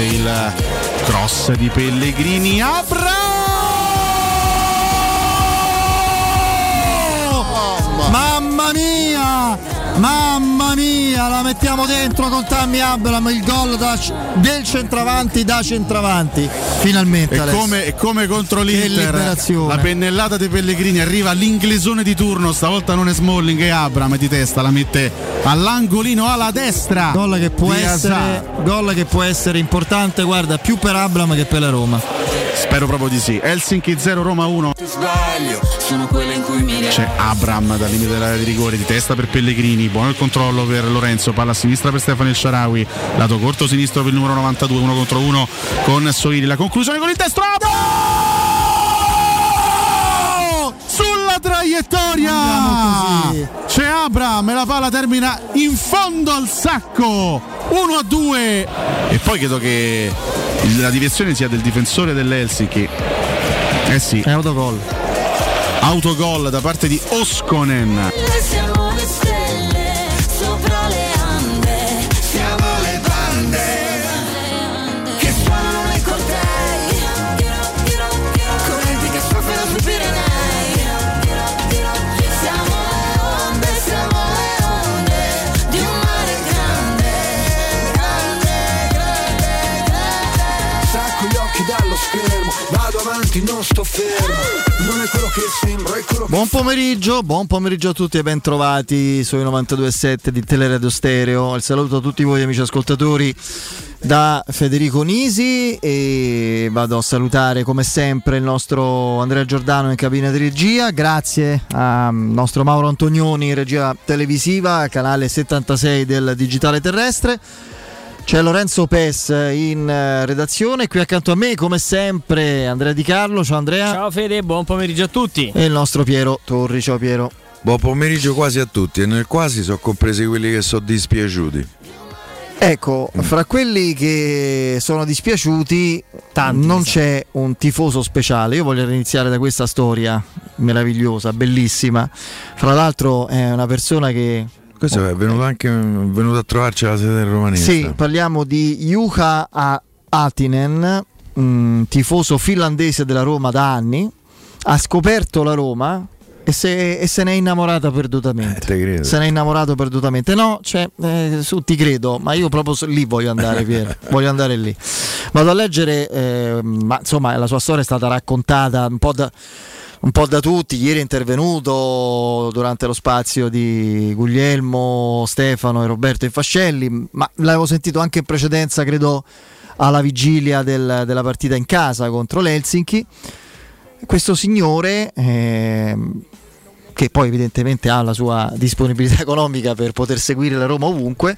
parte il cross di Pellegrini. Abra! Mamma mia! Mamma mia, la mettiamo dentro con Tammy Abram il gol da- del centravanti da centravanti. Finalmente. E come, e come contro l'Inter, la pennellata dei Pellegrini arriva l'inglesone di turno, stavolta non è Smalling, è Abram di testa, la mette all'angolino alla destra. Gol che, può essere, gol che può essere importante, guarda, più per Abram che per la Roma. Spero proprio di sì. Helsinki 0 Roma 1. Sbaglio, sono quelle in cui mi C'è Abram dal limite dell'area di rigore di testa per Pellegrini, buono il controllo per Lorenzo, palla a sinistra per Stefano El Sharawi, lato corto sinistro per il numero 92, uno contro uno con Soiri. La conclusione con il destro. Abram! Sulla traiettoria! C'è Abram e la palla termina in fondo al sacco 1 a 2 e poi credo che la direzione sia del difensore dell'Helsinki eh sì È autogol. autogol da parte di Oskonen avanti, non sto fermo. Non è quello che sembro, è quello che Buon pomeriggio, buon pomeriggio a tutti e ben trovati sui 92.7 di Teleradio Stereo. Il saluto a tutti voi amici ascoltatori da Federico Nisi e vado a salutare come sempre il nostro Andrea Giordano in cabina di regia. Grazie al nostro Mauro Antonioni in regia televisiva, canale 76 del Digitale Terrestre. C'è Lorenzo Pes in eh, redazione, qui accanto a me come sempre Andrea Di Carlo, ciao Andrea Ciao Fede, buon pomeriggio a tutti. e il nostro Piero Torri, ciao Piero. Buon pomeriggio quasi a tutti e nel quasi sono compresi quelli che sono dispiaciuti. Ecco, fra quelli che sono dispiaciuti Tanti, non sa. c'è un tifoso speciale. Io voglio iniziare da questa storia meravigliosa, bellissima. Fra l'altro è una persona che... Questo è venuto anche venuto a trovarci alla sede del romanista. Sì, parliamo di Juha A- Atinen, mm, tifoso finlandese della Roma da anni. Ha scoperto la Roma e se, e se ne è innamorata perdutamente. Eh, te credo. Se ne è innamorato perdutamente. No, cioè, eh, su ti credo, ma io proprio lì voglio andare, Piero. voglio andare lì. Vado a leggere, eh, ma insomma, la sua storia è stata raccontata un po' da. Un po' da tutti, ieri è intervenuto durante lo spazio di Guglielmo, Stefano e Roberto Infascelli, ma l'avevo sentito anche in precedenza, credo, alla vigilia del- della partita in casa contro l'Helsinki. Questo signore, ehm, che poi evidentemente ha la sua disponibilità economica per poter seguire la Roma ovunque,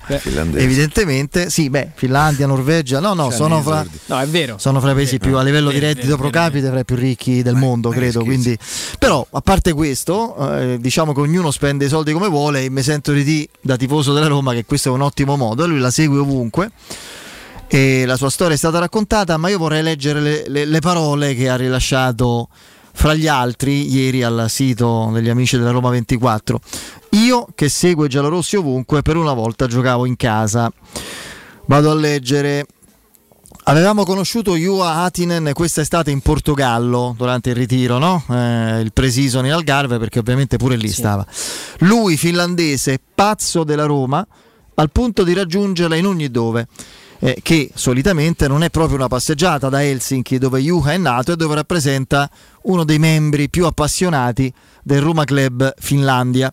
evidentemente, sì, beh, Finlandia, Norvegia, no, no, Cioè, sono fra. No, è vero. sono fra i paesi più a livello di reddito pro capite, fra i più ricchi del mondo, ma che credo. Quindi, però, a parte questo, eh, diciamo che ognuno spende i soldi come vuole e mi sento di dire da tifoso della Roma che questo è un ottimo modo, lui la segue ovunque. E la sua storia è stata raccontata, ma io vorrei leggere le, le- le parole che ha rilasciato fra gli altri ieri al sito degli amici della Roma 24. Io che seguo i giallorossi ovunque, per una volta giocavo in casa. Vado a leggere. Avevamo conosciuto Juha Atinen quest'estate in Portogallo durante il ritiro, no? Eh, il pre-season in Algarve, perché ovviamente pure lì stava. Lui, finlandese, pazzo della Roma, al punto di raggiungerla in ogni dove. Eh, che solitamente non è proprio una passeggiata da Helsinki dove Juha è nato e dove rappresenta uno dei membri più appassionati del Roma Club Finlandia.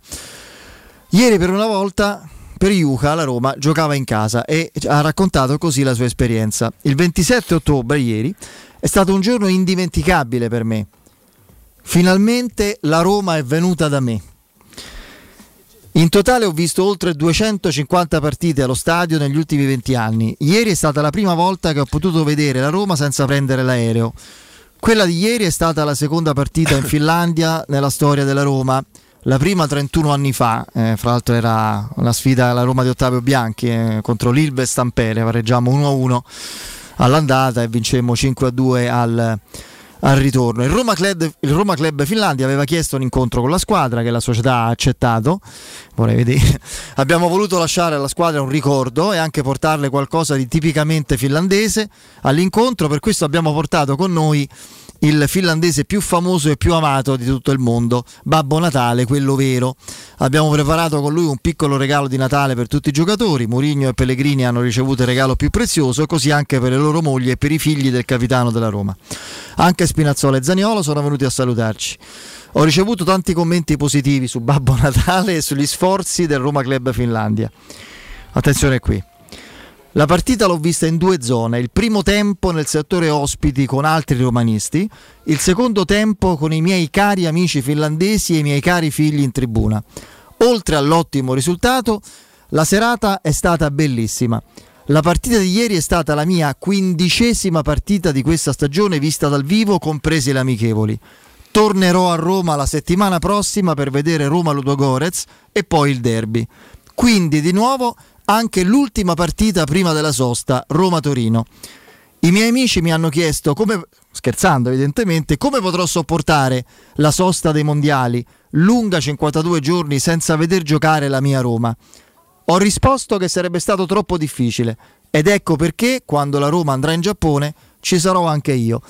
Ieri per una volta per Juha la Roma giocava in casa e ha raccontato così la sua esperienza. Il 27 ottobre, ieri, è stato un giorno indimenticabile per me. Finalmente la Roma è venuta da me. In totale ho visto oltre 250 partite allo stadio negli ultimi 20 anni. Ieri è stata la prima volta che ho potuto vedere la Roma senza prendere l'aereo. Quella di ieri è stata la seconda partita in Finlandia nella storia della Roma. La prima 31 anni fa, eh, fra l'altro era una sfida alla Roma di Ottavio Bianchi eh, contro l'Ilve Stampere, pareggiamo 1-1 all'andata e vincemmo 5-2 al, al ritorno. Il Roma, Club, il Roma Club Finlandia aveva chiesto un incontro con la squadra che la società ha accettato. Vorrei vedere. Abbiamo voluto lasciare alla squadra un ricordo e anche portarle qualcosa di tipicamente finlandese all'incontro. Per questo abbiamo portato con noi il finlandese più famoso e più amato di tutto il mondo, Babbo Natale, quello vero. Abbiamo preparato con lui un piccolo regalo di Natale per tutti i giocatori. Mourinho e Pellegrini hanno ricevuto il regalo più prezioso, così anche per le loro mogli e per i figli del capitano della Roma. Anche Spinazzola e Zaniolo sono venuti a salutarci. Ho ricevuto tanti commenti positivi su Babbo Natale e sugli sforzi del Roma Club Finlandia. Attenzione qui. La partita l'ho vista in due zone, il primo tempo nel settore ospiti con altri romanisti, il secondo tempo con i miei cari amici finlandesi e i miei cari figli in tribuna. Oltre all'ottimo risultato, la serata è stata bellissima. La partita di ieri è stata la mia quindicesima partita di questa stagione vista dal vivo, compresi le amichevoli. Tornerò a Roma la settimana prossima per vedere Roma Ludogorez e poi il derby. Quindi di nuovo anche l'ultima partita prima della sosta, Roma-Torino. I miei amici mi hanno chiesto, come, scherzando evidentemente, come potrò sopportare la sosta dei mondiali, lunga 52 giorni senza veder giocare la mia Roma. Ho risposto che sarebbe stato troppo difficile ed ecco perché quando la Roma andrà in Giappone ci sarò anche io.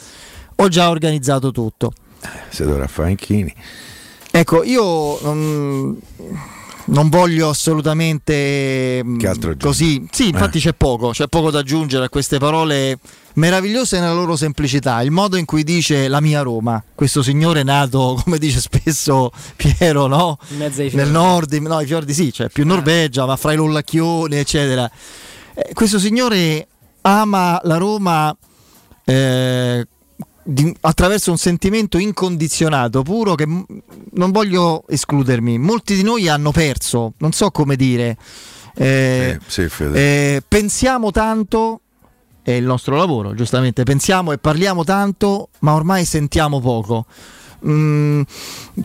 Ho già organizzato tutto. Si dovrà fare Inchini. Ecco, io non, non voglio assolutamente mm, Che altro aggiungere? così. Sì, infatti Eh. c'è poco, c'è poco da aggiungere a queste parole meravigliose nella loro semplicità. Il modo in cui dice la mia Roma, questo signore nato, come dice spesso Piero, no? In mezzo ai Nel nord, no, i fiordi sì, cioè più Norvegia, ma fra i Lollacchioni, eccetera. Eh, questo signore ama la Roma eh, di- attraverso un sentimento incondizionato, puro, che m- non voglio escludermi. Molti di noi hanno perso, non so come dire. eh, Sì, sì, eh, pensiamo tanto, è il nostro lavoro, giustamente, pensiamo e parliamo tanto, ma ormai sentiamo poco. Mm,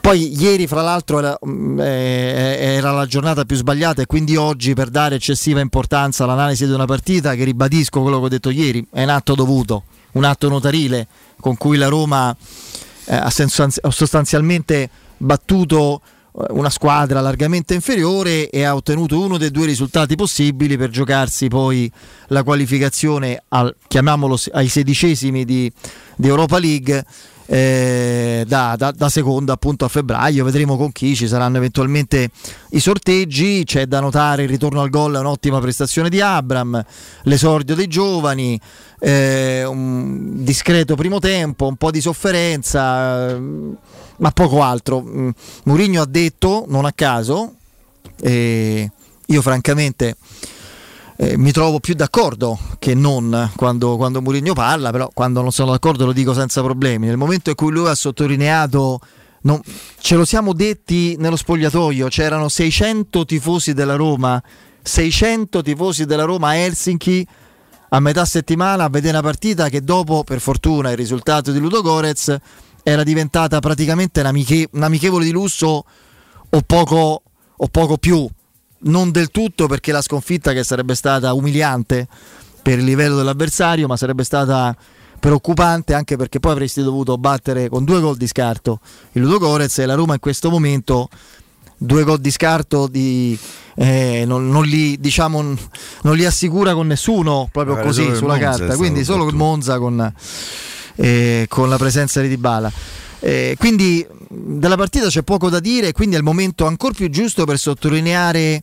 poi ieri fra l'altro era, mm, eh, era la giornata più sbagliata e quindi oggi per dare eccessiva importanza all'analisi di una partita che ribadisco quello che ho detto ieri è un atto dovuto, un atto notarile con cui la Roma eh, ha sostanzialmente battuto eh, una squadra largamente inferiore e ha ottenuto uno dei due risultati possibili per giocarsi poi la qualificazione al, chiamiamolo ai sedicesimi di, di Europa League eh, da, da- da seconda appunto a febbraio. Vedremo con chi ci saranno eventualmente i sorteggi. C'è da notare il ritorno al gol è un'ottima prestazione di Abram l'esordio dei giovani eh, un discreto primo tempo un po' di sofferenza eh, ma poco altro. Mm, Mourinho ha detto non a caso e io francamente eh, mi trovo più d'accordo che non quando, quando Mourinho parla, però quando non sono d'accordo lo dico senza problemi. Nel momento in cui lui ha sottolineato, non- ce lo siamo detti nello spogliatoio, c'erano 600 tifosi della Roma, 600 tifosi della Roma a Helsinki a metà settimana a vedere una partita che dopo, per fortuna, il risultato di Ludo Gorez era diventata praticamente un'amiche- un'amichevole di lusso o poco, o poco più non del tutto perché la sconfitta che sarebbe stata umiliante per il livello dell'avversario, ma sarebbe stata preoccupante anche perché poi avresti dovuto battere con due gol di scarto il Ludo Gorez e la Roma in questo momento due gol di scarto di, eh, non, non li, diciamo, non li assicura con nessuno proprio Magari così sulla Monza carta quindi solo il. Monza con, eh, con la presenza di Dybala eh, quindi della partita c'è poco da dire, quindi è il momento ancora più giusto per sottolineare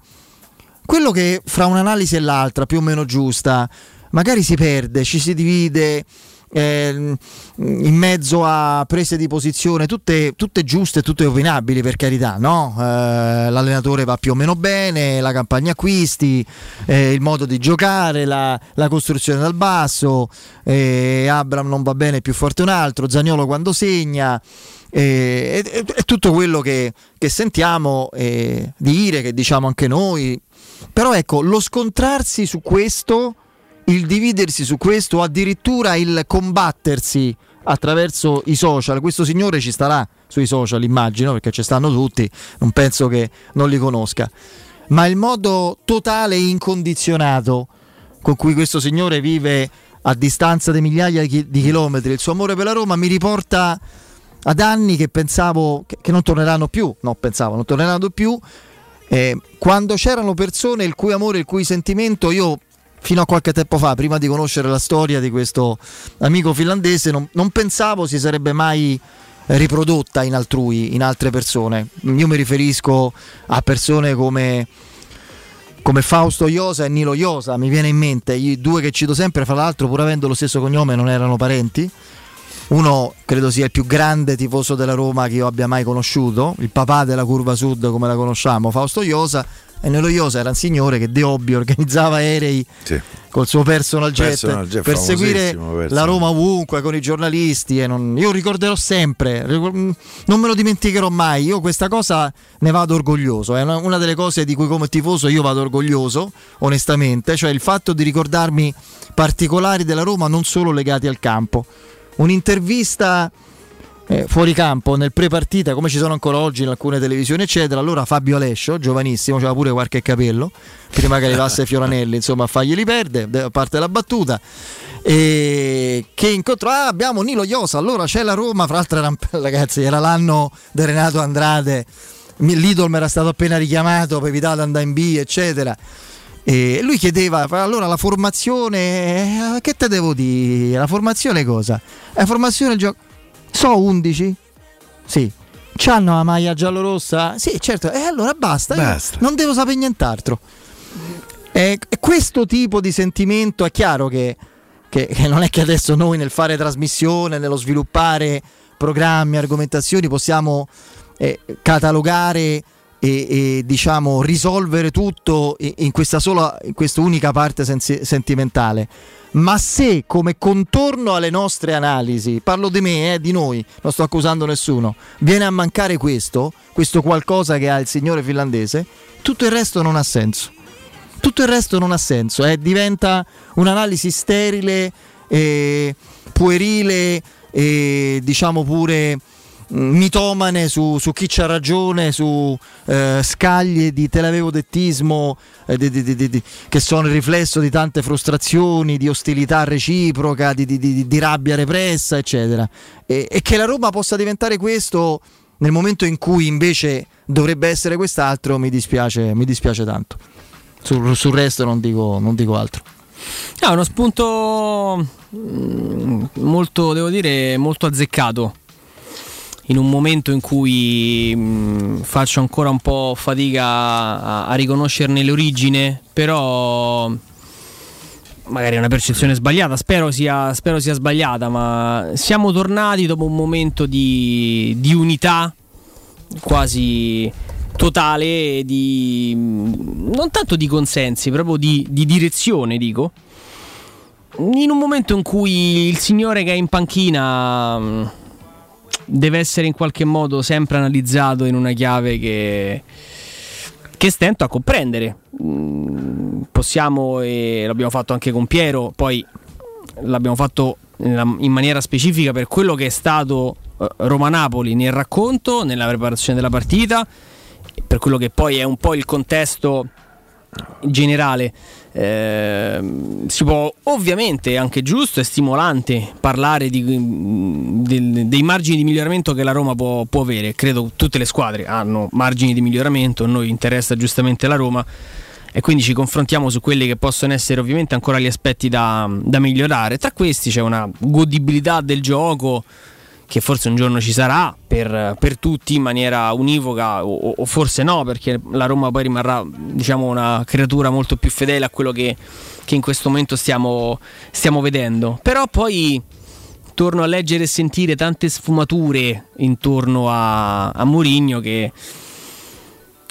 quello che fra un'analisi e l'altra, più o meno giusta, magari si perde, ci si divide ehm, in mezzo a prese di posizione, tutte, tutte giuste, tutte opinabili per carità, no? Eh, l'allenatore va più o meno bene, la campagna acquisti, eh, il modo di giocare, la, la costruzione dal basso, eh, Abram non va bene, più forte un altro, Zagnolo quando segna. eh, È, è tutto quello che, che sentiamo eh, dire, che diciamo anche noi, però ecco, lo scontrarsi su questo, il dividersi su questo, addirittura il combattersi attraverso i social, questo signore ci starà sui social, immagino, perché ci stanno tutti, non penso che non li conosca, ma il modo totale e incondizionato con cui questo signore vive a distanza di migliaia di chi- di chilometri il suo amore per la Roma mi riporta ad anni che pensavo che non torneranno più, no pensavo non torneranno più, eh, quando c'erano persone il cui amore, il cui sentimento io fino a qualche tempo fa, prima di conoscere la storia di questo amico finlandese, non, non pensavo si sarebbe mai riprodotta in altrui, in altre persone. Io mi riferisco a persone come, come Fausto Iosa e Nilo Iosa, mi viene in mente, i due che cito sempre, fra l'altro pur avendo lo stesso cognome non erano parenti. Uno credo sia il più grande tifoso della Roma che io abbia mai conosciuto, il papà della curva sud come la conosciamo, Fausto Iosa. E Nilo Iosa era un signore che de hobby organizzava aerei Sì. col suo personal jet, Personal jet, per seguire personal. la Roma ovunque con i giornalisti e non- io ricorderò sempre mm, non me lo dimenticherò mai io questa cosa ne vado orgoglioso è una, una delle cose di cui come tifoso io vado orgoglioso onestamente cioè il fatto di ricordarmi particolari della Roma non solo legati al campo un'intervista eh, fuori campo nel pre-partita come ci sono ancora oggi in alcune televisioni eccetera allora Fabio Alescio giovanissimo aveva pure qualche capello prima che arrivasse Fioranelli insomma a farglieli perde de- a parte la battuta e che incontrò ah, abbiamo Nilo Iosa allora c'è la Roma fra l'altro ragazzi era l'anno di Renato Andrade Mi- l'Idol mi era stato appena richiamato per evitare di andare in B eccetera e lui chiedeva allora la formazione eh, che te devo dire? La formazione cosa? La formazione gioco so 11 sì C'hanno la maglia giallorossa? Sì, certo. E allora basta. Basta. non devo sapere nient'altro. E, e questo tipo di sentimento è chiaro che, che- che non è che adesso noi nel fare trasmissione, nello sviluppare programmi, argomentazioni, possiamo eh, catalogare e, e, diciamo risolvere tutto in, questa sola, in questa unica parte sensi- sentimentale. Ma se come contorno alle nostre analisi, parlo di me, eh, di noi, non sto accusando nessuno, viene a mancare questo, questo qualcosa che ha il signore finlandese, tutto il resto non ha senso tutto il resto non ha senso, eh, diventa un'analisi sterile, eh, puerile e diciamo pure mitomane su, su chi c'ha ragione, su eh, scaglie di televevodettismo eh, di- di- di- che sono il riflesso di tante frustrazioni, di ostilità reciproca, di, rabbia repressa, eccetera. E, e che la Roma possa diventare questo nel momento in cui invece dovrebbe essere quest'altro, mi dispiace, mi dispiace tanto. Sul, sul resto non dico, non dico altro. No, è uno spunto mm, molto, devo dire, molto azzeccato. In un momento in cui mm, faccio ancora un po' fatica a, a riconoscerne l'origine, però magari è una percezione sbagliata, spero sia, spero sia sbagliata, ma siamo tornati dopo un momento di, di unità quasi totale di non tanto di consensi, proprio di, di direzione, dico. In un momento in cui il signore che è in panchina mh, deve essere in qualche modo sempre analizzato in una chiave che, che stento a comprendere. Mm, Possiamo, e l'abbiamo fatto anche con Piero, poi l'abbiamo fatto in maniera specifica per quello che è stato eh, Roma-Napoli nel racconto, nella preparazione della partita, per quello che poi è un po' il contesto generale. Ehm, si può ovviamente anche giusto e stimolante parlare di- del- dei margini di miglioramento che la Roma può, può avere. Credo tutte le squadre hanno margini di miglioramento, a noi interessa giustamente la Roma e quindi ci confrontiamo su quelli che possono essere ovviamente ancora gli aspetti da, da migliorare. Tra questi c'è una godibilità del gioco che forse un giorno ci sarà per, per tutti in maniera univoca o, o forse no perché la Roma poi rimarrà diciamo una creatura molto più fedele a quello che, che in questo momento stiamo, stiamo vedendo però poi torno a leggere e sentire tante sfumature intorno a, a Mourinho che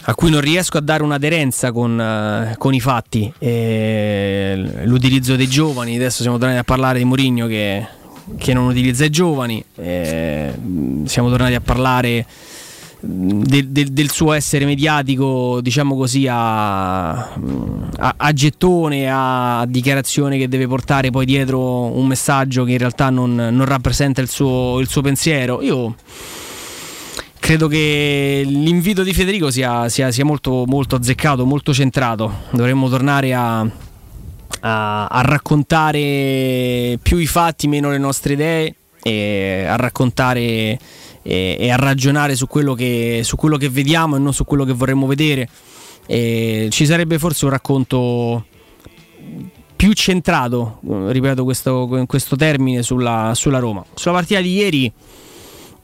a cui non riesco a dare un'aderenza con, eh, con i fatti. E l'utilizzo dei giovani, adesso siamo tornati a parlare di Mourinho che, che non utilizza i giovani, e, mh, siamo tornati a parlare mh, del, del- del suo essere mediatico, diciamo così, a, a- a gettone, a dichiarazione che deve portare poi dietro un messaggio che in realtà non, non rappresenta il suo, il suo pensiero. Io credo che l'invito di Federico sia, sia- sia molto, molto azzeccato, molto centrato. Dovremmo tornare a, a, a raccontare più i fatti, meno le nostre idee, e a raccontare e, e a ragionare su quello, che, su quello che vediamo e non su quello che vorremmo vedere. E ci sarebbe forse un racconto più centrato, ripeto questo, questo termine, sulla, sulla Roma. Sulla partita di ieri,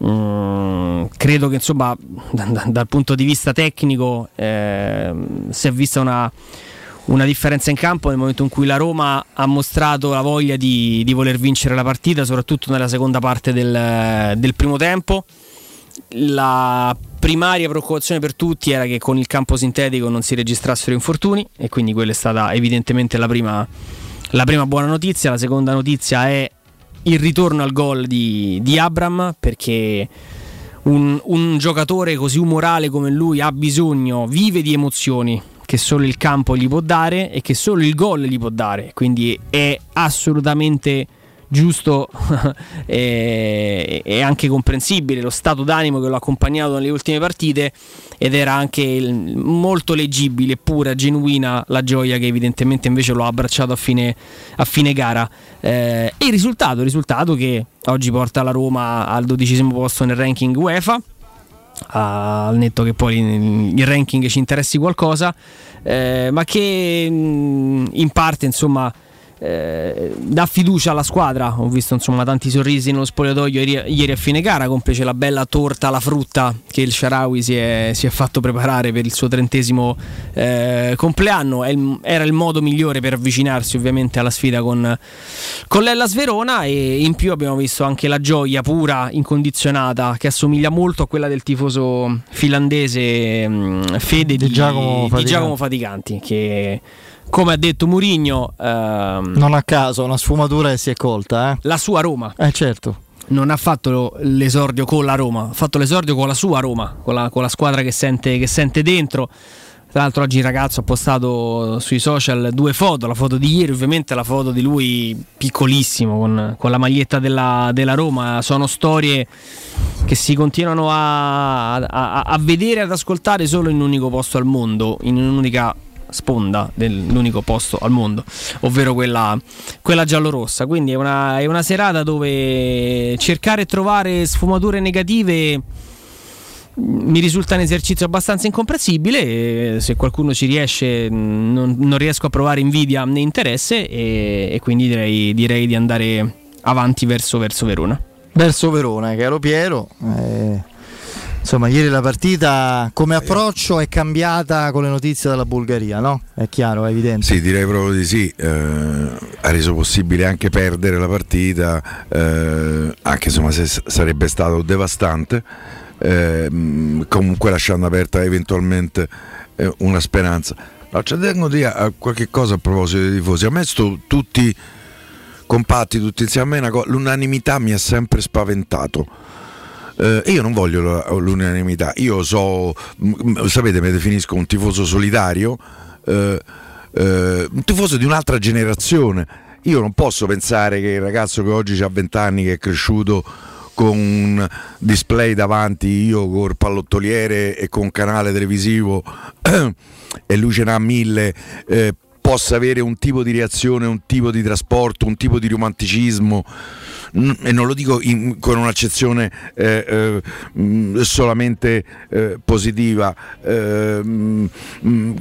mm, credo che insomma, da- da- dal punto di vista tecnico, eh, si è vista una, una differenza in campo nel momento in cui la Roma ha mostrato la voglia di, di voler vincere la partita, soprattutto nella seconda parte del, del primo tempo. La primaria preoccupazione per tutti era che con il campo sintetico non si registrassero infortuni e quindi quella è stata evidentemente la prima, la prima buona notizia. La seconda notizia è il ritorno al gol di, di Abram perché un, un giocatore così umorale come lui ha bisogno, vive di emozioni che solo il campo gli può dare e che solo il gol gli può dare. Quindi è assolutamente giusto e, e anche comprensibile lo stato d'animo che lo ha accompagnato nelle ultime partite ed era anche il- molto leggibile, pura, genuina la gioia che evidentemente invece lo ha abbracciato a fine, a fine gara. Eh, e il risultato, il risultato che oggi porta la Roma al dodicesimo posto nel ranking UEFA al netto che poi il ranking ci interessi qualcosa, eh, ma che mh, in parte insomma eh, dà fiducia alla squadra. Ho visto insomma tanti sorrisi nello spogliatoio ieri, ieri a fine gara, complice la bella torta alla frutta che il Sharawi si è, si è fatto preparare per il suo trentesimo eh, compleanno. Il- era il modo migliore per avvicinarsi ovviamente alla sfida con, con l'Ellas Verona e in più abbiamo visto anche la gioia pura, incondizionata, che assomiglia molto a quella del tifoso finlandese mh, Fede di, Di Giacomo di Faticanti. Giacomo Faticanti, che come ha detto Murigno, ehm, Non a caso, una sfumatura che si è colta, eh? la sua Roma Eh certo. non ha fatto l'esordio con la Roma, ha fatto l'esordio con la sua Roma, con la, con la squadra che sente, che sente dentro. Tra l'altro oggi il ragazzo ha postato sui social due foto, la foto di ieri ovviamente la foto di lui piccolissimo con, con la maglietta della, della Roma, sono storie che si continuano a, a- a vedere e ad ascoltare solo in un unico posto al mondo, in un'unica sponda dell'unico posto al mondo, ovvero quella, quella giallorossa. Quindi è una, è una serata dove cercare e trovare sfumature negative mh, mi risulta un esercizio abbastanza incomprensibile. e Se qualcuno ci riesce, mh, non, non riesco a provare invidia né interesse, e, e quindi direi, direi di andare avanti verso, verso Verona. Verso Verona, caro Piero. eh, insomma, ieri la partita come approccio è cambiata con le notizie dalla Bulgaria, no? È chiaro, è evidente. Sì, direi proprio di sì. eh, ha reso possibile anche perdere la partita, eh, anche insomma se sarebbe stato devastante. eh, mh, comunque lasciando aperta eventualmente eh, una speranza. No, ci tengo a dire a qualche cosa a proposito dei tifosi. A me sto tutti compatti, tutti insieme a me, l'unanimità mi ha sempre spaventato. Eh, io non voglio l'unanimità, io so, sapete, mi definisco un tifoso solidario, eh, eh, un tifoso di un'altra generazione. Io non posso pensare che il ragazzo che oggi ha 20 anni, che è cresciuto con un display davanti, io col pallottoliere e con canale televisivo e lui ce n'ha mille, eh, possa avere un tipo di reazione, un tipo di trasporto, un tipo di romanticismo e non lo dico in- con un'accezione eh, eh, mm, solamente eh, positiva eh, mm,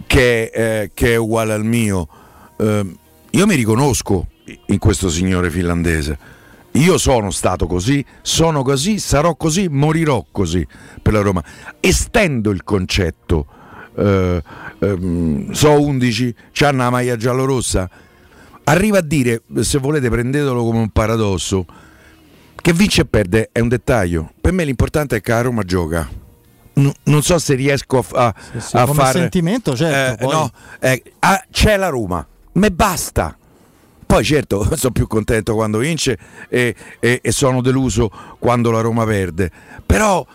che, eh, che è uguale al mio. Eh, io mi riconosco in questo signore finlandese. Io sono stato così, sono così, sarò così, morirò così per la Roma. Estendo il concetto. eh, ehm, so 11, c'hanno la maglia giallorossa. Arriva a dire, se volete prendetelo come un paradosso, che vince e perde è un dettaglio. Per me l'importante è che la Roma gioca. N- non so se riesco a, fa- sì, a come fare... sentimento, certo, Eh, no, eh, ah, c'è la Roma, me basta. Poi certo, sono più contento quando vince e, e- e sono deluso quando la Roma perde. Però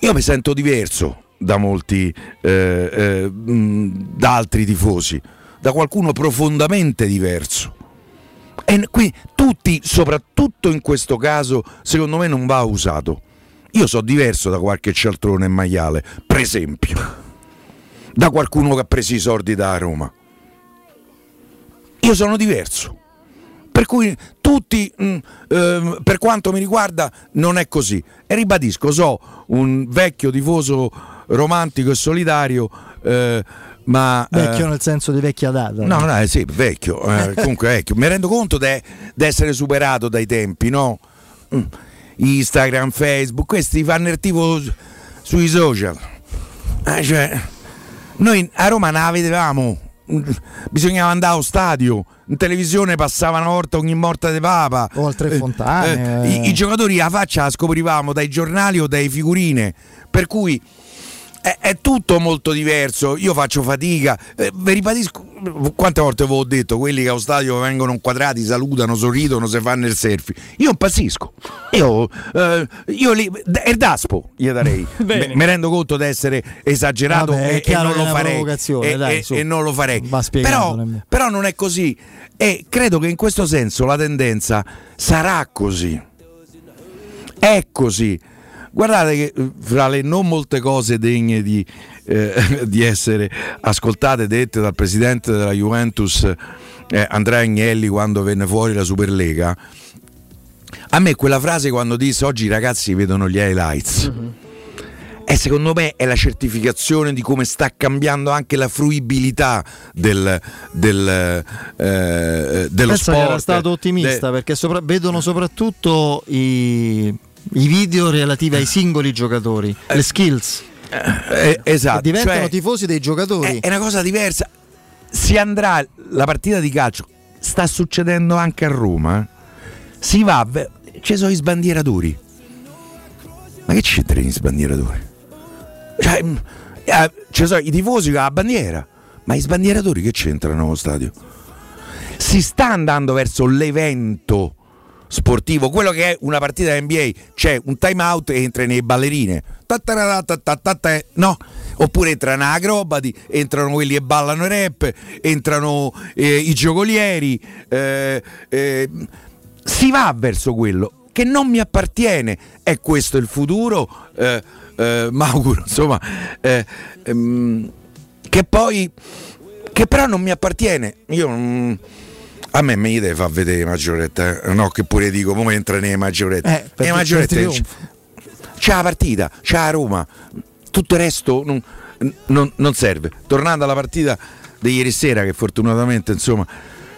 io mi sento diverso da molti, eh, eh, da altri tifosi, da qualcuno profondamente diverso. E qui tutti, soprattutto in questo caso, secondo me non va usato. Io so diverso da qualche cialtrone e maiale, per esempio, da qualcuno che ha preso i soldi da Roma. io sono diverso. Per cui tutti, mh, ehm, per quanto mi riguarda, non è così. E ribadisco, so un vecchio tifoso romantico e solidario, eh, ma... Vecchio eh, nel senso di vecchia data. No, no, eh, sì, vecchio, eh, comunque vecchio. Mi rendo conto di essere superato dai tempi, no? Mm. Instagram, Facebook, questi fanno il tifo su- sui social. Eh, cioè, noi a Roma non la vedevamo, Mm, bisognava andare allo stadio, in televisione passava una volta ogni morta di papa. O al Tre Eh, Fontane, eh. i, I giocatori a faccia la scoprivamo dai giornali o dai figurine, per cui è, è tutto molto diverso. Io faccio fatica, eh, vi ribadisco quante volte ve l'ho detto: quelli che allo stadio vengono inquadrati, salutano, sorridono, se fanno il selfie. Io impazzisco. Io, eh, io lì, il daspo gli darei. Mi rendo conto di essere esagerato Vabbè, è e- e, non lo è farei. E, dai, e- non lo farei. Però, però non è così. E credo che in questo senso la tendenza sarà così. È così. Guardate che eh, fra le non molte cose degne di, eh, di essere ascoltate, dette dal presidente della Juventus eh, Andrea Agnelli quando venne fuori la Superlega, a me quella frase quando disse oggi i ragazzi vedono gli highlights. E secondo me è la certificazione di come sta cambiando anche la fruibilità del, del, eh, dello Penso sport. che era stato ottimista de- perché sopra- vedono soprattutto i, i video relativi ai singoli giocatori, le skills. eh, esatto. che diventano cioè- tifosi dei giocatori. È, è una cosa diversa. Si andrà la partita di calcio, sta succedendo anche a Roma. eh. Si va, ci sono i sbandieratori. Ma che c'entrano gli sbandieratori? Cioè, mm, eh, ci sono i tifosi con la bandiera, ma i sbandieratori che c'entrano allo stadio? Si sta andando verso l'evento sportivo, quello che è una partita NBA, c'è un time out e entra nei ballerine. No, oppure entrano acrobati, entrano quelli che ballano il rap, entrano eh, i giocolieri. eh, eh, si va verso quello che non mi appartiene. È questo il futuro? Eh, eh, Mauguro, insomma, eh, ehm, che poi, che però non mi appartiene. Io. mm, a me mi deve far vedere maggioretta, eh. no che pure dico, come entra nelle maggiorette. Eh, e c'è il trionfo. c'è la partita, c'è la Roma, tutto il resto non, non- non serve. Tornando alla partita di ieri sera, che fortunatamente insomma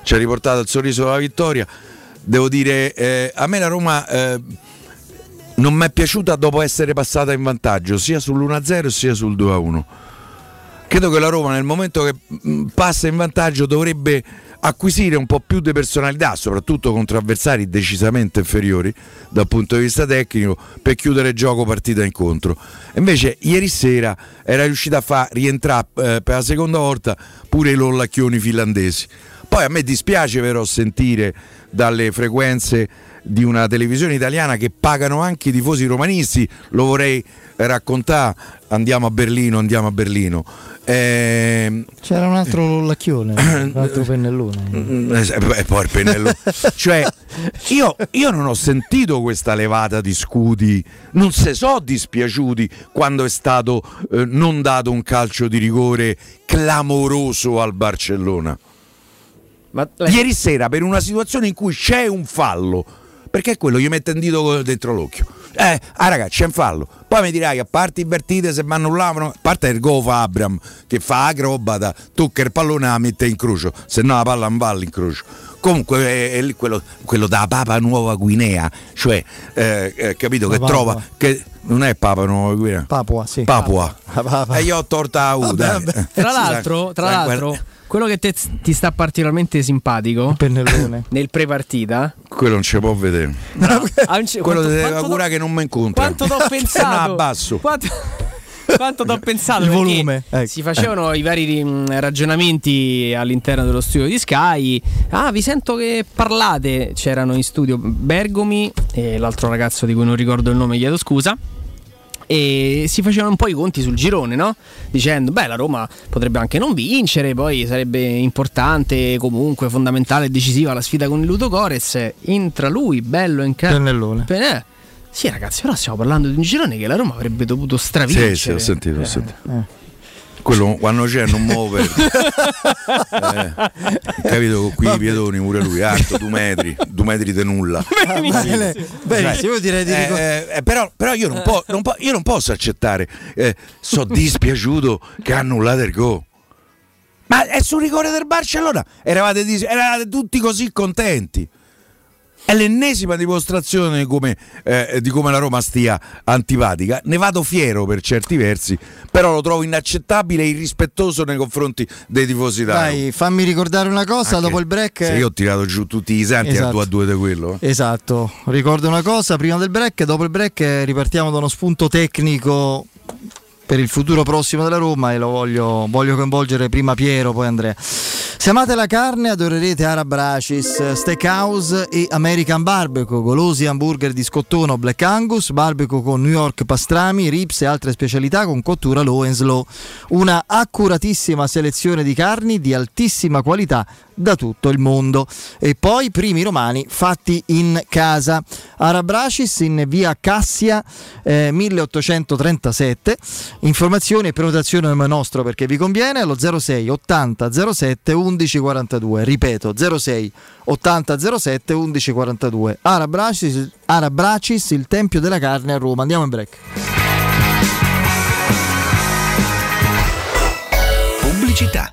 ci ha riportato il sorriso della vittoria, devo dire, eh, a me la Roma eh, non mi è piaciuta dopo essere passata in vantaggio, sia sull'1-0 sia sul 2-1. Credo che la Roma nel momento che mh, passa in vantaggio dovrebbe acquisire un po' più di personalità, soprattutto contro avversari decisamente inferiori dal punto di vista tecnico, per chiudere gioco partita incontro. Invece ieri sera era riuscita a far rientrare eh, per la seconda volta pure i lollacchioni finlandesi. Poi a me dispiace però sentire dalle frequenze di una televisione italiana che pagano anche i tifosi romanisti, lo vorrei raccontare, andiamo a Berlino, andiamo a Berlino. Ehm, C'era un altro lollacchione, un altro pennellone. Eh, E poi il pennello. cioè, io, io non ho sentito questa levata di scudi, non se so dispiaciuti quando è stato eh, non dato un calcio di rigore clamoroso al Barcellona. Ma Ieri sera per una situazione in cui c'è un fallo, perché quello gli mette un dito dentro l'occhio. Eh, ah ragazzi, c'è un fallo. Poi mi dirai che a parte invertite se mi annullavano, a parte il fa Abram che fa acrobata, tocca il pallone e la mette in crocio, se no la palla non va all'incrocio. Comunque è, è lì quello, quello da Papa Nuova Guinea, cioè eh, eh, capito La che trova che non è Papa Nuova Guinea. Papua, sì. Papua. Papua. E io ho torta a U, dai. Tra Sì, l'altro, tra l'altro quello che te- ti sta particolarmente simpatico nel pre-partita quello non ci può vedere. un ce- Quello quanto- deve quanto cura che non mi incontra. Quanto t'ho No, pensato? abbasso. Quanto, quanto t'ho pensato? Il volume, ecco. Si facevano i vari mm, ragionamenti all'interno dello studio di Sky. Ah, vi sento che parlate. C'erano in studio Bergomi e l'altro ragazzo di cui non ricordo il nome, chiedo scusa. E si facevano un po' i conti sul girone, no? Dicendo, beh, la Roma potrebbe anche non vincere, poi sarebbe importante, comunque fondamentale e decisiva la sfida con il Ludo Gores. Entra lui, bello in campo. Pennellone. Bene. Sì, ragazzi, però stiamo parlando di un girone che la Roma avrebbe dovuto stravincere. Sì, sì, ho sentito, ho sentito. Quello quando c'è non muove. eh, capito? Con qui i piedoni pure lui, alto due metri, due metri di nulla. Ah, bene, benissimo, io direi di ricor- Eh, eh, però, però io, non po- non po- io non posso accettare. Eh, sono dispiaciuto che ha annullato il go. Ma è sul rigore del Barcellona. Eravate, dis- eravate tutti così contenti. È l'ennesima dimostrazione di come, eh, di come la Roma stia antipatica. Ne vado fiero per certi versi, però lo trovo inaccettabile e irrispettoso nei confronti dei tifosi italiani. Dai, fammi ricordare una cosa, Anche dopo il break... Se io ho tirato giù tutti i santi Esatto. a 2 a 2 di quello. eh. Esatto, ricordo una cosa, prima del break, dopo il break eh, ripartiamo da uno spunto tecnico per il futuro prossimo della Roma e lo voglio, voglio coinvolgere prima Piero, poi Andrea. Se amate la carne adorerete Arab Racis, Steakhouse e American Barbecue, golosi hamburger di scottone o Black Angus, barbecue con New York pastrami, ribs e altre specialità con cottura low and slow. Una accuratissima selezione di carni di altissima qualità da tutto il mondo. E poi primi romani fatti in casa. Arabracis in via Cassia eh, 1837. Informazioni e prenotazione nome nostro perché vi conviene allo 06 80 07 11 42. Ripeto 06 80 07 11 42. Arabracis, Arabracis, il tempio della carne a Roma. Andiamo in break. Pubblicità.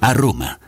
a Roma.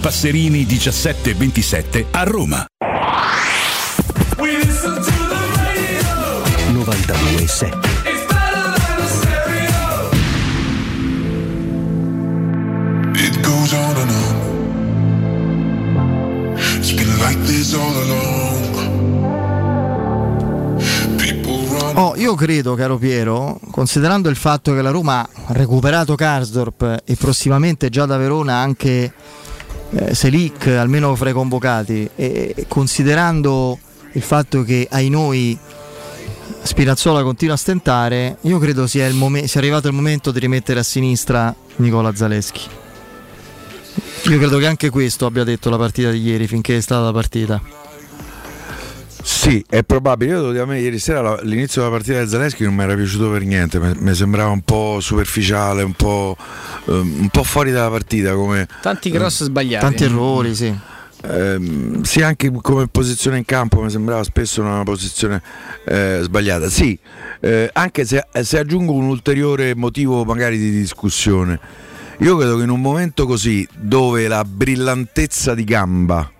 Passerini 1727 a Roma. 92.7 It goes on and on. It's been like this all along. People run. Oh, io credo, caro Piero, considerando il fatto che la Roma ha recuperato Karsdorp e prossimamente già da Verona anche eh, Selic, almeno fra i convocati, e considerando il fatto che ai noi Spinazzola continua a stentare, io credo sia, momen- sia arrivato il momento di rimettere a sinistra Nicola Zaleschi. Io credo che anche questo abbia detto la partita di ieri, finché è stata la partita. Sì, è probabile. Io devo dire, a me ieri sera l'inizio della partita del Zelensky non mi era piaciuto per niente, mi sembrava un po' superficiale, un po', ehm, un po' fuori dalla partita. Come, Tanti cross sbagliati. Tanti errori, sì. Ehm, sì, anche come posizione in campo mi sembrava spesso una posizione eh, sbagliata. Sì, eh, anche se, se aggiungo un ulteriore motivo magari di discussione. Io credo che in un momento così, dove la brillantezza di gamba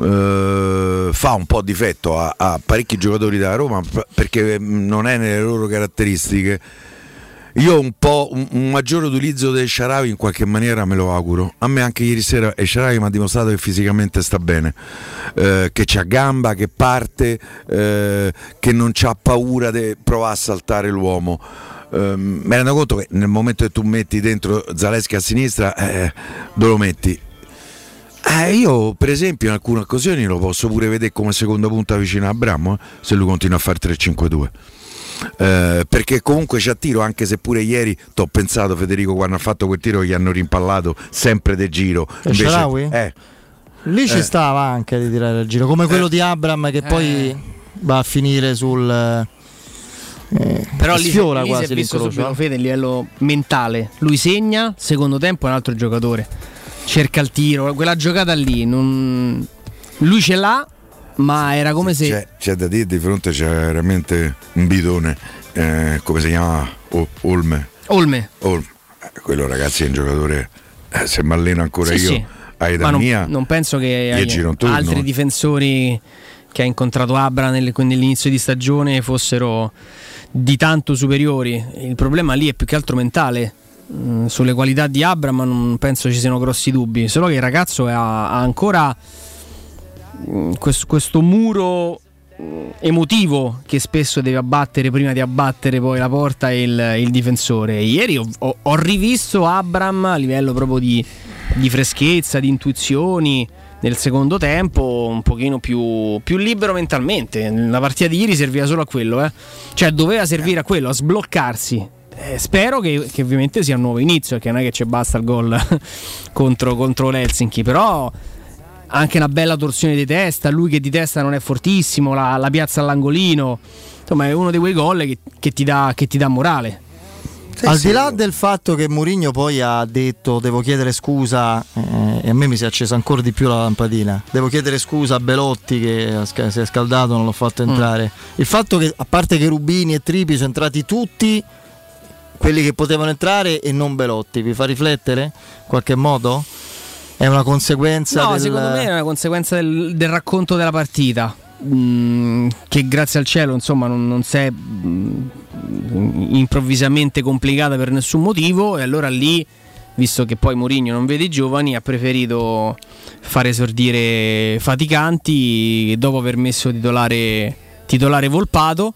eh, fa un po' difetto a, a parecchi giocatori della Roma perché mm, non è nelle loro caratteristiche. Io un po' un, un maggiore utilizzo del Sharawi in qualche maniera me lo auguro. A me anche ieri sera il Sharawi mi ha dimostrato che fisicamente sta bene, eh, che c'ha gamba, che parte, eh, che non c'ha paura di provare a saltare l'uomo. Eh, mi rendo conto che nel momento che tu metti dentro Zaleschi a sinistra, eh, dove lo metti? Eh, io per esempio in alcune occasioni lo posso pure vedere come seconda punta vicino a Abramo eh, se lui continua a fare 3-5-2 Eh, perché comunque c'ha tiro anche se pure ieri ti ho pensato Federico quando ha fatto quel tiro gli hanno rimpallato sempre de giro E Shaarawy? eh, Lì ci Eh. stava anche di tirare il giro, come quello di Abram che poi va a finire sul... eh, Però lì, sfiora lì si quasi è visto subito Fede a livello mentale. Lui segna, secondo tempo è un altro giocatore. Cerca il tiro, quella giocata lì. non- Lui ce l'ha, ma era come se. c'è, c'è da dire di fronte c'è veramente un bidone eh, come si chiama O- Olme Olme. Olme. Eh, quello ragazzi è un giocatore eh, se mi alleno ancora Sì, io sì. a età non, mia non penso che altri difensori che ha incontrato Abra nelle- nell'inizio di stagione fossero di tanto superiori. Il problema lì è più che altro mentale. Mm, Sulle qualità di Abra, ma non penso ci siano grossi dubbi. Solo che il ragazzo ha, ha ancora mm, questo, questo muro mm, emotivo che spesso deve abbattere prima di abbattere poi la porta e il, il difensore. Ieri ho, ho- ho rivisto Abram a livello proprio di, di freschezza, di intuizioni nel secondo tempo un pochino più, più libero mentalmente. La partita di ieri serviva solo a quello, eh. cioè doveva servire a quello, a sbloccarsi. Eh, spero che, che ovviamente sia un nuovo inizio, che non è che ci basta il gol contro, contro l'Helsinki, però anche una bella torsione di testa, lui che di testa non è fortissimo, la, la piazza all'angolino, insomma è uno di quei gol che, che ti dà, che ti dà morale. Al di là del fatto che Mourinho poi ha detto devo chiedere scusa, eh, e a me mi si è accesa ancora di più la lampadina, devo chiedere scusa a Belotti che si è scaldato, non l'ho fatto entrare. Il fatto che a parte che Rubini e Tripi sono entrati tutti quelli che potevano entrare e non Belotti, vi fa riflettere in qualche modo? È una conseguenza No, del... secondo me è una conseguenza del, del racconto della partita. mm, che grazie al cielo insomma non, non si è mm, improvvisamente complicata per nessun motivo e allora lì visto che poi Mourinho non vede i giovani ha preferito far esordire Faticanti dopo aver messo titolare, titolare Volpato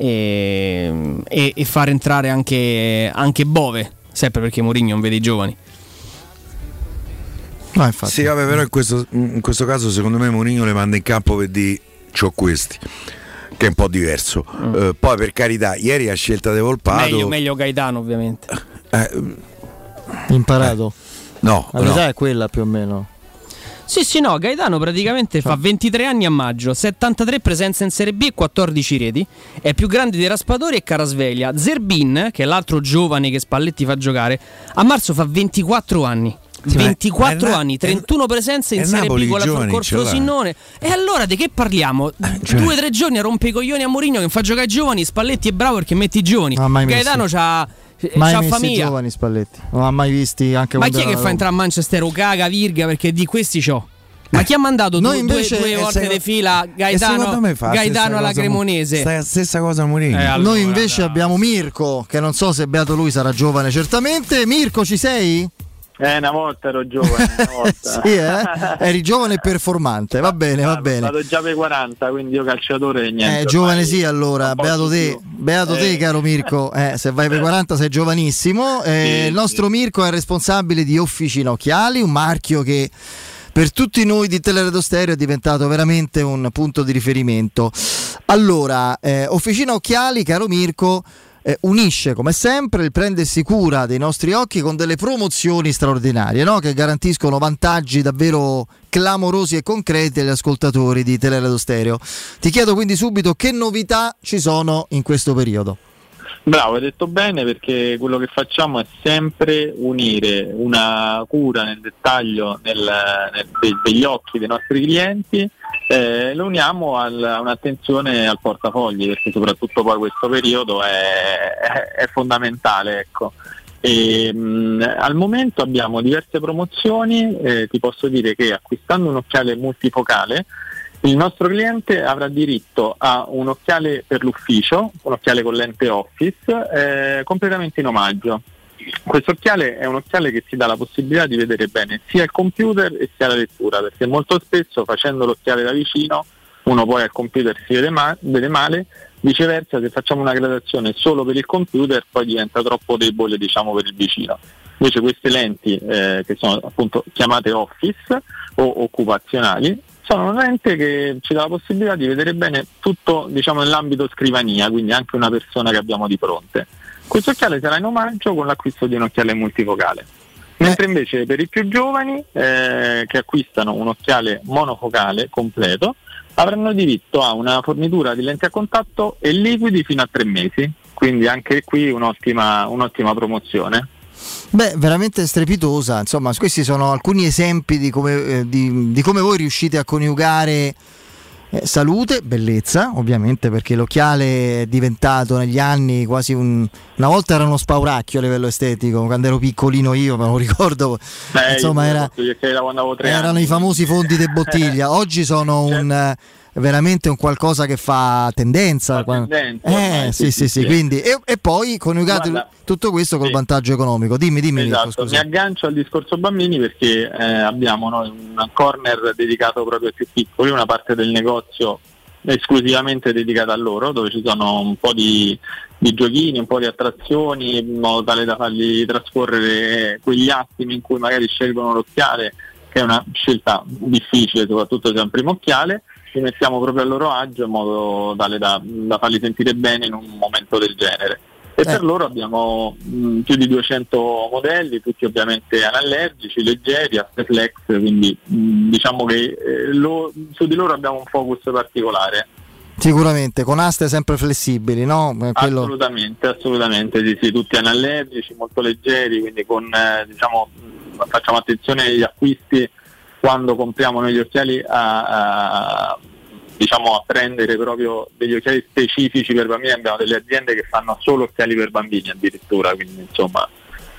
e, e- e far entrare anche, anche Bove sempre perché Mourinho non vede i giovani Sì, vabbè, però in questo, in questo caso secondo me Mourinho le manda in campo per dire c'ho questi, che è un po' diverso. Eh, poi per carità, ieri a scelta di Volpato... meglio, meglio Gaetano ovviamente eh, Imparato? no, La verità no. è quella più o meno. Sì, sì, no, Gaetano praticamente fa 23 anni a maggio, 73 presenze in Serie B e 14 reti. È più grande di Raspadori e Carasveglia. Zerbin, che è l'altro giovane che Spalletti fa giocare, a marzo fa 24 anni. Sì, ma 24 è Na- anni, 31 presenze in Serie Napoli B con la ce l'ha. Frosinone. E allora di che parliamo? cioè- Due o tre giorni a rompe i coglioni a Mourinho che fa giocare i giovani, Spalletti è bravo perché metti i giovani. Gaetano c'ha, Mai c'ha famiglia. giovani Spalletti, non ha mai visti anche Ma chi è che fa entrare a Manchester Ocaga, Virga? Perché di questi c'ho. Ma chi ha mandato Noi due, invece- due, due eh, volte secondo- di fila Gaetano, Gaetano alla cosa Cremonese? sta la stessa cosa Mourinho. Eh, allora, Noi invece abbiamo Mirko, che non so se beato lui sarà giovane certamente. Mirko, ci sei? Eh, una volta ero giovane, una volta. Sì, eh? Eri giovane e performante, va bene, va bene. Vado già per 40, quindi io calciatore e niente. Eh, giovane sì allora, beato te, beato te Eh. caro Mirko, Eh, se vai per 40 sei giovanissimo. Eh, il nostro Mirko è responsabile di Officina Occhiali, un marchio che per tutti noi di Teleradio Stereo è diventato veramente un punto di riferimento. Allora, eh, Officina Occhiali, caro Mirko, eh, unisce come sempre il prendersi cura dei nostri occhi con delle promozioni straordinarie no? che garantiscono vantaggi davvero clamorosi e concreti agli ascoltatori di Teleradio Stereo. Ti chiedo quindi subito che novità ci sono in questo periodo. Bravo, hai detto bene perché quello che facciamo è sempre unire una cura nel dettaglio nel- nel- de- degli occhi dei nostri clienti, eh, lo uniamo a un'attenzione al portafogli perché soprattutto poi questo periodo è, è- è fondamentale. Ecco. E, mh, al momento abbiamo diverse promozioni, eh, ti posso dire che acquistando un occhiale multifocale il nostro cliente avrà diritto a un occhiale per l'ufficio, un occhiale con lente office, eh, completamente in omaggio. Questo occhiale è un occhiale che ti dà la possibilità di vedere bene sia il computer e sia la lettura, perché molto spesso facendo l'occhiale da vicino uno poi al computer si vede, ma- vede male, viceversa se facciamo una gradazione solo per il computer poi diventa troppo debole diciamo per il vicino. Invece queste lenti eh, che sono appunto chiamate office o occupazionali sono una lente che ci dà la possibilità di vedere bene tutto diciamo, nell'ambito scrivania, quindi anche una persona che abbiamo di fronte. Questo occhiale sarà in omaggio con l'acquisto di un occhiale multifocale. Mentre invece per i più giovani eh, che acquistano un occhiale monofocale completo avranno diritto a una fornitura di lenti a contatto e liquidi fino a tre mesi, quindi anche qui un'ottima, un'ottima promozione. Beh, veramente strepitosa. Insomma, questi sono alcuni esempi di come, eh, di- di come voi riuscite a coniugare eh, salute, bellezza, ovviamente, perché l'occhiale è diventato negli anni quasi un. Una volta era uno spauracchio a livello estetico, quando ero piccolino io, me lo ricordo. Beh, insomma, era, erano anni. i famosi fondi di bottiglia. Oggi sono un. Eh, Veramente un qualcosa che fa tendenza. Qua- tendenza, eh, ormai, sì, sì, sì, quindi e, e poi coniugate Guarda, tutto questo col vantaggio economico. Dimmi, dimmi, Mirko, Esatto, scusa. mi aggancio al discorso bambini perché eh, abbiamo noi un corner dedicato proprio ai più piccoli, una parte del negozio esclusivamente dedicata a loro, dove ci sono un po' di, di giochini, un po' di attrazioni, in modo tale da fargli trascorrere quegli attimi in cui magari scelgono l'occhiale, che è una scelta difficile, soprattutto se è un primo occhiale, li mettiamo proprio a loro agio in modo tale da, da farli sentire bene in un momento del genere. E per loro abbiamo mh, più di 200 modelli, tutti ovviamente anallergici, leggeri, Flex, quindi mh, diciamo che eh, lo- su di loro abbiamo un focus particolare. Sicuramente, con aste sempre flessibili, no? Eh, Quello... Assolutamente, assolutamente, sì, sì, tutti anallergici, molto leggeri, quindi con, eh, diciamo, mh, facciamo attenzione agli acquisti quando compriamo noi gli occhiali a, a- diciamo, a prendere proprio degli occhiali specifici per bambini, abbiamo delle aziende che fanno solo occhiali per bambini addirittura, quindi insomma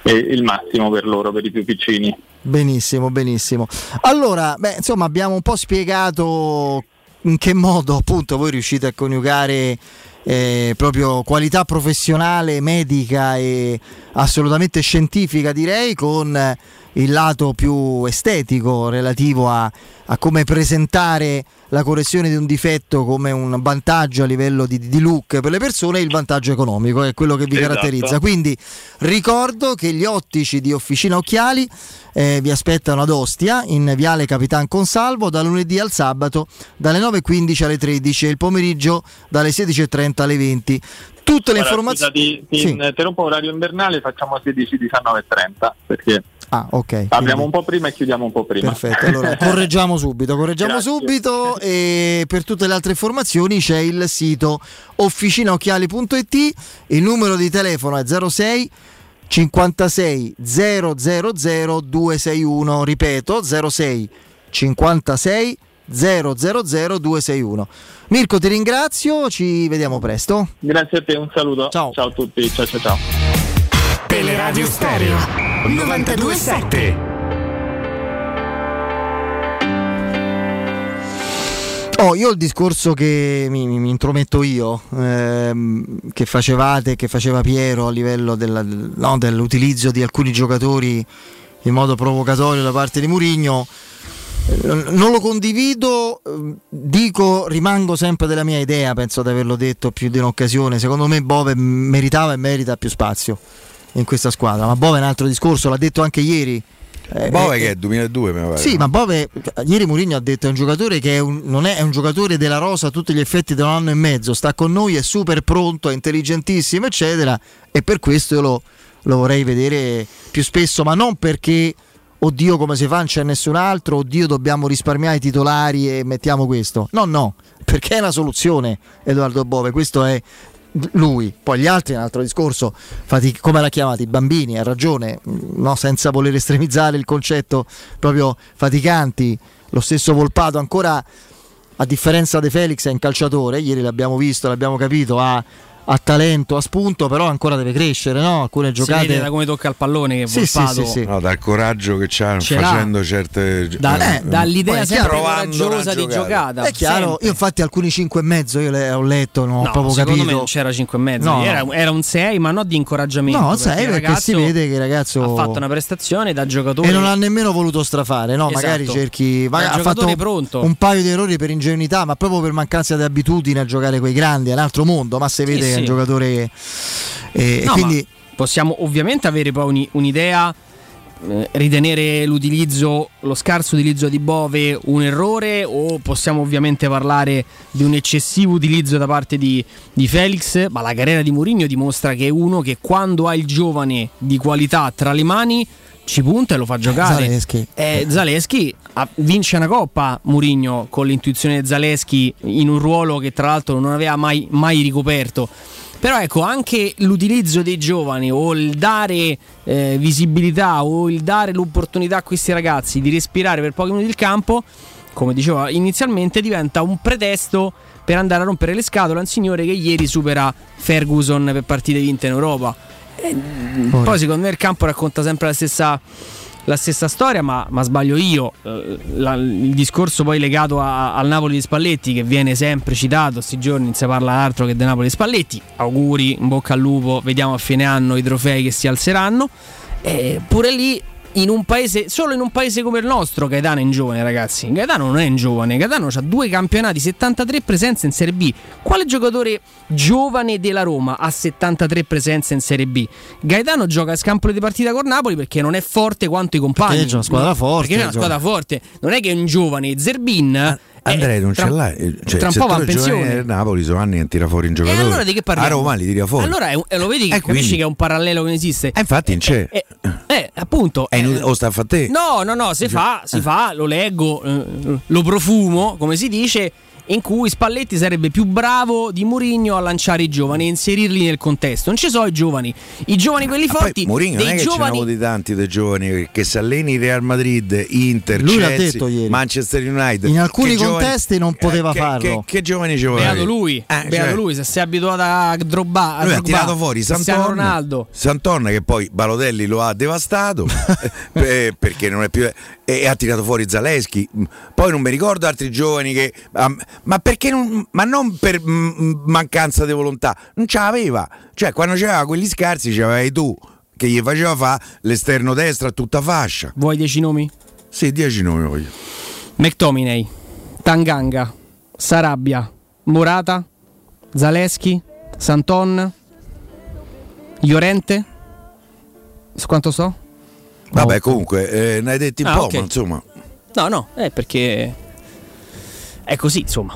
è il massimo per loro, per i più piccini. Benissimo, benissimo. Allora, beh, insomma, abbiamo un po' spiegato in che modo appunto voi riuscite a coniugare eh, proprio qualità professionale, medica e assolutamente scientifica, direi, con il lato più estetico relativo a, a come presentare la correzione di un difetto come un vantaggio a livello di, di look per le persone e il vantaggio economico, è quello che vi Esatto. caratterizza. Quindi ricordo che gli ottici di Officina Occhiali eh, vi aspettano ad Ostia in Viale Capitan Consalvo da lunedì al sabato dalle 9.15 alle 13 e il pomeriggio dalle 16.30 alle 20. Tutte le Ora, informazioni... ti, ti Sì. interrompo orario invernale, facciamo 16, 19 e 30 perché Ah, ok. apriamo quindi- un po' prima e chiudiamo un po' prima. Perfetto, allora correggiamo subito, correggiamo Grazie. subito e per tutte le altre informazioni c'è il sito officinaocchiali.it, il numero di telefono è 06 56 000 261, ripeto 06 56 000 261. Mirko ti ringrazio, ci vediamo presto. Grazie a te, un saluto. Ciao, a tutti, ciao ciao ciao. Teleradio Stereo 927. Oh, io il discorso che mi, mi- intrometto io, ehm, che facevate, che faceva Piero a livello della- no, dell'utilizzo di alcuni giocatori in modo provocatorio da parte di Murigno, eh, non lo condivido, eh, dico, rimango sempre della mia idea, penso di averlo detto più di un'occasione, secondo me Bove meritava e merita più spazio in questa squadra, ma Bove è un altro discorso, l'ha detto anche ieri. Eh, Bove eh, che è 2002 mi pare. sì, ma Bove, ieri Mourinho ha detto è un giocatore che è un, non è, è un giocatore della rosa a tutti gli effetti da un anno e mezzo, sta con noi, è super pronto, è intelligentissimo, eccetera, e per questo io lo, lo vorrei vedere più spesso, ma non perché, oddio come si fa, non c'è nessun altro, oddio dobbiamo risparmiare i titolari e mettiamo questo. No, no, perché è una soluzione Edoardo Bove, questo è lui, poi gli altri un altro discorso, Fatic- come l'ha chiamato? I bambini, ha ragione, mm, no? senza voler estremizzare il concetto proprio faticanti, lo stesso Volpato ancora a differenza di Felix è un calciatore, ieri l'abbiamo visto, l'abbiamo capito, ha, ha talento, ha spunto, però ancora deve crescere, no? Alcune Si giocate... vede da come tocca il pallone che Sì, sì, sì, sì. No, dal coraggio che c'ha Ce l'ha. facendo certe Da- eh, dall'idea poi è sempre coraggiosa di giocata. È chiaro, sempre. io infatti alcuni 5 e mezzo io le ho letto, non ho No, proprio secondo capito. me non c'era 5 e mezzo, No, era, no. era un 6, ma non di incoraggiamento. No, perché 6 il perché ragazzo si vede che il ragazzo ha fatto una prestazione da giocatore. E non ha nemmeno voluto strafare, no? Esatto. Magari cerchi. Ha fatto giocatore pronto. un paio di errori per ingenuità, ma proprio per mancanza di abitudine a giocare quei grandi, è un altro mondo. Ma si vede che è sì. un giocatore. eh, No, quindi possiamo ovviamente avere poi uni- un'idea, eh, ritenere l'utilizzo, lo scarso utilizzo di Bove un errore o possiamo ovviamente parlare di un eccessivo utilizzo da parte di, di Felix, ma la carriera di Mourinho dimostra che è uno che quando ha il giovane di qualità tra le mani ci punta e lo fa giocare. Zaleschi. Eh, Zaleschi ha- vince una coppa Murigno con l'intuizione di Zaleschi in un ruolo che tra l'altro non aveva mai, mai ricoperto. Però ecco, anche l'utilizzo dei giovani o il dare eh, visibilità o il dare l'opportunità a questi ragazzi di respirare per pochi minuti il campo, come dicevo inizialmente, diventa un pretesto per andare a rompere le scatole a un signore che ieri supera Ferguson per partite vinte in Europa. E, mm, poi secondo me il campo racconta sempre la stessa, la stessa storia, ma, ma sbaglio io. Eh, la- il discorso poi legato a- al Napoli di Spalletti, che viene sempre citato, questi giorni non si parla altro che del Napoli di Spalletti. Auguri, in bocca al lupo, vediamo a fine anno i trofei che si alzeranno. E pure lì. In un paese, solo in un paese come il nostro, Gaetano è in giovane, ragazzi. Gaetano non è in giovane. Gaetano ha due campionati, 73 presenze in Serie B. Quale giocatore giovane della Roma ha 73 presenze in Serie B? Gaetano gioca a scampolo di partita con Napoli perché non è forte quanto i compagni. Perché c'è una squadra forte, Perché è una squadra forte. Non è che è un giovane. Zerbin Andrea non tra- ce l'hai. eh, Cioè, tra un po' va in pensione. del Napoli sono anni che tira fuori un giocatore. allora di che parliamo? A Roma li tira fuori. Allora è eh, lo vedi che Eh, capisci quindi- che è un parallelo che non esiste. Eh, infatti non c'è. Eh, eh, appunto. È inutile- o sta a te. No, no, no, si fa, si fa, lo leggo, eh, lo profumo, come si dice, in cui Spalletti sarebbe più bravo di Mourinho a lanciare i giovani e inserirli nel contesto. Non ci sono i giovani, i giovani quelli forti, Mourinho non dei è che ce ne giovani avuti tanti dei giovani che- che si alleni Real Madrid, Inter, Lui l'ha Chelsea, detto ieri. Manchester United. In alcuni Che giovani- contesti non poteva che, farlo. Che, che giovani ci vuoi? Beato lui, beato cioè- lui, se sei abituato a Drogba, a Lui ha tirato fuori Santon, Ronaldo. Santon che poi Balotelli lo ha devastato eh, perché non è più e ha tirato fuori Zaleschi. Poi non mi ricordo altri giovani che ah, ma perché non ma non per mm, mancanza di volontà, non ce l'aveva. Cioè, quando c'aveva quegli scarsi c'avevi tu che gli faceva fa l'esterno destra a tutta fascia. Vuoi 10 nomi? Sì, 10 nomi voglio. McTominay, Tanganga, Sarabia, Morata, Zaleschi, Santon, Llorente. Su quanto so? Vabbè, comunque, eh, ne hai detti un Ah, po', ok. ma insomma. No, no, è perché è così, insomma.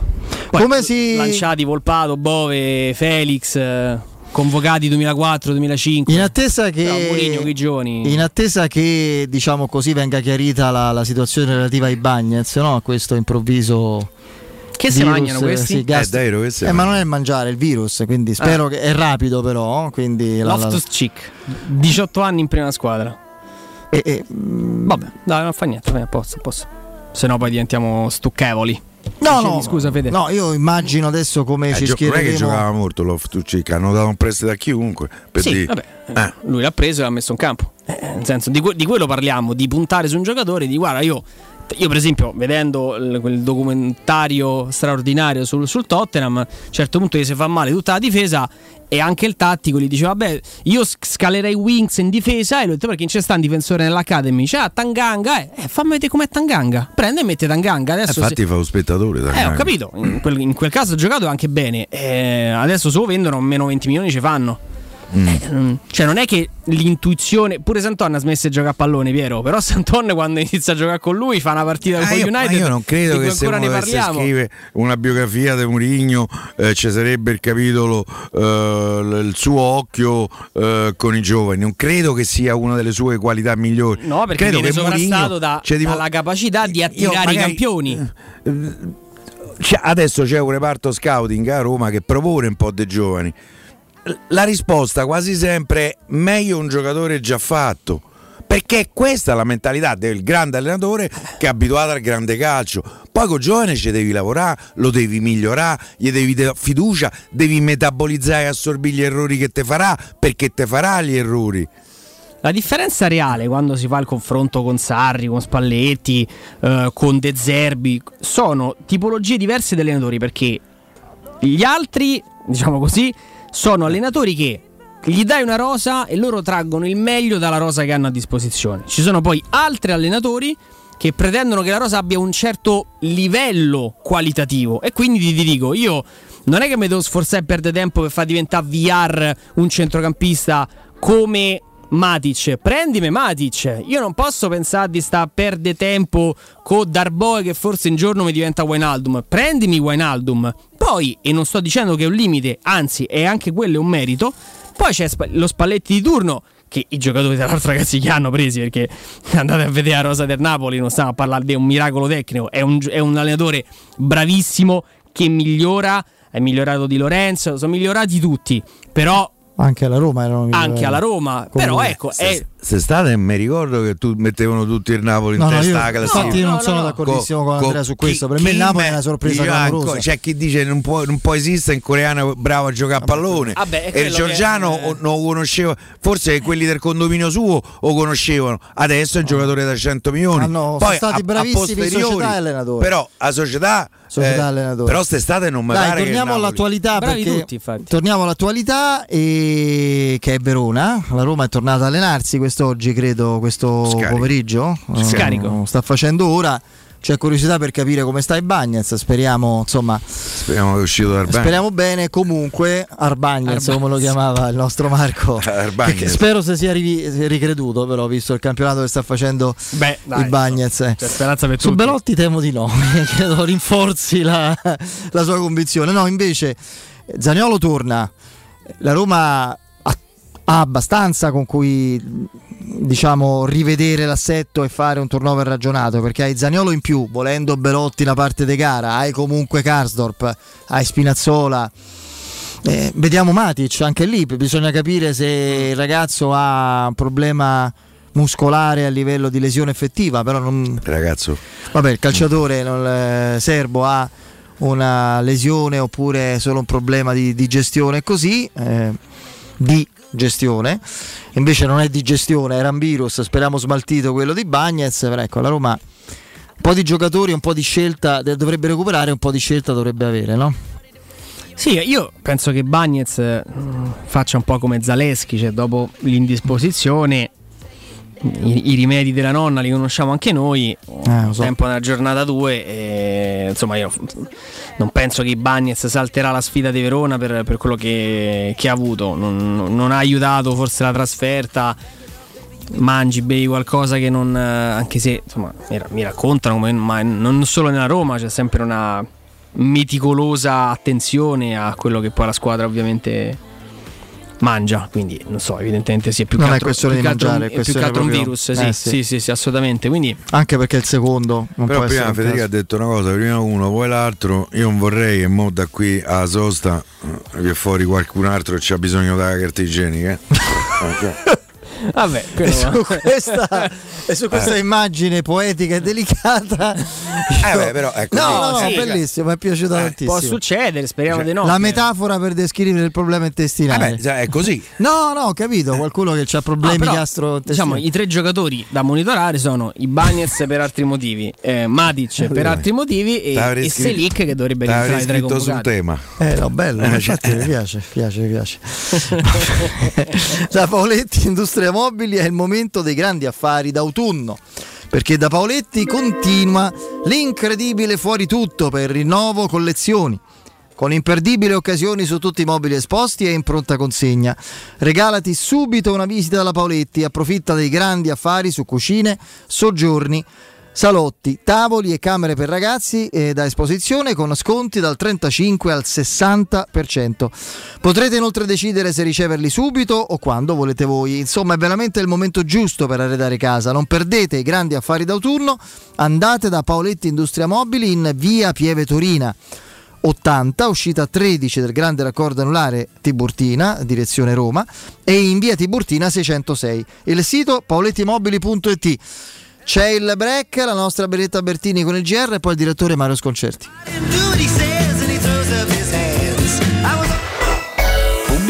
Poi, Come si- lanciati Volpato, Bove, Felix, eh, convocati 2004-2005. In attesa che, giovani. in attesa che diciamo così venga chiarita la, la situazione relativa ai Bagnets, no? A questo improvviso. Che si mangiano questi? Sì, gas- Eh, si Eh, ma mangiano? non è il mangiare, è il virus, quindi spero che è rapido però. Quindi la- la- Loftus Cheek, 18 anni in prima squadra. e- e, mm, Vabbè, dai, non fa niente, vai, a posto, a posto. Se no poi diventiamo stucchevoli. No, Dicevi, no, scusa Fede. no, io immagino adesso come Eh, ci gio- non è che schiereremo. giocava molto Loftus-Cheek, hanno dato un prestito a chiunque. Per Sì, dire- vabbè, Eh. lui l'ha preso e l'ha messo in campo. Eh, nel senso, di, que- di quello parliamo, di puntare su un giocatore, di guarda, io, io per esempio, vedendo il- quel documentario straordinario sul, sul Tottenham, a un certo punto gli si fa male tutta la difesa e anche il tattico gli dice, vabbè, io sc- scalerei Wings in difesa e lui detto perché c'è sta un difensore nell'Academy, c'è ah, Tanganga, eh, eh, fammi vedere com'è Tanganga, prende e mette Tanganga, Eh, adesso... Infatti se- fa lo spettatore. dai, eh, ho capito. In quel, in quel caso ha giocato anche bene. Eh, adesso se lo vendono, meno 20 milioni ci fanno. Mm. Eh, mm, cioè, non è che l'intuizione. Pure Santon ha smesso di giocare a pallone, Piero. Però Santon, quando inizia a giocare con lui, fa una partita Ah, con io, ma United. io non credo che se uno scrivere una biografia di Mourinho eh, ci sarebbe il capitolo eh, il suo occhio eh, con i giovani. Non credo che sia una delle sue qualità migliori. No, perché credo viene che sovrastato da, ci dimo- dalla capacità di attirare i magari- campioni. C'è- adesso c'è un reparto scouting a Roma che propone un po' dei giovani. La risposta quasi sempre è meglio un giocatore già fatto. Perché questa è la mentalità del grande allenatore che è abituato al grande calcio. Poi con giovane ci devi lavorare, lo devi migliorare, gli devi dare fiducia, devi metabolizzare e assorbire gli errori che te farà, perché te farà gli errori. La differenza reale quando si fa il confronto con Sarri, con Spalletti, eh, con De Zerbi, sono tipologie diverse di allenatori perché gli altri, diciamo così, sono allenatori che gli dai una rosa e loro traggono il meglio dalla rosa che hanno a disposizione. Ci sono poi altri allenatori che pretendono che la rosa abbia un certo livello qualitativo e quindi ti dico, io non è che mi devo sforzare e perdere tempo per far diventare VR un centrocampista come Matic, prendimi Matic. Io non posso pensare di sta a perdere tempo con Darboe che forse un giorno mi diventa Wijnaldum. Prendimi Wijnaldum. Poi, e non sto dicendo che è un limite, anzi è anche quello un merito, poi c'è lo Spalletti di turno che i giocatori tra l'altro ragazzi che hanno presi perché andate a vedere la rosa del Napoli non stiamo a parlare di un miracolo tecnico è un, è un allenatore bravissimo che migliora è migliorato di Lorenzo sono migliorati tutti però Anche alla Roma erano anche alla Roma. Come- però ecco è, Se state mi ricordo che tu mettevano tutti il Napoli in No, no, testa io- alla classifica. infatti io non sono d'accordissimo con Andrea su questo. Per me il chi Napoli me- è una sorpresa io clamorosa. C'è chi dice non può, non può esistere un coreano bravo a giocare a pallone. Vabbè, è e il Giorgiano che- eh. o- non lo conosceva, forse quelli del condominio suo lo conoscevano. Adesso è un giocatore da 100 milioni. Ah, no, sono Poi stati a- a bravissimi in posteriori, società e allenatori. Però a società, Società eh, e allenatori. però quest'estate non mi Dai, pare che torniamo all'attualità perché tutti, torniamo all'attualità e... che è Verona. La Roma è tornata a allenarsi quest'oggi, credo, questo Scarico. pomeriggio. Scarico. sta facendo ora. c'è curiosità per capire come sta Ibagnez, speriamo insomma Speriamo che è uscito dal bagno. Speriamo bene, comunque Arbagnez, come lo chiamava il nostro Marco, Arbagnez. che spero se sia rivi- ricreduto, però visto il campionato che sta facendo Beh, dai, il Bagnez. eh. C'è speranza per Su tutti. Belotti temo di no, credo rinforzi la, la sua convinzione. No, invece Zaniolo torna, la Roma ha abbastanza con cui diciamo rivedere l'assetto e fare un turnover ragionato perché hai Zaniolo in più, volendo Belotti una parte di gara, hai comunque Karsdorp, hai Spinazzola. Eh, vediamo Matic, anche lì bisogna capire se il ragazzo ha un problema muscolare a livello di lesione effettiva, però non, Ragazzo, Vabbè, il calciatore non- eh, serbo ha una lesione oppure solo un problema di, di gestione così, eh, di gestione. Invece non è di gestione, era un virus, speriamo smaltito quello di Bagnez, però ecco, la Roma un po' di giocatori, un po' di scelta dovrebbe recuperare, un po' di scelta dovrebbe avere, no? Sì, io penso che Bagnez eh, faccia un po' come Zaleschi, cioè dopo l'indisposizione, i, i rimedi della nonna li conosciamo anche noi, un so. tempo nella giornata 2, e, insomma io non penso che Bagnez salterà la sfida di Verona per, per quello che, che ha avuto, non, non ha aiutato forse la trasferta. Mangi, bevi qualcosa che non. eh, anche se insomma mi, ra- mi raccontano, ma non solo nella Roma c'è sempre una meticolosa attenzione a quello che poi la squadra ovviamente mangia. Quindi non so, evidentemente sì, è più Non che è altro, questione più di altro un- mangiare, è è più che questione altro un virus. eh, sì, sì. sì, sì, sì, assolutamente. Quindi Anche perché il secondo non però può prima Federica ha detto una cosa, prima uno, poi l'altro, io non vorrei che mo da qui alla sosta eh, viene fuori qualcun altro che ha bisogno della carta igienica. eh. Eh, cioè, Vabbè, E su questa, e su questa immagine poetica e delicata. Eh beh, però, ecco, no, no, no, Sì. bellissimo, mi è piaciuto tantissimo. può succedere, speriamo di no. La Eh, metafora per descrivere il problema intestinale. Vabbè, cioè, è così. No, no, ho capito, qualcuno che ha problemi Ah, però, gastrointestinali. Diciamo, i tre giocatori da monitorare sono i Bagnez per altri motivi, eh, Matic per altri motivi e, e Selic che dovrebbe rientrare tra i scritto sul convocati. tema. Eh no, bello, Eh, infatti cioè- mi piace, mi piace, mi piace. da Paoletti Industria Mobili è il momento dei grandi affari d'autunno. Perché da Paoletti continua l'incredibile fuori tutto per rinnovo collezioni. Con imperdibili occasioni su tutti i mobili esposti e in pronta consegna. Regalati subito una visita alla Paoletti, approfitta dei grandi affari su cucine, soggiorni, salotti, tavoli e camere per ragazzi eh, da esposizione con sconti dal 35 al 60%. Potrete inoltre decidere se riceverli subito o quando volete voi. Insomma, è veramente il momento giusto per arredare casa. Non perdete i grandi affari d'autunno. Andate da Paoletti Industria Mobili in via Pieve Torina. 80, uscita 13 del grande raccordo anulare Tiburtina, direzione Roma, e in via Tiburtina 606. Il sito paolettimobili.it. C'è il break, la nostra Beretta Bertini con il GR e poi il direttore Mario Sconcerti.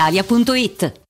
brispalitalia.it.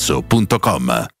showroomdelmaterasso.com.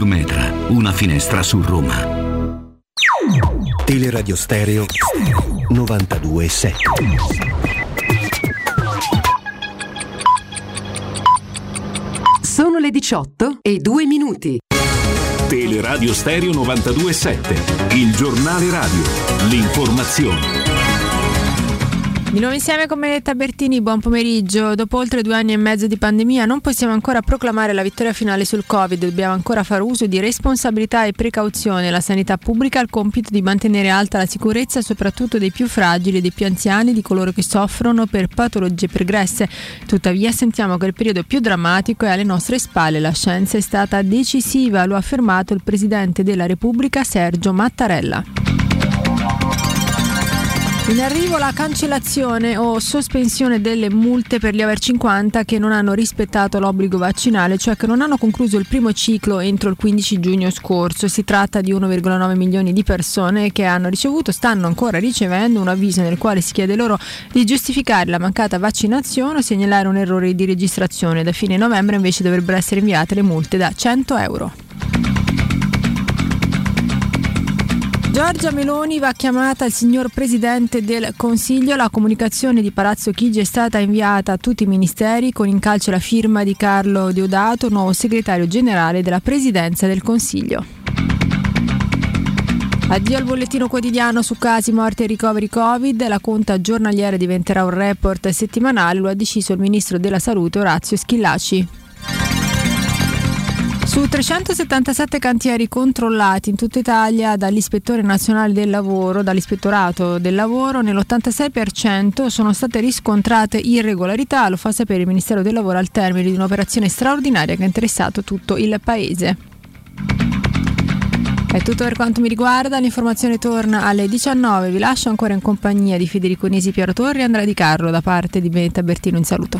Metra, una finestra su Roma. Teleradio Stereo 927. Sono le 18 e 2 minuti. Teleradio Stereo 927, il giornale radio, l'informazione. Di nuovo insieme con Benedetta Bertini, buon pomeriggio. Dopo oltre due anni e mezzo di pandemia non possiamo ancora proclamare la vittoria finale sul Covid, dobbiamo ancora fare uso di responsabilità e precauzione. La sanità pubblica ha il compito di mantenere alta la sicurezza soprattutto dei più fragili, dei più anziani, di coloro che soffrono per patologie pregresse. Tuttavia sentiamo che il periodo più drammatico è alle nostre spalle. La scienza è stata decisiva, lo ha affermato il Presidente della Repubblica Sergio Mattarella. In arrivo la cancellazione o sospensione delle multe per gli over 50 che non hanno rispettato l'obbligo vaccinale, cioè che non hanno concluso il primo ciclo entro il 15 giugno scorso. Si tratta di 1,9 milioni di persone che hanno ricevuto, stanno ancora ricevendo un avviso nel quale si chiede loro di giustificare la mancata vaccinazione o segnalare un errore di registrazione. Da fine novembre invece dovrebbero essere inviate le multe da 100 euro. Giorgia Meloni va chiamata il signor Presidente del Consiglio. La comunicazione di Palazzo Chigi è stata inviata a tutti i ministeri con in calcio la firma di Carlo Deodato, nuovo segretario generale della Presidenza del Consiglio. Addio al bollettino quotidiano su casi, morti e ricoveri Covid. La conta giornaliera diventerà un report settimanale, lo ha deciso il ministro della Salute Orazio Schillaci. Su 377 cantieri controllati in tutta Italia dall'Ispettore Nazionale del Lavoro, dall'Ispettorato del Lavoro, nell'86% sono state riscontrate irregolarità, lo fa sapere il Ministero del Lavoro al termine di un'operazione straordinaria che ha interessato tutto il Paese. È tutto per quanto mi riguarda, l'informazione torna alle 19, vi lascio ancora in compagnia di Federico Nisi, Piero Torri e Andrea Di Carlo da parte di Benetta Bertino in saluto.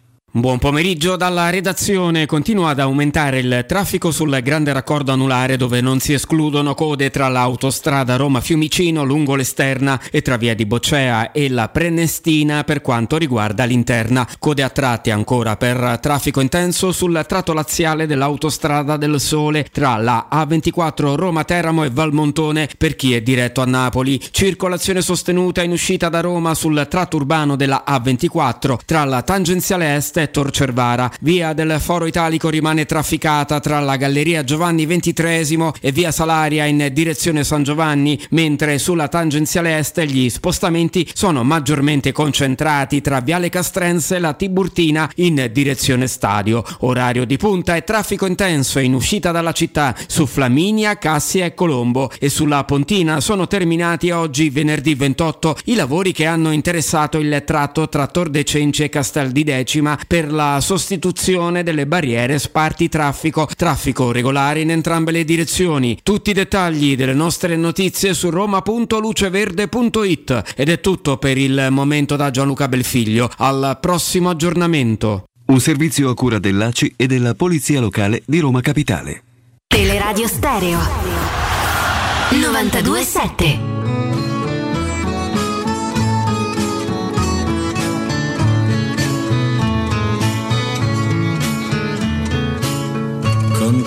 Buon pomeriggio dalla redazione. Continua ad aumentare il traffico sul grande raccordo anulare dove non si escludono code tra l'autostrada Roma-Fiumicino lungo l'esterna e tra via di Boccea e la Prenestina per quanto riguarda l'interna. Code a tratti ancora per traffico intenso sul tratto laziale dell'autostrada del Sole tra la A24 Roma-Teramo e Valmontone per chi è diretto a Napoli. Circolazione sostenuta in uscita da Roma sul tratto urbano della A24 tra la tangenziale est e Tor Cervara. Via del Foro Italico rimane trafficata tra la Galleria Giovanni XXIII e via Salaria in direzione San Giovanni, mentre sulla tangenziale est gli spostamenti sono maggiormente concentrati tra Viale Castrense e la Tiburtina in direzione Stadio. Orario di punta e traffico intenso in uscita dalla città su Flaminia, Cassia e Colombo e sulla Pontina sono terminati oggi venerdì 28 i lavori che hanno interessato il tratto tra Tor de Cenci e Castel di Decima per la sostituzione delle barriere sparti traffico, traffico regolare in entrambe le direzioni. Tutti i dettagli delle nostre notizie su roma.luceverde.it ed è tutto per il momento da Gianluca Belfiglio. Al prossimo aggiornamento. Un servizio a cura dell'ACI e della Polizia Locale di Roma Capitale. Teleradio Stereo 927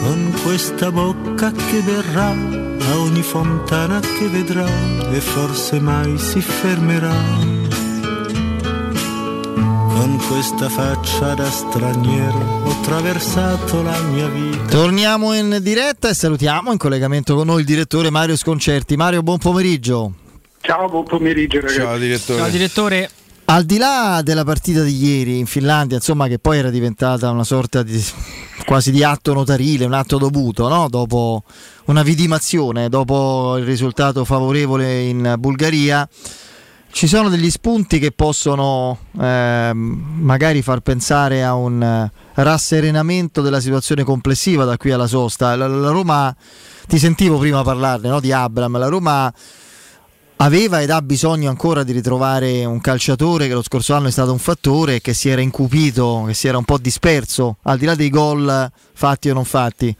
con questa bocca che verrà a ogni fontana che vedrà e forse mai si fermerà. Con questa faccia da straniero ho attraversato la mia vita. Torniamo in diretta e salutiamo in collegamento con noi il direttore Mario Sconcerti. Mario, buon pomeriggio. Ciao, buon pomeriggio ragazzi. Ciao direttore. Ciao direttore. Al di là della partita di ieri in Finlandia, insomma, che poi era diventata una sorta di quasi di atto notarile, un atto dovuto, no? dopo una vidimazione, dopo il risultato favorevole in Bulgaria, ci sono degli spunti che possono eh, magari far pensare a un rasserenamento della situazione complessiva da qui alla sosta. La, la Roma, ti sentivo prima parlarne no? di Abram, la Roma aveva ed ha bisogno ancora di ritrovare un calciatore che lo scorso anno è stato un fattore e che si era incupito, che si era un po' disperso, al di là dei gol fatti o non fatti.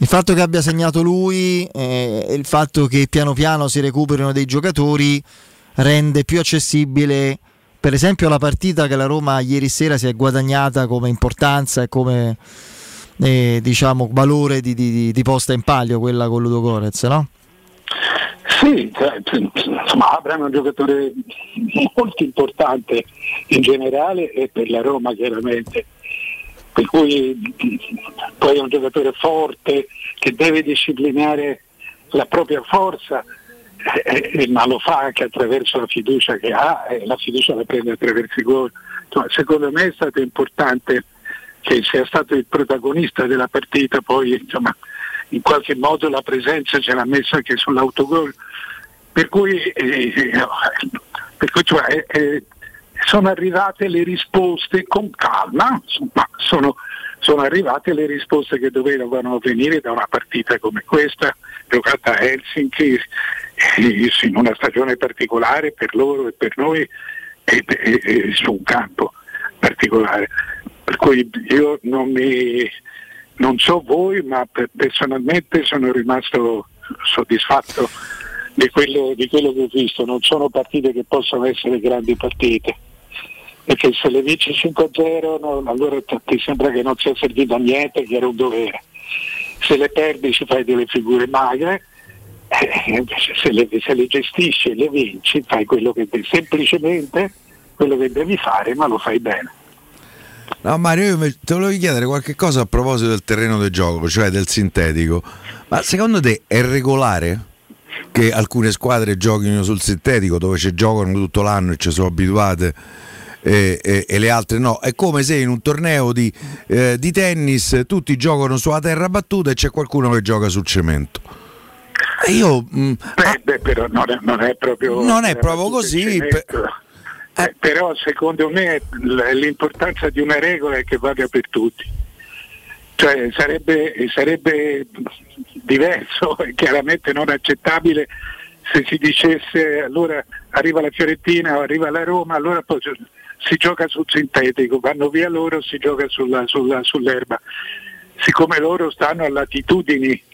Il fatto che abbia segnato lui e eh, il fatto che piano piano si recuperino dei giocatori rende più accessibile per esempio la partita che la Roma ieri sera si è guadagnata come importanza e come eh, diciamo, valore di, di, di, posta in palio, quella con Ludo Gorez, no? Sì, cioè, insomma Abraham è un giocatore molto importante in generale e per la Roma chiaramente, per cui poi è un giocatore forte che deve disciplinare la propria forza, eh, eh, ma lo fa anche attraverso la fiducia che ha e la fiducia la prende attraverso i gol. Insomma, secondo me è stato importante che sia stato il protagonista della partita, poi insomma, in qualche modo la presenza ce l'ha messa anche sull'autogol per cui eh, Per cui cioè, eh, sono arrivate le risposte con calma, ma sono, sono arrivate le risposte che dovevano venire da una partita come questa, giocata a Helsinki eh, in una stagione particolare per loro e per noi e, e- e su un campo particolare. Per cui io non mi non so voi, ma per- personalmente sono rimasto soddisfatto di quello, di quello che ho visto. Non sono partite che possono essere grandi partite. Perché se le vinci 5-0 no, allora ti sembra che non sia servito a niente, che era un dovere. Se le perdi ci fai delle figure magre, eh, se le, se le gestisci e le vinci fai quello che semplicemente quello che devi fare, ma lo fai bene. No Mario, io te volevo chiedere qualche cosa a proposito del terreno del gioco, cioè del sintetico. Ma secondo te è regolare che alcune squadre giochino sul sintetico dove ci giocano tutto l'anno e ci sono abituate e, e- e le altre no? È come se in un torneo di, eh, di tennis tutti giocano sulla terra battuta e c'è qualcuno che gioca sul cemento. E io mm, Beh, beh, però non è, non è proprio Non è proprio così, cemento. Eh, però secondo me l'importanza di una regola è che vada per tutti. Cioè sarebbe, sarebbe diverso e chiaramente non accettabile se si dicesse allora arriva la Fiorentina o arriva la Roma, allora poi si gioca sul sintetico, vanno via loro, si gioca sulla- sulla- sull'erba. Siccome loro stanno a latitudini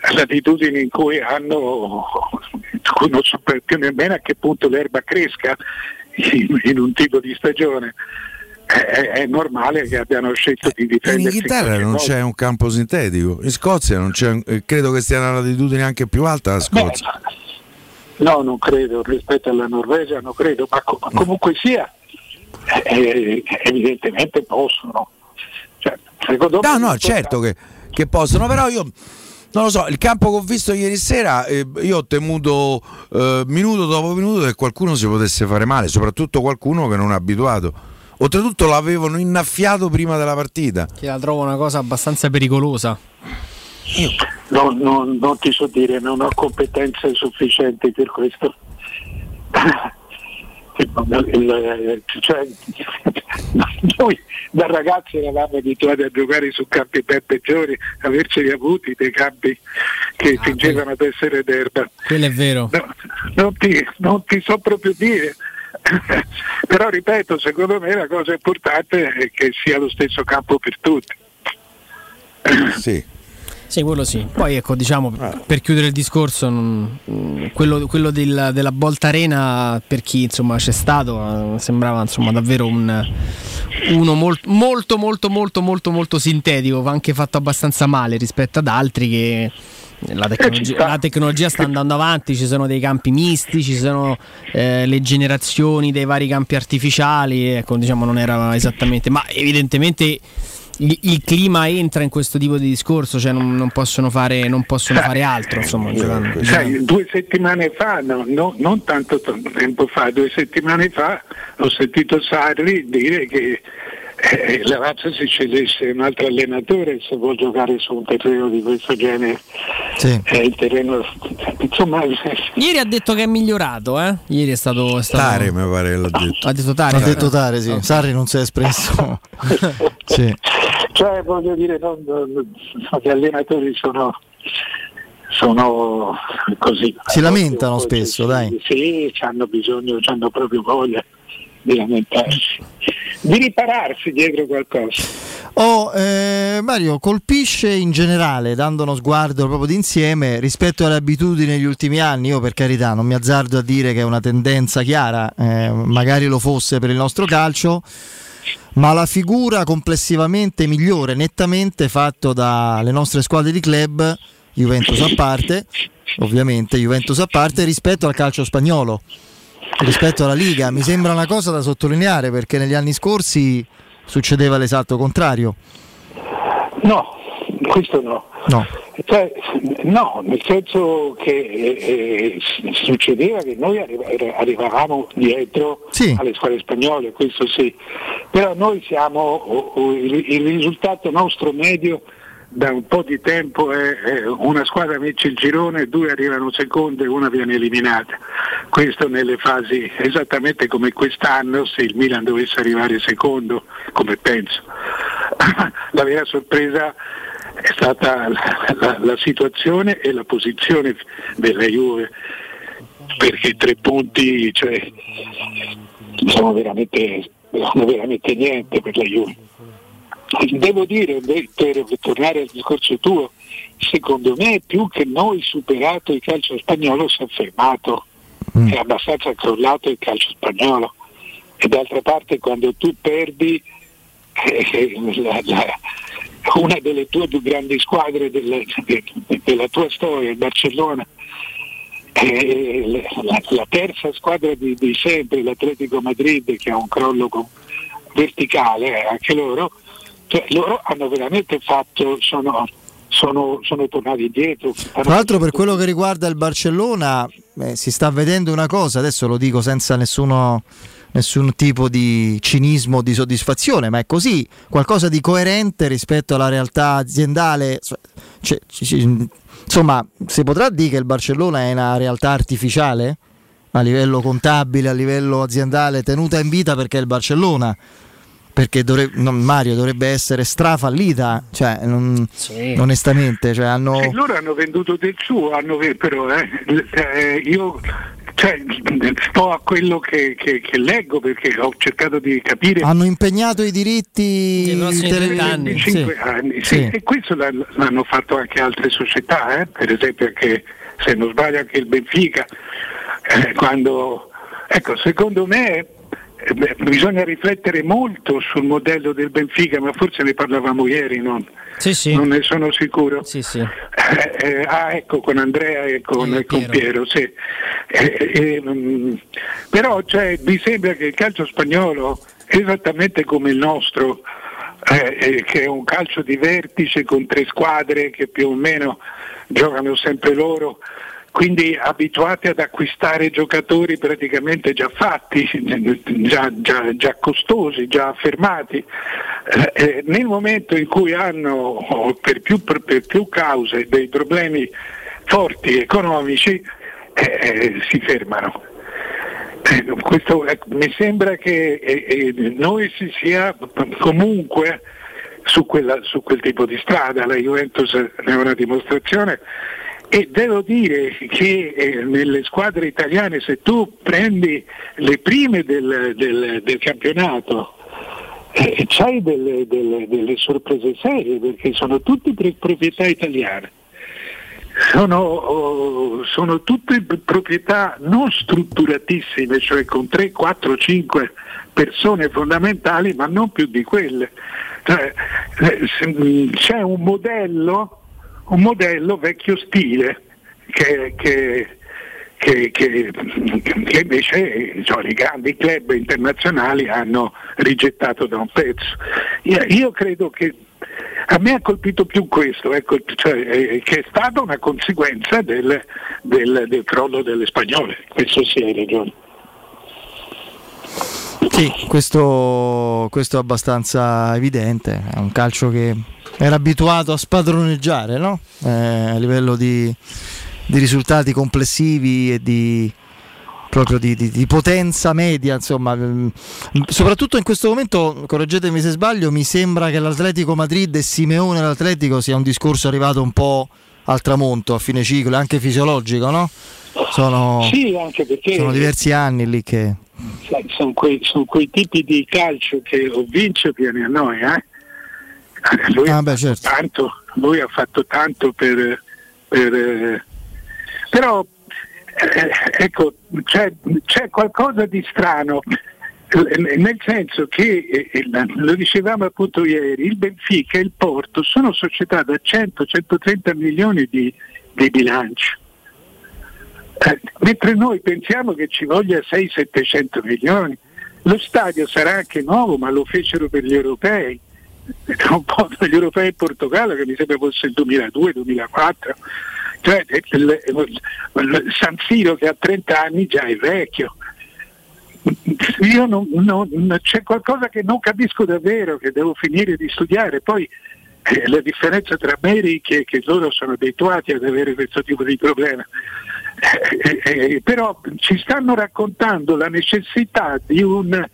in cui hanno non so più nemmeno a che punto l'erba cresca in, in un tipo di stagione. È, è- normale che abbiano scelto di in difendersi. Inghilterra non c'è un campo sintetico, in Scozia non c'è, eh, credo che stia una latitudine anche più alta la Scozia. No, non credo, rispetto alla Norvegia non credo, ma co- comunque sia, eh, evidentemente possono. Cioè, No, no, certo che, che possono, però io non lo so, il campo che ho visto ieri sera, eh, io ho temuto eh, minuto dopo minuto che qualcuno si potesse fare male, soprattutto qualcuno che non è abituato. Oltretutto l'avevano innaffiato prima della partita. Che la trovo una cosa abbastanza pericolosa. No, no, non ti so dire, non ho competenze sufficienti per questo. Il- cioè, noi da ragazzi eravamo abituati a giocare su campi ben peggiori, averceli avuti dei campi che fingevano di essere d'erba. Quello è vero. No, non, ti, non ti so proprio dire. Però ripeto, secondo me la cosa importante è che sia lo stesso campo per tutti. Sì. Sì, quello sì. Poi ecco, diciamo, per chiudere il discorso, mm, quello, quello del- della Volta Arena, per chi insomma c'è stato, eh, sembrava insomma davvero un, uno mol- molto molto molto molto molto sintetico, va anche fatto abbastanza male rispetto ad altri che la tecnologia, la tecnologia sta andando avanti, ci sono dei campi misti, ci sono eh, le generazioni dei vari campi artificiali, ecco, diciamo non era esattamente, ma evidentemente il, il clima entra in questo tipo di discorso, cioè non, non possono, fare, non possono fare altro, insomma, giocando. Sai, due settimane fa, no, no, non tanto tempo fa, due settimane fa ho sentito Sarri dire che eh, la razza si scegliesse un altro allenatore se vuol giocare su un terreno di questo genere. È il terreno, insomma, Ieri ha detto che è migliorato, eh? Ieri è stato... È stato... Tare mi pare che l'ha detto. Ha detto Tare. Ha detto Tare, sì. Sarri non si è espresso. sì. cioè voglio dire, non- non- gli allenatori sono, sono così. Si lamentano spesso, dai. Sì, hanno bisogno, hanno proprio voglia di lamentarsi, di ripararsi dietro qualcosa. Oh, eh, Mario, colpisce in generale, dando uno sguardo proprio d'insieme rispetto alle abitudini negli ultimi anni. Io, per carità, non mi azzardo a dire che è una tendenza chiara, eh, magari lo fosse per il nostro calcio, ma la figura complessivamente migliore, nettamente fatto dalle nostre squadre di club, Juventus a parte, ovviamente, Juventus a parte, rispetto al calcio spagnolo, rispetto alla Liga. Mi sembra una cosa da sottolineare perché negli anni scorsi succedeva l'esatto contrario. No, questo no. No. Cioè, no, nel senso che eh, eh, succedeva che noi arriva- arrivavamo dietro alle squadre spagnole, questo sì, però noi siamo, il risultato nostro medio da un po' di tempo è, è una squadra vince il girone, due arrivano seconde e una viene eliminata. questo nelle fasi esattamente come quest'anno se il Milan dovesse arrivare secondo, come penso. La vera sorpresa è stata la, la, la situazione e la posizione della Juve, perché tre punti cioè, sono, veramente, sono veramente niente per la Juve. Devo dire, per tornare al discorso tuo, secondo me più che noi superato il calcio spagnolo si è fermato, mm. è abbastanza crollato il calcio spagnolo e d'altra parte quando tu perdi eh, la, la, una delle tue più grandi squadre della, della tua storia, il Barcellona, eh, la, la, terza squadra di, di, sempre, l'Atletico Madrid, che ha un crollo con, verticale, eh, anche loro, cioè, loro hanno veramente fatto, sono, sono, sono tornati indietro. Tra l'altro per quello che riguarda il Barcellona eh, si sta vedendo una cosa, adesso lo dico senza nessuno nessun tipo di cinismo di soddisfazione, ma è così, qualcosa di coerente rispetto alla realtà aziendale. Cioè, insomma, si potrà dire che il Barcellona è una realtà artificiale a livello contabile, a livello aziendale, tenuta in vita perché è il Barcellona perché dovrebbe, no, Mario dovrebbe essere strafallita, cioè, non, sì. onestamente. Cioè, hanno... sì, loro hanno venduto del suo, hanno, però eh, eh, io cioè, sto a quello che, che, che, leggo perché ho cercato di capire. Hanno impegnato i diritti tele... anni. Sì. anni sì. e questo l'hanno fatto anche altre società, eh? per esempio anche se non sbaglio anche il Benfica, eh, quando ecco secondo me eh, bisogna riflettere molto sul modello del Benfica, ma forse ne parlavamo ieri, non, sì, sì. non ne sono sicuro. Sì, eh, eh, ah, ecco, con Andrea e con, e con Piero. Piero eh, mh, mm, però cioè, mi sembra che il calcio spagnolo, esattamente come il nostro, eh, che è un calcio di vertice con tre squadre che più o meno giocano sempre loro, quindi abituati ad acquistare giocatori praticamente già fatti, già, già, già costosi, già affermati. Eh, eh nel momento in cui hanno per più, per più cause dei problemi forti economici, eh, eh si fermano. Eh, questo, mi sembra che eh, noi si sia comunque su, quella, su quel tipo di strada, la Juventus è una dimostrazione e devo dire che eh, nelle squadre italiane se tu prendi le prime del, del, del campionato eh, c'hai delle, delle, delle, sorprese serie perché sono tutte proprietà italiane. Sono, oh, sono, tutte proprietà non strutturatissime, cioè con 3, 4, 5 persone fondamentali, ma non più di quelle. Cioè, eh, c'è un modello un modello vecchio stile che, che, che, che invece cioè, i grandi club internazionali hanno rigettato da un pezzo. Io, io credo che a me ha colpito più questo, ecco, cioè, eh, che è stata una conseguenza del, del, del crollo delle spagnole, questo sì hai ragione. Sì, questo, questo, è abbastanza evidente, è un calcio che era abituato a spadroneggiare no? eh, a livello di, di, risultati complessivi e di, proprio di, di, potenza media, insomma, mm, soprattutto in questo momento, correggetemi se sbaglio, mi sembra che l'Atletico Madrid e Simeone l'Atletico sia un discorso arrivato un po' al tramonto, a fine ciclo, anche fisiologico, no? Sono, sì, anche perché sono diversi anni lì che... Sono quei, sono quei tipi di calcio che o vince viene a noi, eh? lui, ah, beh, certo. tanto, lui, ha fatto tanto per... per eh, però eh, ecco, c'è, c'è, qualcosa di strano, eh, nel senso che, eh, eh, lo dicevamo appunto ieri, il Benfica e il Porto sono società da 100-130 milioni di, di bilancio. Eh, mentre noi pensiamo che ci voglia 600-700 milioni. Lo stadio sarà anche nuovo, ma lo fecero per gli europei. Un po' dagli europei in Portogallo che mi sembra fosse il 2002-2004 cioè il, il, il San Siro che ha 30 anni già è vecchio. Io non, non, c'è qualcosa che non capisco davvero che devo finire di studiare. Poi eh, la differenza tra me e che, che loro sono abituati ad avere questo tipo di problema eh, eh, però ci stanno raccontando la necessità di un,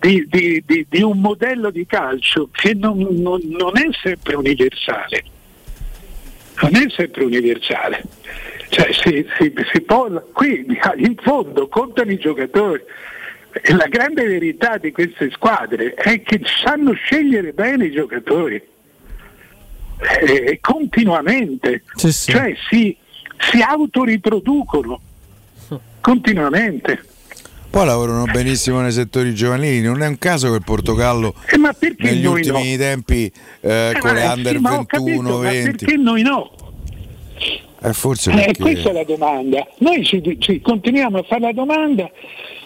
di, di- di- un modello di calcio che non, non- non è sempre universale. Non è sempre universale. Cioè, si- si- si può- qui in fondo contano i giocatori. E la grande verità di queste squadre è che sanno scegliere bene i giocatori eh, continuamente, cioè si, si autoriproducono continuamente. Poi lavorano benissimo nei settori giovanili, non è un caso che il Portogallo Eh, negli ultimi no? tempi eh, Eh, con le eh, under sì, ma ho 21, capito, ma 20. perché noi no? Eh, forse Eh, perché... questa è la domanda. Noi ci, ci continuiamo a fare la domanda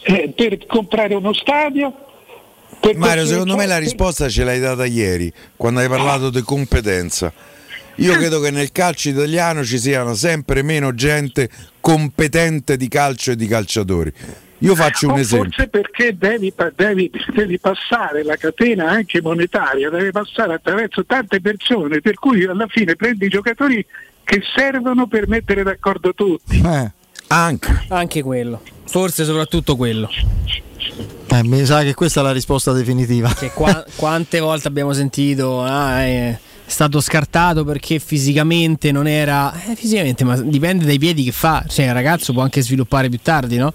eh, per comprare uno stadio. Mario, secondo me la risposta ce l'hai data ieri, quando hai parlato di competenza. Io credo che nel calcio italiano ci siano sempre meno gente competente di calcio e di calciatori. Io faccio un O esempio. Forse perché devi, devi- devi passare la catena anche monetaria, devi passare attraverso tante persone, per cui alla fine prendi i giocatori che servono per mettere d'accordo tutti. Anche. Anche quello. Forse soprattutto quello. Eh, mi sa che questa è la risposta definitiva. Che qua- quante volte abbiamo sentito ah, è stato scartato perché fisicamente non era eh, fisicamente ma dipende dai piedi che fa cioè il ragazzo può anche sviluppare più tardi no?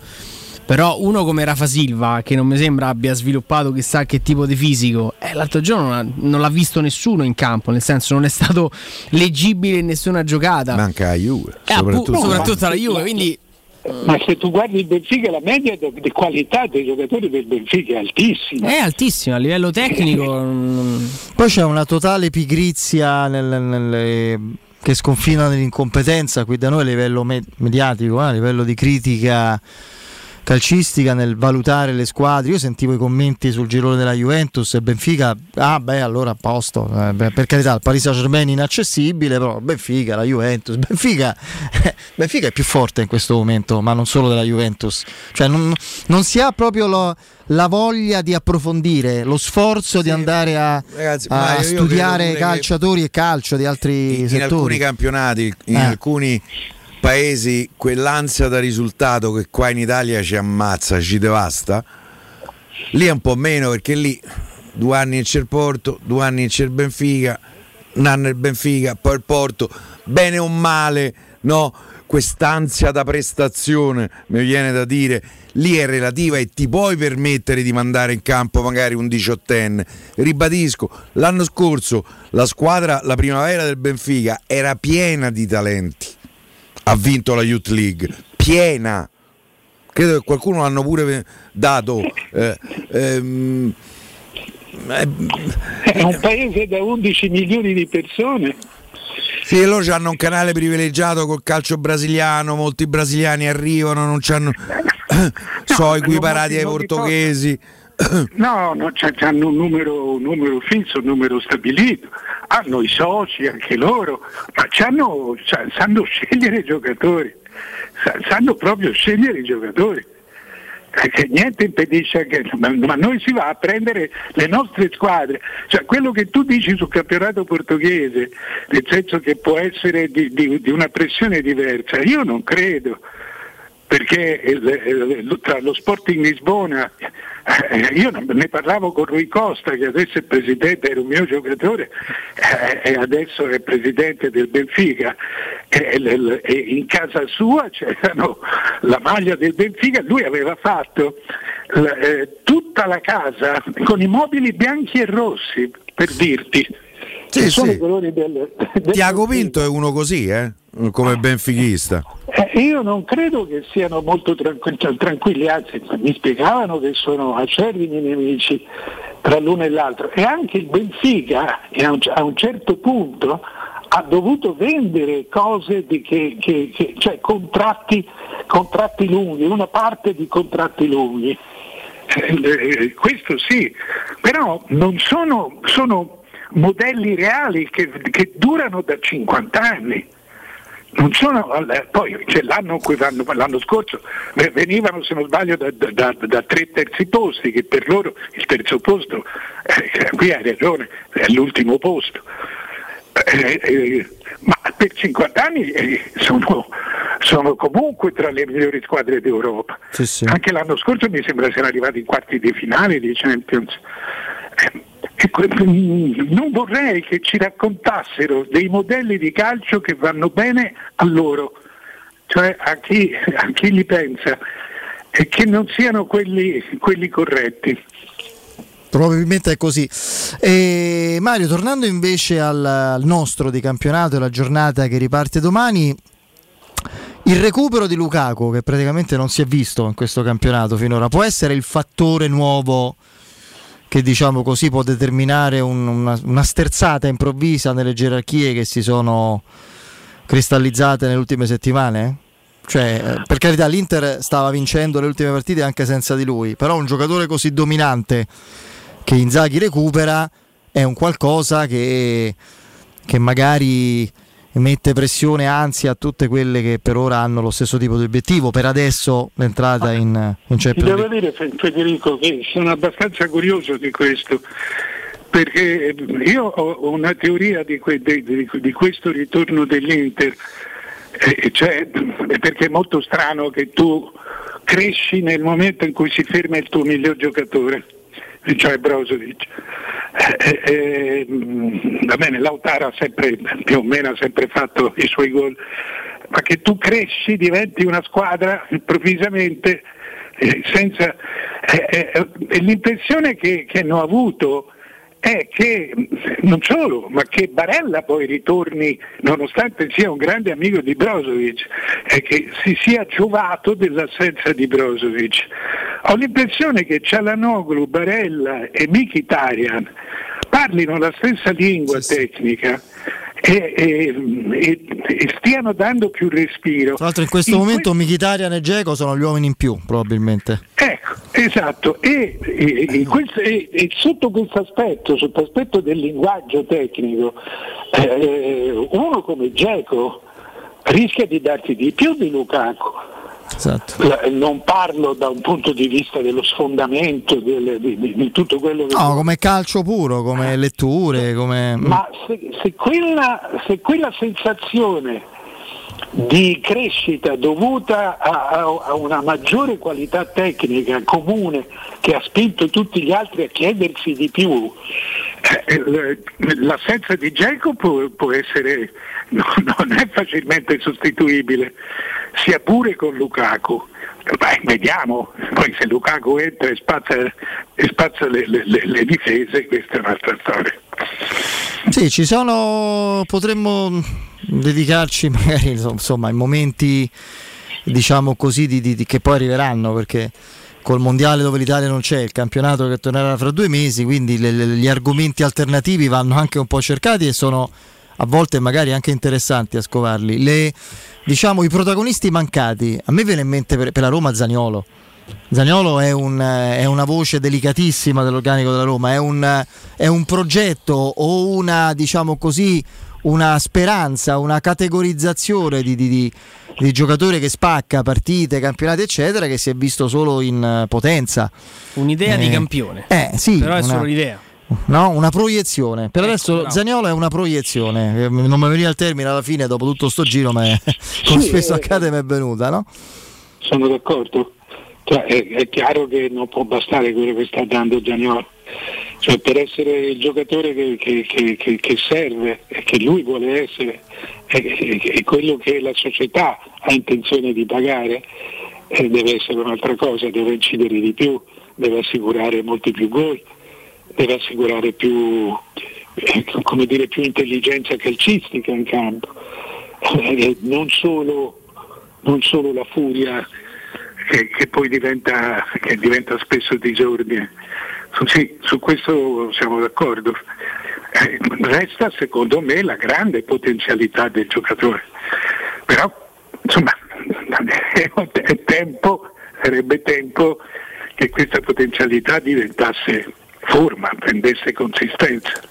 però uno come Rafa Silva che non mi sembra abbia sviluppato chissà che tipo di fisico eh, l'altro giorno non, ha- non l'ha visto nessuno in campo nel senso non è stato leggibile in nessuna giocata Manca la Juve, Eh, appunto, soprattutto alla Juve quindi Ma se tu guardi il Benfica, la media di qualità dei giocatori del Benfica è altissima. è altissimo a livello tecnico mm, Poi c'è una totale pigrizia nel- nelle- che sconfina nell'incompetenza qui da noi a livello me- mediatico, eh, a livello di critica calcistica nel valutare le squadre. Io sentivo i commenti sul girone della Juventus e Benfica, ah beh allora a posto, Eh, beh, per carità il Paris Saint Germain inaccessibile, però Benfica, la Juventus, Benfica, Benfica è più forte in questo momento, ma non solo della Juventus, cioè non, non si ha proprio lo- la voglia di approfondire, lo sforzo di andare a, Ragazzi, a studiare pure che- calciatori e calcio di altri in settori. alcuni campionati, in Eh. alcuni paesi, quell'ansia da risultato che qua in Italia ci ammazza, ci devasta, lì è un po' meno perché lì due anni c'è il Porto, due anni c'è il Benfica, un anno il Benfica, poi il Porto, bene o male, no? Quest'ansia da prestazione, mi viene da dire, lì è relativa e ti puoi permettere di mandare in campo magari un diciottenne. Ribadisco, l'anno scorso la squadra, la primavera del Benfica, era piena di talenti. Ha vinto la Youth League, piena. Credo che qualcuno l'hanno pure dato. eh, ehm, È un paese da 11 milioni di persone. Sì, e loro hanno un canale privilegiato col calcio brasiliano, molti brasiliani arrivano, non c'hanno so equiparati ai portoghesi. No, no hanno un numero, un numero fisso, un numero stabilito, hanno i soci anche loro, ma c'hanno- c'ha- sanno scegliere i giocatori, sa- sanno proprio scegliere i giocatori. Perché niente impedisce che. Ma, noi si va a prendere le nostre squadre. Cioè quello che tu dici sul campionato portoghese, nel senso che può essere di, di- di una pressione diversa, io non credo perché il- il- tra lo Sporting Lisbona, eh, io ne parlavo con Rui Costa che adesso è presidente, era un mio giocatore eh, e adesso è presidente del Benfica e, l- e in casa sua c'erano la maglia del Benfica, lui aveva fatto eh, tutta la casa con i mobili bianchi e rossi, per dirti. Sì, sono sì. i colori del, del Tiago Pinto è uno così, eh? come benfichista. Eh, io non credo che siano molto tranqu- tranquilli, anzi mi spiegavano che sono acerrimi nemici tra l'uno e l'altro e anche il Benfica a, un, a un certo punto ha dovuto vendere cose di che, che- che- cioè contratti, contratti lunghi, una parte di contratti lunghi. Eh, eh, questo sì, però non sono, sono modelli reali che, che durano da 50 anni. Non sono, eh, poi c'è l'anno, l'anno scorso eh, venivano se non sbaglio da, da- da tre terzi posti che per loro il terzo posto eh, qui hai ragione è l'ultimo posto Eh, eh, ma per 50 anni eh, sono, sono comunque tra le migliori squadre d'Europa. Sì, sì. Anche l'anno scorso mi sembra siano arrivati in quarti di finale di Champions. Non vorrei che ci raccontassero dei modelli di calcio che vanno bene a loro, cioè a chi, a chi li pensa, e che non siano quelli, quelli corretti. Probabilmente è così. E Mario, tornando invece al, nostro di campionato e la giornata che riparte domani, il recupero di Lukaku, che praticamente non si è visto in questo campionato finora, può essere il fattore nuovo che diciamo così può determinare un- una, una sterzata improvvisa nelle gerarchie che si sono cristallizzate nelle ultime settimane? Cioè, eh, per carità, l'Inter stava vincendo le ultime partite anche senza di lui, però un giocatore così dominante che Inzaghi recupera è un qualcosa che, che magari mette pressione, ansia a tutte quelle che per ora hanno lo stesso tipo di obiettivo. Per adesso l'entrata in, in Ti Champions devo League. dire Fe- Federico che sono abbastanza curioso di questo, perché eh, io ho una teoria di, que- di- di- questo ritorno dell'Inter, eh, cioè, perché è molto strano che tu cresci nel momento in cui si ferma il tuo miglior giocatore, cioè Brozovic. Eh, eh, mm, va bene, Lautaro ha sempre, più o meno ha sempre fatto i suoi gol, ma che tu cresci, diventi una squadra improvvisamente eh, senza... eh, eh, eh, l'impressione che, che hanno avuto è che non solo, ma che Barella poi ritorni, nonostante sia un grande amico di Brozovic, e che si sia giovato dell'assenza di Brozovic. Ho l'impressione che Cialanoglu, Barella e Mkhitaryan parlino la stessa lingua tecnica e, e- e- e stiano dando più respiro. Tra l'altro in questo momento Mkhitaryan e Dzeko sono gli uomini in più, probabilmente. Ecco, esatto, e, e- e questo- sotto questo aspetto, sotto aspetto del linguaggio tecnico, eh, uno come Geco rischia di darti di più di Lukaku. Esatto. Non parlo da un punto di vista dello sfondamento, del- di, di- di tutto quello che... No, come calcio puro, come letture, come... Ma se, se quella, se quella sensazione di crescita dovuta a, a- a una maggiore qualità tecnica comune che ha spinto tutti gli altri a chiedersi di più, l'assenza di Jacob può, può essere, no- non è facilmente sostituibile, sia pure con Lukaku. Beh, vediamo, poi se Lukaku entra e spazza, e spazza le, le- le- difese, questa è un'altra storia. Sì, ci sono, potremmo dedicarci magari insomma in momenti diciamo così di- di- che poi arriveranno perché col mondiale dove l'Italia non c'è, il campionato che tornerà fra due mesi, quindi le- le- gli argomenti alternativi vanno anche un po' cercati e sono a volte magari anche interessanti a scovarli. Le, diciamo i protagonisti mancati, a me viene in mente per, per la Roma Zaniolo. Zaniolo è, un, è una voce delicatissima dell'organico della Roma, è un, è un progetto o una, diciamo così, una speranza, una categorizzazione di, di- di- di giocatore che spacca partite, campionati, eccetera, che si è visto solo in eh, potenza. Un'idea di Eh, campione. Eh sì, Però è una- solo l'idea. No, una proiezione. Per adesso bravo. Zaniolo è una proiezione. Eh, Non mi veniva il termine alla fine dopo tutto sto giro, ma è- come Sì, spesso eh, accade mi è venuta, no? Sono d'accordo. Cioè, è, è chiaro che non può bastare quello che sta dando Giagnolo. Cioè, per essere il giocatore che, che- che- che- serve e che lui vuole essere e, quello che la società ha intenzione di pagare, eh, deve essere un'altra cosa, deve incidere di più, deve assicurare molti più gol, deve assicurare più, eh, dire, più intelligenza calcistica in campo. Eh, non solo non solo la furia che, che poi diventa, che diventa spesso disordine. Sì, su questo siamo d'accordo. Eh, resta secondo me la grande potenzialità del giocatore. Però insomma è tempo, sarebbe tempo che questa potenzialità diventasse forma, prendesse consistenza.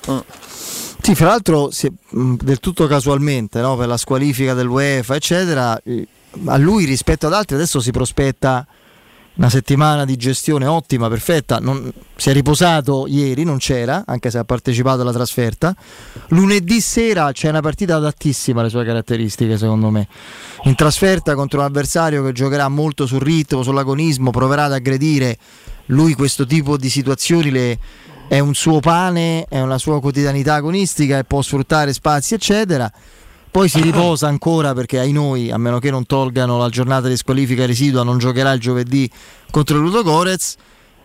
Sì, fra l'altro mh, del tutto casualmente, no, per la squalifica dell'UEFA, eccetera, eh, a lui rispetto ad altri adesso si prospetta una settimana di gestione ottima, perfetta. Non, si è riposato ieri, non c'era, anche se ha partecipato alla trasferta. Lunedì sera c'è una partita adattissima alle sue caratteristiche, secondo me. In trasferta contro un avversario che giocherà molto sul ritmo, sull'agonismo, proverà ad aggredire. Lui questo tipo di situazioni le, è un suo pane, è una sua quotidianità agonistica e può sfruttare spazi, eccetera. Poi si riposa ancora perché ai noi, a meno che non tolgano la giornata di squalifica residua, non giocherà il giovedì contro il Ludo Gorez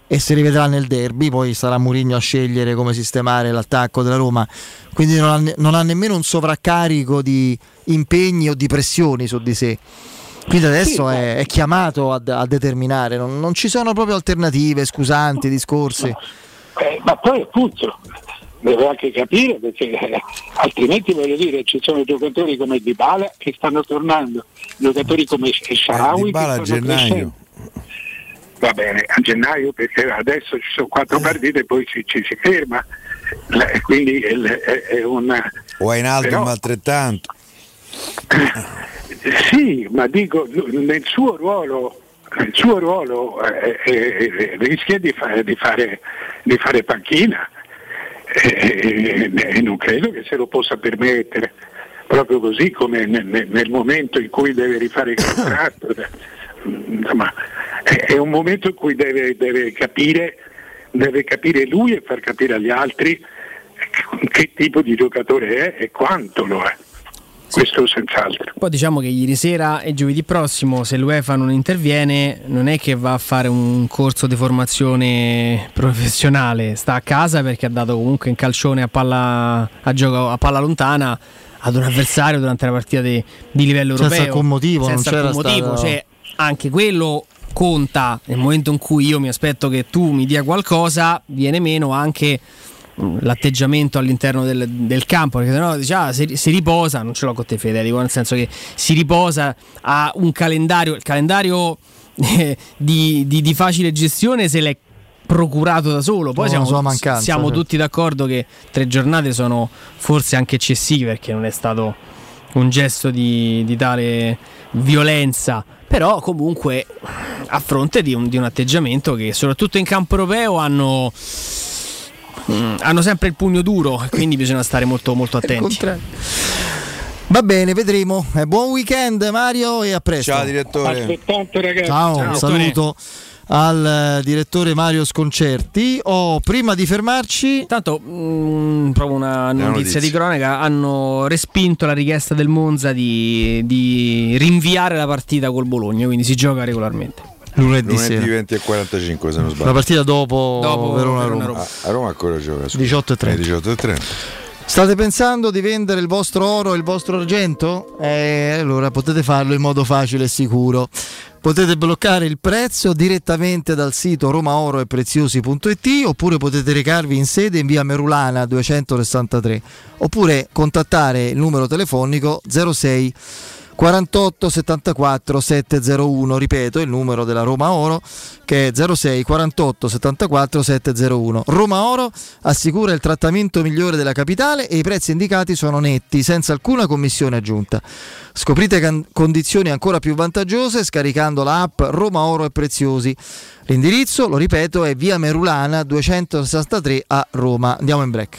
e si rivedrà nel derby, poi sarà Mourinho a scegliere come sistemare l'attacco della Roma, quindi non ha, non ha nemmeno un sovraccarico di impegni o di pressioni su di sé. Quindi adesso è, è chiamato a, a determinare, non, non, ci sono proprio alternative, scusanti, discorsi. Eh, ma poi appunto deve anche capire perché altrimenti voglio dire ci sono giocatori come Dybala che stanno tornando, giocatori come Sharawi eh, Dybala che a gennaio. Va bene, a gennaio perché adesso ci sono quattro partite e poi ci, ci si ferma. Quindi è, è, è una. O in alto però, altrettanto. Sì, ma dico nel suo ruolo il suo ruolo eh, eh, rischia di fare, di, fare, di fare, panchina e, e, non credo che se lo possa permettere proprio così come nel, nel momento in cui deve rifare il contratto insomma è, un momento in cui deve, deve, capire, deve capire lui e far capire agli altri che tipo di giocatore è e quanto lo è questo senz'altro. Poi diciamo che ieri sera e giovedì prossimo, se l'UEFA non interviene, non è che va a fare un corso di formazione professionale, sta a casa perché ha dato comunque un calcione a palla, a gioco, a palla lontana ad un avversario durante la partita di, di livello europeo. Senza alcun motivo, senza non c'era alcun motivo, stato... cioè, anche quello conta nel momento in cui io mi aspetto che tu mi dia qualcosa, viene meno anche l'atteggiamento all'interno del, del campo perché sennò dice ah, si, si, riposa non ce l'ho con te Federico nel senso che si riposa a un calendario il calendario eh, di, di, di, facile gestione se l'è procurato da solo poi siamo, mancanza, siamo certo. tutti d'accordo che tre giornate sono forse anche eccessive perché non è stato un gesto di, di tale violenza però comunque a fronte di un, di un atteggiamento che soprattutto in campo europeo hanno mm, hanno sempre il pugno duro, quindi bisogna stare molto, molto attenti. Va bene, vedremo. Eh, buon weekend Mario e a presto. Ciao direttore. Altrettanto ragazzi. Ciao, Ciao, saluto al direttore Mario Sconcerti. Oh, prima di fermarci, Intanto, mm, proprio una notizia, notizia. di cronaca: hanno respinto la richiesta del Monza di, di rinviare la partita col Bologna, quindi si gioca regolarmente. Lunedì, Lunedì sera. 20 e 45 se non La sbaglio. partita dopo, Dopo Verona-Roma. A, a Roma ancora gioca. scusa. 18 e 30. Eh, 18 e 30. State pensando di vendere il vostro oro e il vostro argento? Eh, allora potete farlo in modo facile e sicuro. Potete bloccare il prezzo direttamente dal sito romaoroepreziosi.it oppure potete recarvi in sede in via Merulana 263 oppure contattare il numero telefonico 06 48 74 701, ripeto il numero della Roma Oro che è 06 48 74 701. Roma Oro assicura il trattamento migliore della capitale e i prezzi indicati sono netti, senza alcuna commissione aggiunta. Scoprite can- condizioni ancora più vantaggiose scaricando la app Roma Oro e Preziosi. L'indirizzo, lo ripeto, è via Merulana 263 a Roma. Andiamo in break.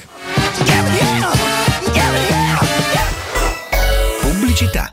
Pubblicità.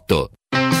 ッ。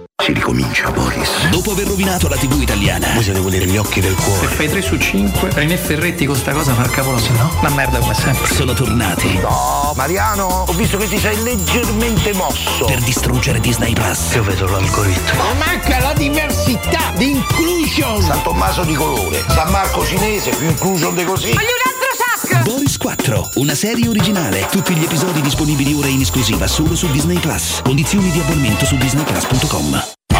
Si ricomincia, Boris. Dopo aver rovinato la TV italiana. Voi siete quelli degli occhi del cuore. Se fai 3 su 5, René Ferretti con sta cosa fa il cavolo, se no, la merda come sempre. Sono tornati. No, Mariano, ho visto che ti sei leggermente mosso. Per distruggere Disney Plus. Io vedo l'algoritmo. Ma manca la diversità, l'inclusion. San Tommaso di colore, San Marco cinese, più inclusion di così. Sac! Boris 4, una serie originale. Tutti gli episodi disponibili ora in esclusiva solo su Disney Plus. Condizioni di abbonamento su disneyplus.com.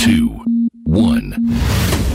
2, 1.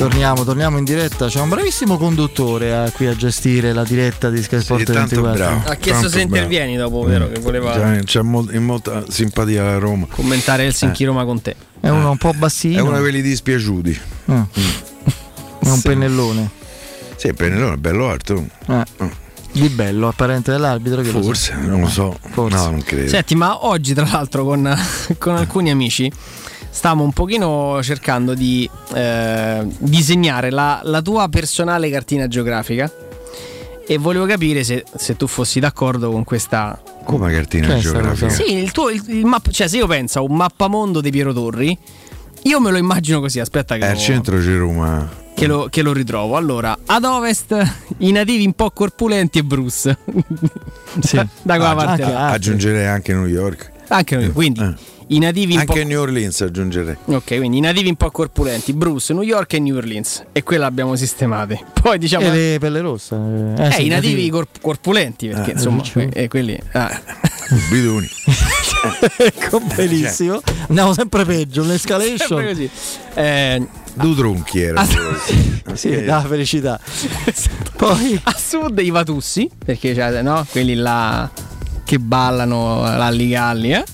torniamo, torniamo in diretta. C'è un bravissimo conduttore eh, qui a gestire la diretta di Sky Sport tanto 24. bravo. Ha chiesto se intervieni dopo, vero? Che voleva C'è, c'è mol- in molta simpatia la Roma. commentare Helsinki Roma con te. È uno un po' bassino. È uno di quelli dispiaciuti. Mm. È un pennellone. Sì, il pennellone è bello alto. Eh. Di bello, apparente dell'arbitro. Che lo Forse, sa. non lo so. Forse. No, non credo. Senti, ma oggi tra l'altro con, con alcuni amici stavamo un pochino cercando di eh, disegnare la, la tua personale cartina geografica e volevo capire se, se tu fossi d'accordo con questa... Come cartina Che è geografica? Sì, il tuo... Il, il mapp- cioè se io penso a un mappamondo di Piero Torri, io me lo immagino così, aspetta che, È al centro c'è Roma. che, lo, che lo ritrovo. Allora, ad ovest i nativi un po' corpulenti e Bruce. Sì. da quella Ah, parte aggiungerei anche New York. Anche noi, quindi Eh. I nativi un po' Anche New Orleans aggiungerei. Ok, quindi i nativi un po' corpulenti, Bruce, New York e New Orleans. E quella l'abbiamo sistemate. Poi diciamo. E le pelle rosse. Eh, eh, sì, i nativi corp- corpulenti, perché Eh, insomma, eh, quelli. ah. Bidoni. Ecco, benissimo. Andiamo sempre peggio. L'escalation. Sempre così. Eh, Due tronchi erano. Ah, Sì, la felicità. Poi a sud i Vatussi, perché cioè, no? Quelli là che ballano l'alligalli, eh?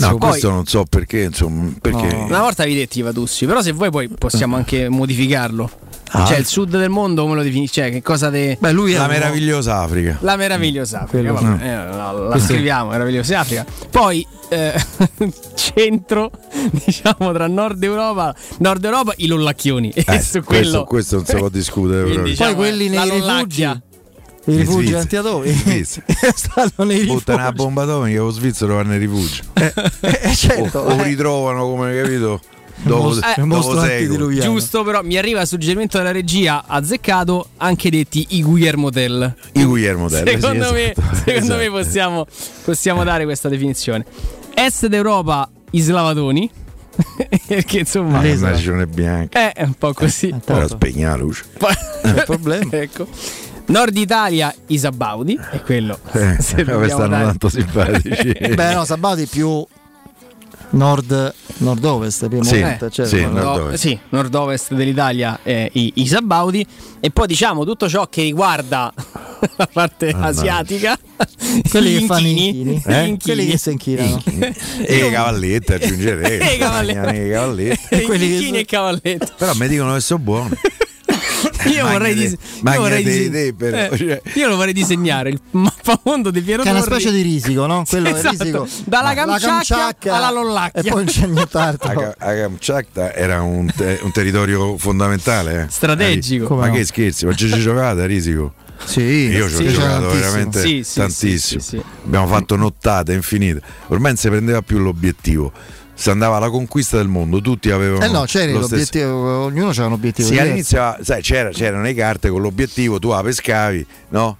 No, Poi- questo non so perché, insomma, perché Una volta vi detti i Vatussi, però se vuoi poi possiamo anche modificarlo. Ah. Cioè, il sud del mondo come lo definisci? Cioè, che cosa te. Beh, lui è la uno- meravigliosa Africa. La meravigliosa Africa, Quello vabbè, sì. eh, la, la Questo- scriviamo, meravigliosa Africa. Poi eh, centro, diciamo tra Nord Europa, Nord Europa i Lollacchioni. e Eh, su questo, quello questo non si può discutere. Quindi, diciamo, Poi quelli nei rifugi. Lollacchia. I rifugi Svizzera. antiatomi In Svizzera. stanno nei rifugi. Buttano la bomba atomica o svizzero vanno in rifugio. Eh, certo, o, o eh. ritrovano come capito dopo, eh, dopo secoli. Giusto, però mi arriva il suggerimento della regia azzeccato, anche detti i Guillermo Tell. I Guillermo Tell, sì, Secondo, me, esatto. secondo me Esatto. possiamo, possiamo dare questa definizione. Est d'Europa, i slavatoni. Perché insomma, Ah, una regione bianca. è un po' così. Ora spegna la luce. il problema. ecco. Nord Italia, i Sabaudi. E quello. Eh, se dobbiamo stanno tanto simpatici. Beh, no, Sabati più nord nord-ovest, Piemonte, Sì, cioè, sì, no, no. No, Nord-ovest. sì, nord-ovest dell'Italia eh, i, i Sabaudi e poi diciamo tutto ciò che riguarda la parte no. asiatica quelli gli che fanno i inchini, Eh? inchini. quelli che si inchinano. e le cavallette aggiungerei. E i cavallette. E quelli inchini e Però mi dicono che sono buone. Io vorrei, dis- io vorrei dis- te, però, eh, cioè. io lo vorrei disegnare il mappamondo di Piero Che è una specie di risico, no? Quello è Esatto, risico. dalla La Kamchatka alla Lollacchia. E poi un cegnotardo. A, a Kamchatka era un, te- un territorio fondamentale. eh. Strategico. Ma no? che scherzi, ma ci ci giocate a Risico? Sì, Io ci ho sì, giocato tantissimo. veramente Sì, sì, tantissimo. sì, sì, sì. Abbiamo fatto nottate infinite. Ormai non si prendeva più l'obiettivo. Si andava alla conquista del mondo, tutti avevano. Eh no, c'era l'obiettivo, ognuno c'era un obiettivo. Sì, all'inizio sai, c'era- c'erano le carte con l'obiettivo, tu la pescavi, no?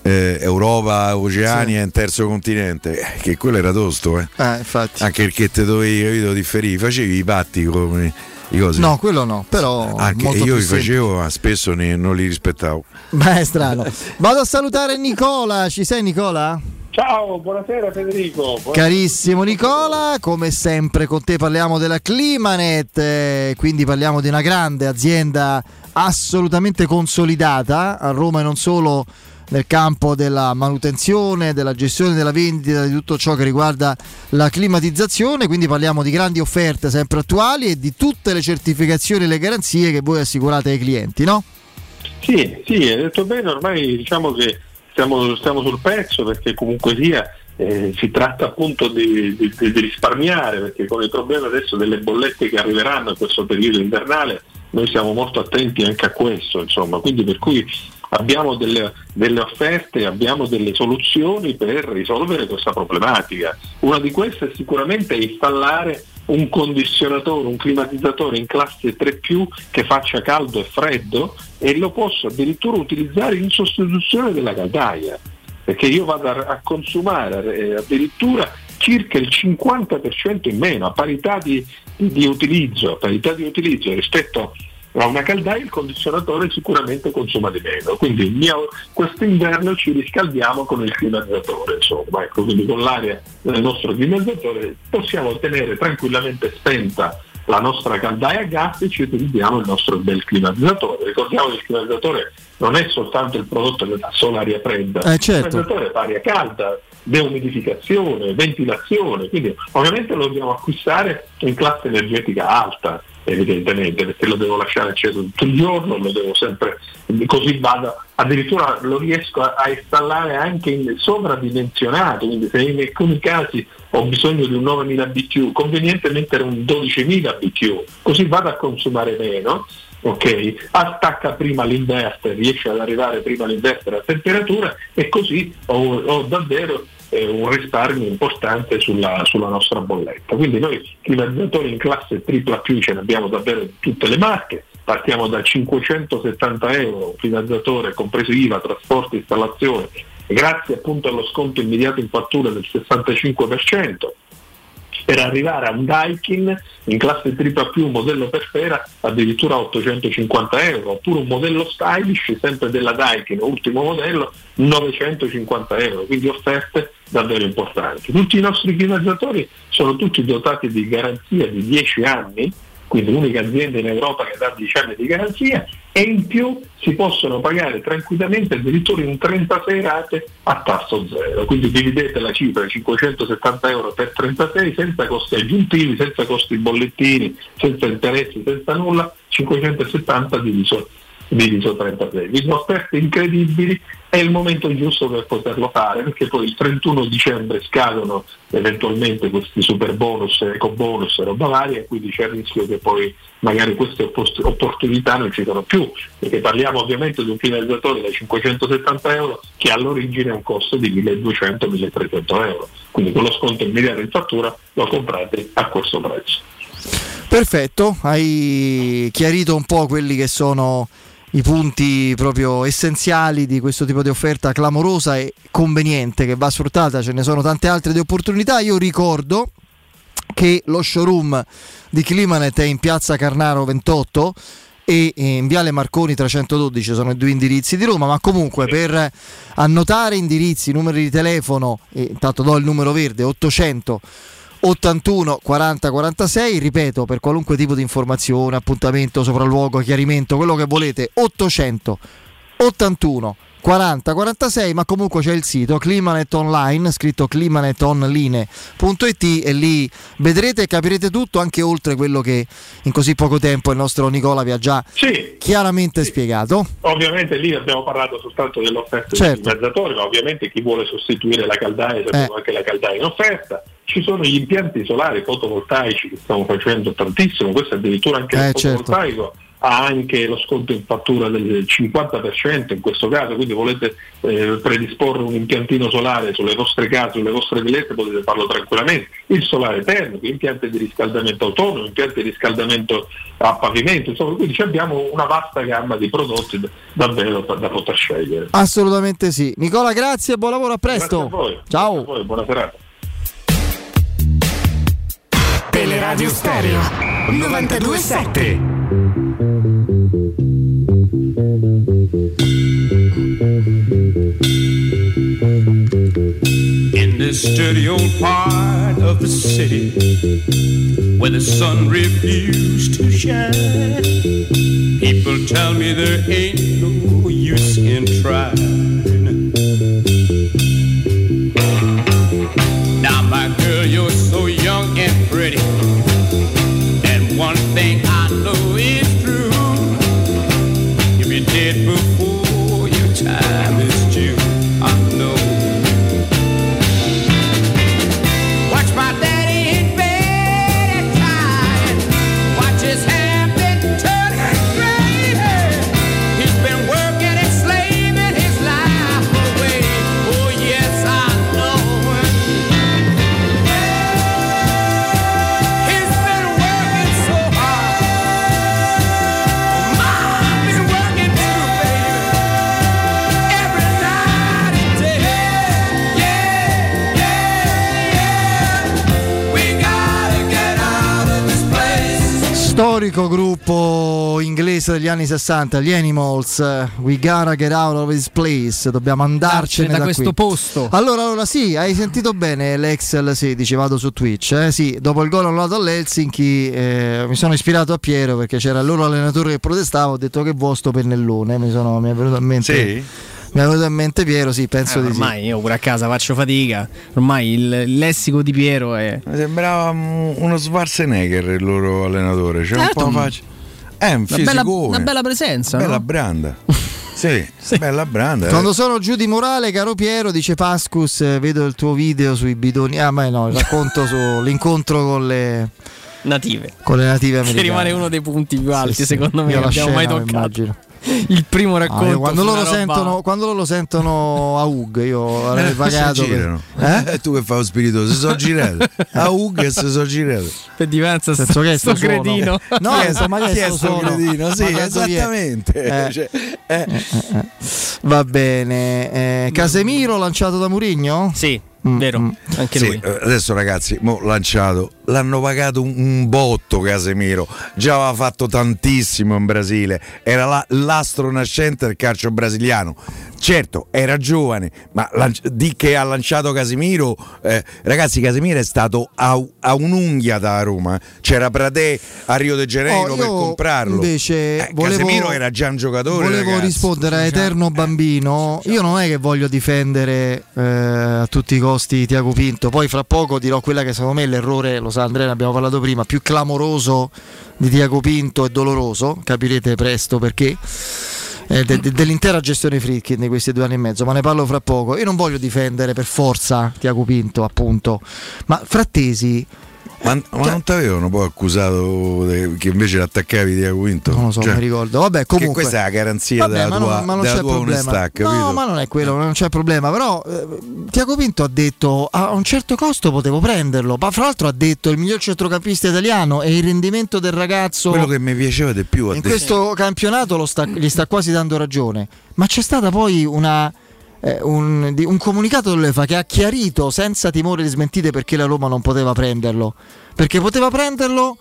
Eh, Europa, Oceania, un terzo continente, eh, che quello era tosto, eh. Eh, infatti. Anche perché te dovevi, capito, differire, facevi i patti come i cosi. No, quello no, però Anche io li facevo, ma spesso ne- non li rispettavo. Beh, è strano. Vado a salutare Nicola. Ci sei, Nicola? Ciao, buonasera Federico. Carissimo Nicola, come sempre con te parliamo della Climanet, eh, quindi parliamo di una grande azienda assolutamente consolidata a Roma e non solo nel campo della manutenzione, della gestione della vendita, di tutto ciò che riguarda la climatizzazione, quindi parliamo di grandi offerte sempre attuali e di tutte le certificazioni e le garanzie che voi assicurate ai clienti, no? Sì, sì, hai detto bene, ormai diciamo che stiamo, stiamo sul pezzo perché comunque sia eh, si tratta appunto di, di- di- risparmiare perché con il problema adesso delle bollette che arriveranno in questo periodo invernale noi siamo molto attenti anche a questo, insomma, quindi per cui abbiamo delle, delle offerte, abbiamo delle soluzioni per risolvere questa problematica. Una di queste è sicuramente installare un condizionatore, un climatizzatore in classe 3 che faccia caldo e freddo e lo posso addirittura utilizzare in sostituzione della caldaia, perché io vado a, a consumare eh, addirittura circa il 50% in meno a parità di, di- utilizzo, parità di utilizzo rispetto a una caldaia il condizionatore sicuramente consuma di meno, quindi il mio- quest'inverno ci riscaldiamo con il climatizzatore, insomma, ecco, quindi con l'aria del nostro climatizzatore possiamo tenere tranquillamente spenta la nostra caldaia a gas e ci utilizziamo il nostro bel climatizzatore. Ricordiamo che il climatizzatore non è soltanto il prodotto che dà solo aria fredda, Eh, certo. il climatizzatore fa aria calda, deumidificazione, ventilazione, quindi ovviamente lo dobbiamo acquistare in classe energetica alta evidentemente perché lo devo lasciare acceso tutto il giorno, lo devo sempre così vado, addirittura lo riesco a, a installare anche in sovradimensionato, quindi se in alcuni casi ho bisogno di un 9000 BTU, conveniente mettere un 12000 BTU, così vado a consumare meno ok? Attacca prima l'inverter, riesce ad arrivare prima l'inverter a temperatura e così ho, ho davvero eh, un risparmio importante sulla, sulla nostra bolletta. Quindi noi climatizzatori in classe tripla più ce ne abbiamo davvero in tutte le marche, partiamo da 570 euro, un climatizzatore compreso IVA, trasporto, installazione, grazie appunto allo sconto immediato in fattura del 65%, per arrivare a un Daikin in classe tripla più modello per fera addirittura 850 euro oppure un modello stylish sempre della Daikin ultimo modello 950 euro. Quindi offerte davvero importanti. Tutti i nostri climatizzatori sono tutti dotati di garanzia di 10 anni quindi l'unica azienda in Europa che dà 10 anni di garanzia e in più si possono pagare tranquillamente addirittura in 36 rate a tasso zero. Quindi dividete la cifra 570 euro per 36 senza costi aggiuntivi, senza costi bollettini, senza interessi, senza nulla, 570 diviso diviso 36. Quindi offerte incredibili, è il momento giusto per poterlo fare perché poi il 31 dicembre scadono eventualmente questi super bonus, eco bonus e roba varia e quindi c'è il rischio che poi magari queste opportunità non ci sono più perché parliamo ovviamente di un finalizzatore da 570 euro che all'origine ha un costo di 1200-1300 euro quindi con lo sconto immediato in fattura lo comprate a questo prezzo. Perfetto, hai chiarito un po' quelli che sono i punti proprio essenziali di questo tipo di offerta clamorosa e conveniente che va sfruttata, ce ne sono tante altre di opportunità. Io ricordo che lo showroom di Climanet è in piazza Carnaro 28 e in Viale Marconi 312 sono i due indirizzi di Roma, ma comunque per annotare indirizzi, numeri di telefono, intanto do il numero verde 800 81 40 46, ripeto, per qualunque tipo di informazione, appuntamento, sopralluogo, chiarimento, quello che volete, 800 81 40 46, ma comunque c'è il sito Climanet Online, scritto climanetonline.it e lì vedrete e capirete tutto anche oltre quello che in così poco tempo il nostro Nicola vi ha già Sì. chiaramente spiegato. Ovviamente lì abbiamo parlato soltanto dell'offerta Certo. del ma ovviamente chi vuole sostituire la caldaia Eh. anche la caldaia in offerta. Ci sono gli impianti solari fotovoltaici che stiamo facendo tantissimo, questo addirittura anche Eh, il certo. fotovoltaico ha anche lo sconto in fattura del 50% in questo caso, quindi volete eh, predisporre un impiantino solare sulle vostre case, sulle vostre villette, potete farlo tranquillamente. Il solare termico, impianti di riscaldamento autonomo, impianti di riscaldamento a pavimento, insomma, quindi abbiamo una vasta gamma di prodotti davvero da, da poter scegliere. Assolutamente sì. Nicola, grazie, buon lavoro, a presto. A voi. Ciao. A voi, buona serata. Teleradio Stereo 927 In this dirty old part of the city where the sun refused to shine, people tell me there ain't no use in trying. Storico gruppo inglese degli anni 60, gli Animals, We gotta get out of this place, dobbiamo andarcene da da, questo qui. posto. Allora, allora sì, hai sentito bene l'Excel 16, vado su Twitch, eh? sì, dopo il gol annullato all'Helsinki eh, mi sono ispirato a Piero perché c'era il loro allenatore che protestava, ho detto che vuoi sto pennellone, mi, sono, mi è venuto in mente... Sì? Mi è venuto in mente Piero, sì, penso Eh, di sì. ormai io pure a casa faccio fatica. Ormai il, lessico di Piero è. Mi sembrava uno Schwarzenegger il loro allenatore. C'è Certo, un po' faccia. È un Una bella, fisicone. una bella presenza. Bella no? branda. Sì, bella branda. eh. Quando sono giù di morale, caro Piero, dice Pascus, eh, vedo il tuo video sui bidoni. Ah, ma no, il racconto sull'incontro con le, Native. con le native Che americane. rimane uno dei punti più alti, Sì, sì. secondo me, Io che la abbiamo mai toccato. immagino. Il primo Ah, racconto. io quando, loro sentono, quando loro sentono a Ug, io avrei pagato. per- girano. Eh? Eh, tu che fai lo spiritoso, si sono girati. A Ug e si sono girati. Per diversa senso che è sto cretino. No, insomma, ma che è sto cretino? Sì, vi è? esattamente. Eh. Cioè, eh. Va bene. Eh, Casemiro lanciato da Murigno? Sì, vero. mm. Anche Sì, lui. eh, adesso ragazzi, mo lanciato, l'hanno pagato un, un botto Casemiro, già aveva fatto tantissimo in Brasile, era la- l'astro nascente del calcio brasiliano. Certo, era giovane, ma lanci- di che ha lanciato Casemiro, eh, ragazzi, Casemiro è stato a, a un'unghia da Roma. C'era Pradè a Rio de Janeiro Oh, per comprarlo. invece Eh, volevo- Casemiro era già un giocatore. Volevo ragazzi. rispondere a Eterno Bambino. Io non è che voglio difendere eh, a tutti i costi Tiago Pinto. Poi fra poco dirò quella che secondo me è l'errore, lo sa Andrea, ne abbiamo parlato prima, più clamoroso di Tiago Pinto e doloroso. Capirete presto perché. Eh, de- de- dell'intera gestione Fritkin di questi due anni e mezzo, ma ne parlo fra poco. Io non voglio difendere per forza Tiago Pinto, appunto, ma Frattesi Ma, ma non ti avevano poi accusato che invece l'attaccavi Diago Quinto? Non lo so, Cioè, mi ricordo. Vabbè, che comunque. questa è la garanzia Vabbè, della ma tua, non, ma non c'è tua problema. onestà, capito? no, ma non è quello, non c'è problema. Però eh, Tiago Pinto ha detto a un certo costo potevo prenderlo. Ma fra l'altro ha detto il miglior centrocampista italiano e il rendimento del ragazzo Quello che mi piaceva di più in detto- questo campionato lo sta- gli sta quasi dando ragione. Ma c'è stata poi una. Eh, un, di- un comunicato dell'UEFA che ha chiarito senza timore di smentite perché la Roma non poteva prenderlo. Perché poteva prenderlo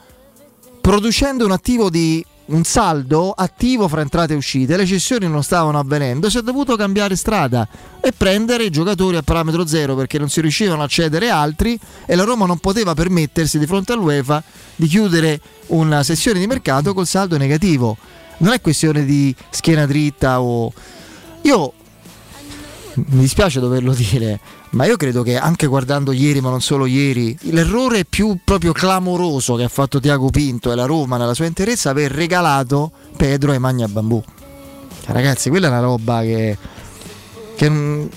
producendo un attivo di un saldo attivo fra entrate e uscite, le cessioni non stavano avvenendo, si è dovuto cambiare strada e prendere i giocatori a parametro zero perché non si riuscivano a cedere altri e la Roma non poteva permettersi di fronte all'UEFA di chiudere una sessione di mercato col saldo negativo. Non è questione di schiena dritta o... Io mi dispiace doverlo dire, ma io credo che anche guardando ieri, ma non solo ieri, l'errore più proprio clamoroso che ha fatto Tiago Pinto e la Roma nella sua interezza è aver regalato Pedro ai Magna Bambù. Cioè, ragazzi, quella è una roba che, che,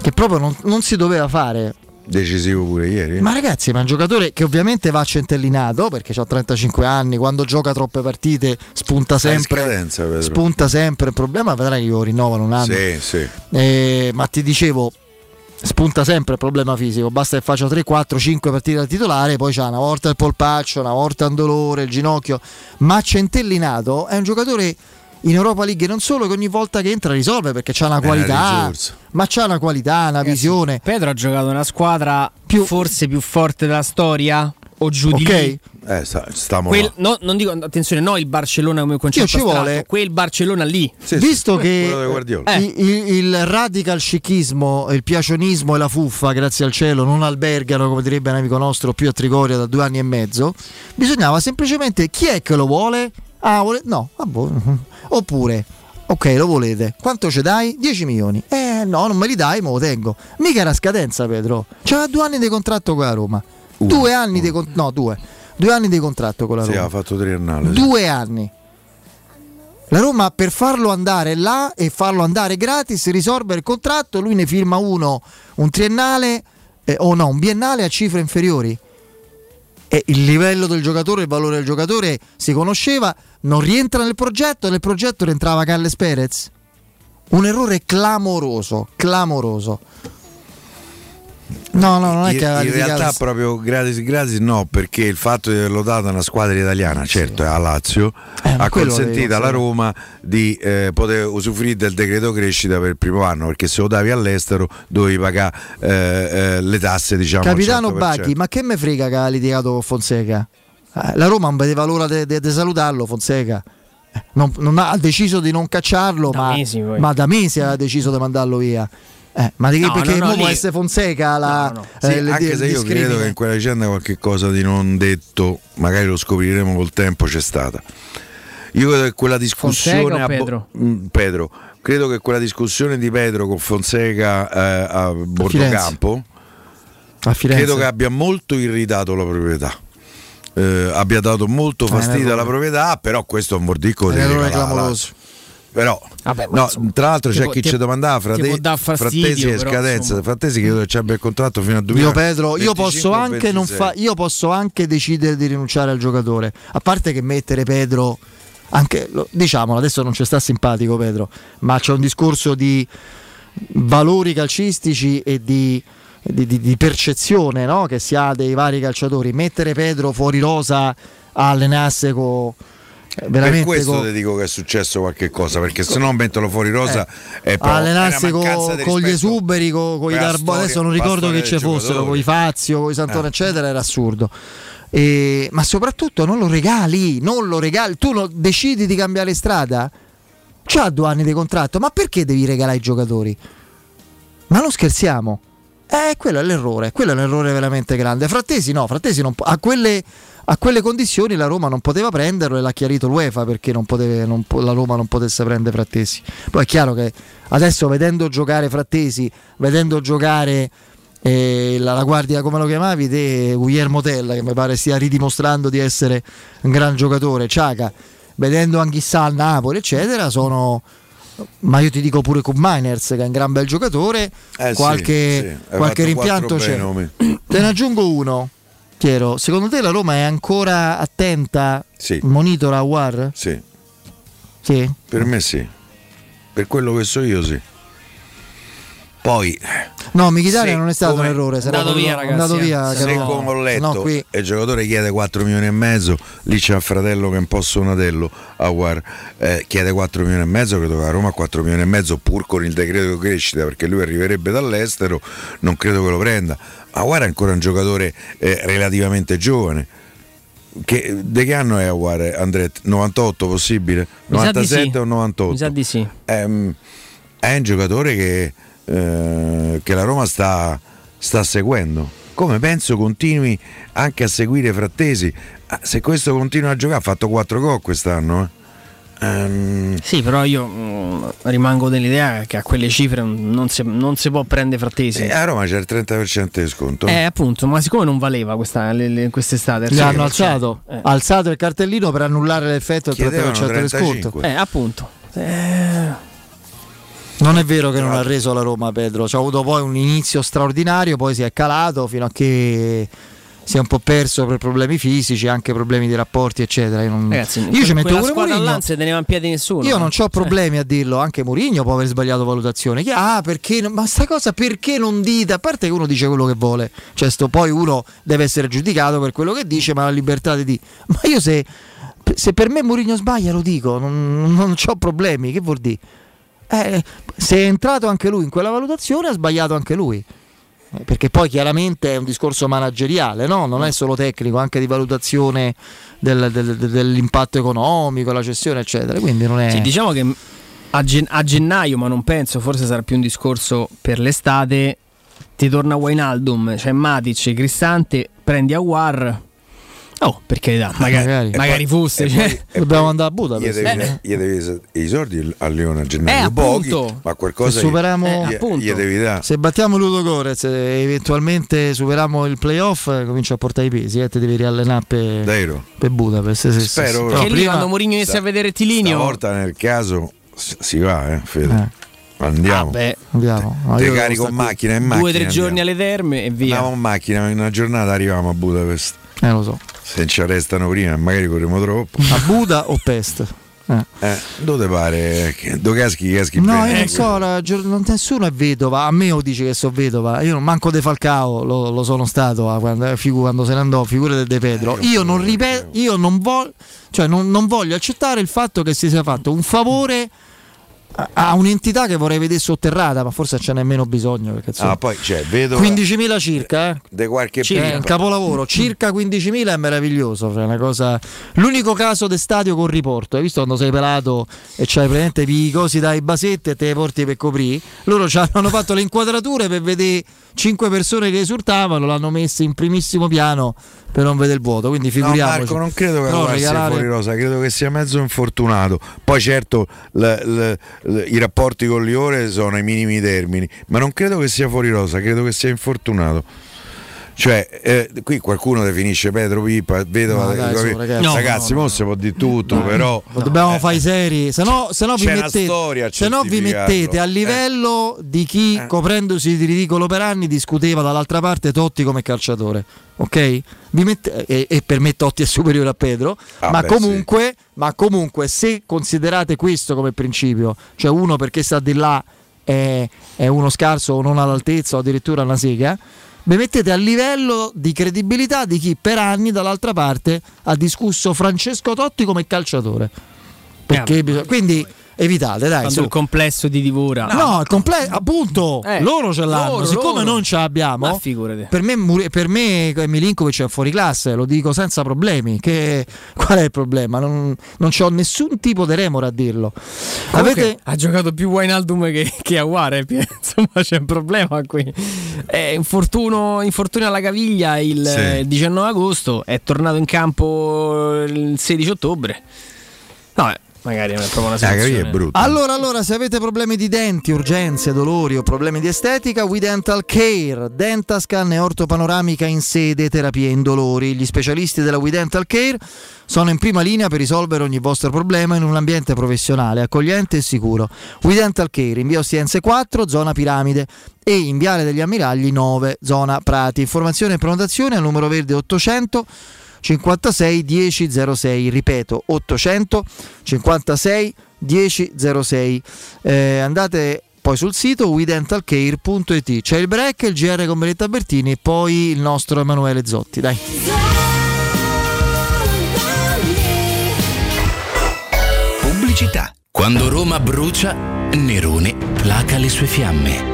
che proprio non, non si doveva fare. Decisivo pure ieri. Ma ragazzi, ma è un giocatore che ovviamente va centellinato perché ha 35 anni, quando gioca troppe partite spunta sempre. scadenza. Spunta sempre. Il problema vedrai che lo rinnovano un anno. Sì, sì. Eh, ma ti dicevo, spunta sempre il problema fisico. Basta che faccia 3, 4, 5 partite da titolare, poi c'ha una volta il polpaccio, una volta un dolore, il ginocchio. Ma Centellinato è un giocatore in Europa League non solo che ogni volta che entra risolve perché c'ha una qualità, ma c'ha una qualità, una visione. Pedro ha giocato una squadra forse più forte della storia o giù di Ok? lì. Eh, sta, stiamo Quel- no, non dico, attenzione, no il Barcellona come concetto ci vuole- quel Barcellona lì. Visto che quello di Guardiola. eh, il, il radical scichismo, il piacionismo e la fuffa, grazie al cielo, non albergano, come direbbe un amico nostro, più a Trigoria da due anni e mezzo, bisognava semplicemente chi è che lo vuole? Ah, vuole- no, ah, boh. oppure Ok, lo volete. Quanto ce dai? 10 milioni. Eh no, non me li dai, me lo tengo. Mica era scadenza, Pedro. C'aveva due anni di contratto con la Roma. due anni di contratto. No, due. Due anni di contratto con la Sì, Roma. ha fatto triennale. sì. Due anni. La Roma per farlo andare là e farlo andare gratis risolve il contratto, lui ne firma uno, un triennale eh, o no, un biennale a cifre inferiori. E il livello del giocatore, il valore del giocatore si conosceva, non rientra nel progetto, nel progetto rientrava Carles Perez. Un errore clamoroso, clamoroso. No, no, non è in, che in litigato- realtà proprio gratis gratis no perché il fatto di averlo dato a una squadra italiana certo è a Lazio Eh, ha consentito alla. Roma di eh, poter usufruire del decreto crescita per il primo anno perché se lo davi all'estero dovevi pagare eh, eh, le tasse diciamo Capitano 100%. Bacchi, ma che me frega che ha litigato con Fonseca? Eh, la Roma non vedeva l'ora di salutarlo, Fonseca. Eh, non- non ha, ha deciso di non cacciarlo, Da ma, mesi, ma da mesi ha deciso di mandarlo via. Eh, ma di che- No, perché no, no, può lì- essere Fonseca la, Sì, eh, il- anche se io discrimine. credo che in quella vicenda qualche cosa di non detto, magari lo scopriremo col tempo, c'è stata. Io credo che quella discussione Fonseca o a Bo- Pedro? Mm, Pedro, credo che quella discussione di Pedro con Fonseca eh, a Bordocampo a Firenze. credo che abbia molto irritato la proprietà. Eh, abbia dato molto Eh, fastidio alla proprietà, però questo è un mordicco di clamoroso. Però, Vabbè, no, tra l'altro c'è può- chi ci domandava Frate- Frattesi e scadenza. insomma. Frattesi credo che ci abbia il contratto fino a 2000. Io Pedro, io posso, anche non fa- io posso anche decidere di rinunciare al giocatore. A parte che mettere Pedro, anche, lo- diciamolo, adesso non ci sta simpatico Pedro, ma c'è un discorso di valori calcistici e di, di- di- di percezione no? che si ha dei vari calciatori. Mettere Pedro fuori rosa a allenarsi con... Per Veramente questo co- ti dico che è successo qualche cosa, perché se no metterlo fuori rosa è a proprio allenarsi co- con gli esuberi, co- con i per Darbo, adesso non per ricordo che ci fossero, con i Fazio, con i Santoro, Eh. eccetera, era assurdo. E- ma soprattutto non lo regali, non lo regali, tu lo- decidi di cambiare strada, c'ha due anni di contratto, ma perché devi regalare i giocatori? Ma non scherziamo. Eh, quello è l'errore, quello è l'errore veramente grande. Frattesi no, Frattesi non po- a, quelle, a quelle condizioni la Roma non poteva prenderlo e l'ha chiarito l'UEFA perché non poteva- non la Roma non potesse prendere Frattesi. Poi è chiaro che adesso vedendo giocare Frattesi, vedendo giocare eh, la, la guardia, come lo chiamavi, te, Guillermo Tella, che mi pare stia ridimostrando di essere un gran giocatore, Ciaca, vedendo Anghissà al Napoli, eccetera, sono... Ma io ti dico pure con Miners, che è un gran bel giocatore, Eh sì, qualche, sì, hai qualche rimpianto c'è. Te ne aggiungo uno, Piero. Secondo te la Roma è ancora attenta? Sì. Monitora War? Sì, Sì. per me sì. Per quello che so io sì. Poi No, Michitaria non è stato come- un errore, sarà Andato via, ragazzi, andato eh. via, Se no- come ho letto no, qui e il giocatore chiede 4 milioni e mezzo, lì c'è un fratello che è un po' suonatello, Aguar, eh, chiede 4 milioni e mezzo, credo che a Roma 4 milioni e mezzo pur con il decreto di crescita perché lui arriverebbe dall'estero, non credo che lo prenda. Aguar è ancora un giocatore eh, relativamente giovane. Che, de che anno è Aguar, Andret? 98 possibile? Mi sa di 97 sì. o 98? Mi sa di sì. Ehm, è un giocatore che, eh, che la Roma sta, sta seguendo. Come penso continui anche a seguire Frattesi. Ah, se questo continua a giocare, ha fatto 4 gol quest'anno. eh. Ehm, Sì, però io mm, rimango dell'idea che a quelle cifre non si, non si può prendere frattesi. eh, a Roma c'è il 30% di sconto. Eh, appunto, ma siccome non valeva questa, le- le- quest'estate, sì, hanno cioè, alzato, eh. alzato il cartellino per annullare l'effetto del Chiedevano 30% di sconto. 35. Eh, appunto. Eh, Non è vero che non ha reso la Roma, Pedro. C'ha avuto poi un inizio straordinario, poi si è calato fino a che si è un po' perso per problemi fisici, anche problemi di rapporti, eccetera. Io, non- ragazzi, io que- ci metto pure squadra Mourinho. all'Anze teneva in piedi nessuno. Io non ho Cioè, problemi a dirlo, anche Mourinho può aver sbagliato valutazione. Chi- Ah, perché? non- Ma sta cosa perché non dite? A parte che uno dice quello che vuole, cioè sto- poi uno deve essere giudicato per quello che dice, ma la libertà di dire. Ma io se, se per me Mourinho sbaglia lo dico, non, non ho problemi, che vuol dire? Eh, se è entrato anche lui in quella valutazione, ha sbagliato anche lui. Perché poi chiaramente è un discorso manageriale, no? non è solo tecnico, anche di valutazione del- del- del- dell'impatto economico, la cessione, eccetera. Quindi non è. Sì, diciamo che a, gen- a gennaio, ma non penso, forse sarà più un discorso per l'estate. Ti torna Wainaldum, c'è Matic, Cristante, prendi Aguar. Oh, per carità, magari, magari. magari, poi- fosse. cioè. poi- Dobbiamo poi andare a gli Budapest. devi, Eh. gli devi i soldi a Leone a Eh, gennaio, pochi, appunto. ma qualcosa Se superiamo- gli, Eh, appunto. gli devi dare. Se battiamo Ludo Gorez e eventualmente superiamo il playoff, eh, comincio a portare i pesi, eh, ti devi riallenare per, Davvero? per Budapest. sì, Spero-. Che Però che lì prima- quando Mourinho inizia a vedere Tilinio. Stavolta nel caso si va, eh, Fede. Eh. Andiamo. Ah, beh, Andiamo. No, Te carico in macchina in macchina. due o tre andiamo. giorni alle terme e via. Andiamo in macchina, in una giornata arriviamo a Budapest. Eh, lo so. Se ci arrestano prima, magari corriamo troppo. A Buda o Pest? Eh. Eh, dove pare? Dove caschi, caschi No, bene. io non so, la nessuno è vedova. A me lo dice che sono vedova. Io non manco De Falcao, lo, lo sono stato ah, quando, eh, figu- quando se ne andò, figure De Pedro. Eh, io Io non ripeto, io non voglio, cioè non, non voglio accettare il fatto che si sia fatto un favore ha un'entità che vorrei vedere sotterrata, ma forse ce n'è meno bisogno. Perché, Ah, poi cioè, vedo 15.000 circa, eh. de qualche Cioè, pippa. un capolavoro, circa 15.000 è meraviglioso. cioè, una cosa... L'unico caso di stadio con riporto, hai visto quando sei pelato e c'hai praticamente i cosi dai basetti e te le porti per coprire? Loro ci hanno fatto le inquadrature per vedere 5 persone che esultavano, l'hanno messe in primissimo piano per non vedere il vuoto. Quindi No, figuriamoci. Marco, non credo che Però Aguar sia regalare- fuori rosa, credo che sia mezzo infortunato. Poi certo l- l- i rapporti con Liore sono ai minimi termini, ma non credo che sia fuori rosa, credo che sia infortunato. Cioè, eh, qui qualcuno definisce Pedro Pippa, vedo No, dai, su, ragazzi. ragazzi, No, no, mo si può dire tutto, però Dobbiamo fare i seri, se no, se no vi, mettete, se no vi mettete a livello di chi, coprendosi di ridicolo per anni, discuteva dall'altra parte Totti come calciatore. Ok? Vi mette- e, e per me Totti è superiore a Pedro, Ah, ma, beh, comunque, ma comunque se considerate questo come principio, cioè uno perché sta di là è, è uno scarso o non all'altezza o addirittura una sega, vi mettete a livello di credibilità di chi per anni dall'altra parte ha discusso Francesco Totti come calciatore. Perché quindi evitate, dai. Quando su. il complesso di divora. No, il completo, appunto, Eh, loro ce l'hanno. loro, Siccome loro. non ce l'abbiamo, per me, per me Milinkovic è fuori classe, lo dico senza problemi. Che, qual è il problema? Non, non c'ho nessun tipo di remore a dirlo. Comunque, Avete, ha giocato più Wijnaldum che, che Aguare insomma c'è un problema qui è infortuno, infortunio alla caviglia il Sì. eh, 19 agosto è tornato in campo il 16 ottobre vabbè magari non è proprio una situazione Allora, allora, se avete problemi di denti, urgenze, dolori o problemi di estetica, We Dental Care, Dentascan e ortopanoramica in sede, terapie indolori. Gli specialisti della We Dental Care sono in prima linea per risolvere ogni vostro problema in un ambiente professionale, accogliente e sicuro. We Dental Care in via Ostiense 4, zona Piramide e in viale degli Ammiragli 9, zona Prati. Informazioni e prenotazioni al numero verde 800 56 1006, ripeto 800 56 1006. Eh, andate poi sul sito wedentalcare.it. C'è il break, il GR con Benetta Bertini e poi il nostro Emanuele Zotti. Dai. Pubblicità. Quando Roma brucia, Nerone placa le sue fiamme.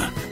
Спасибо.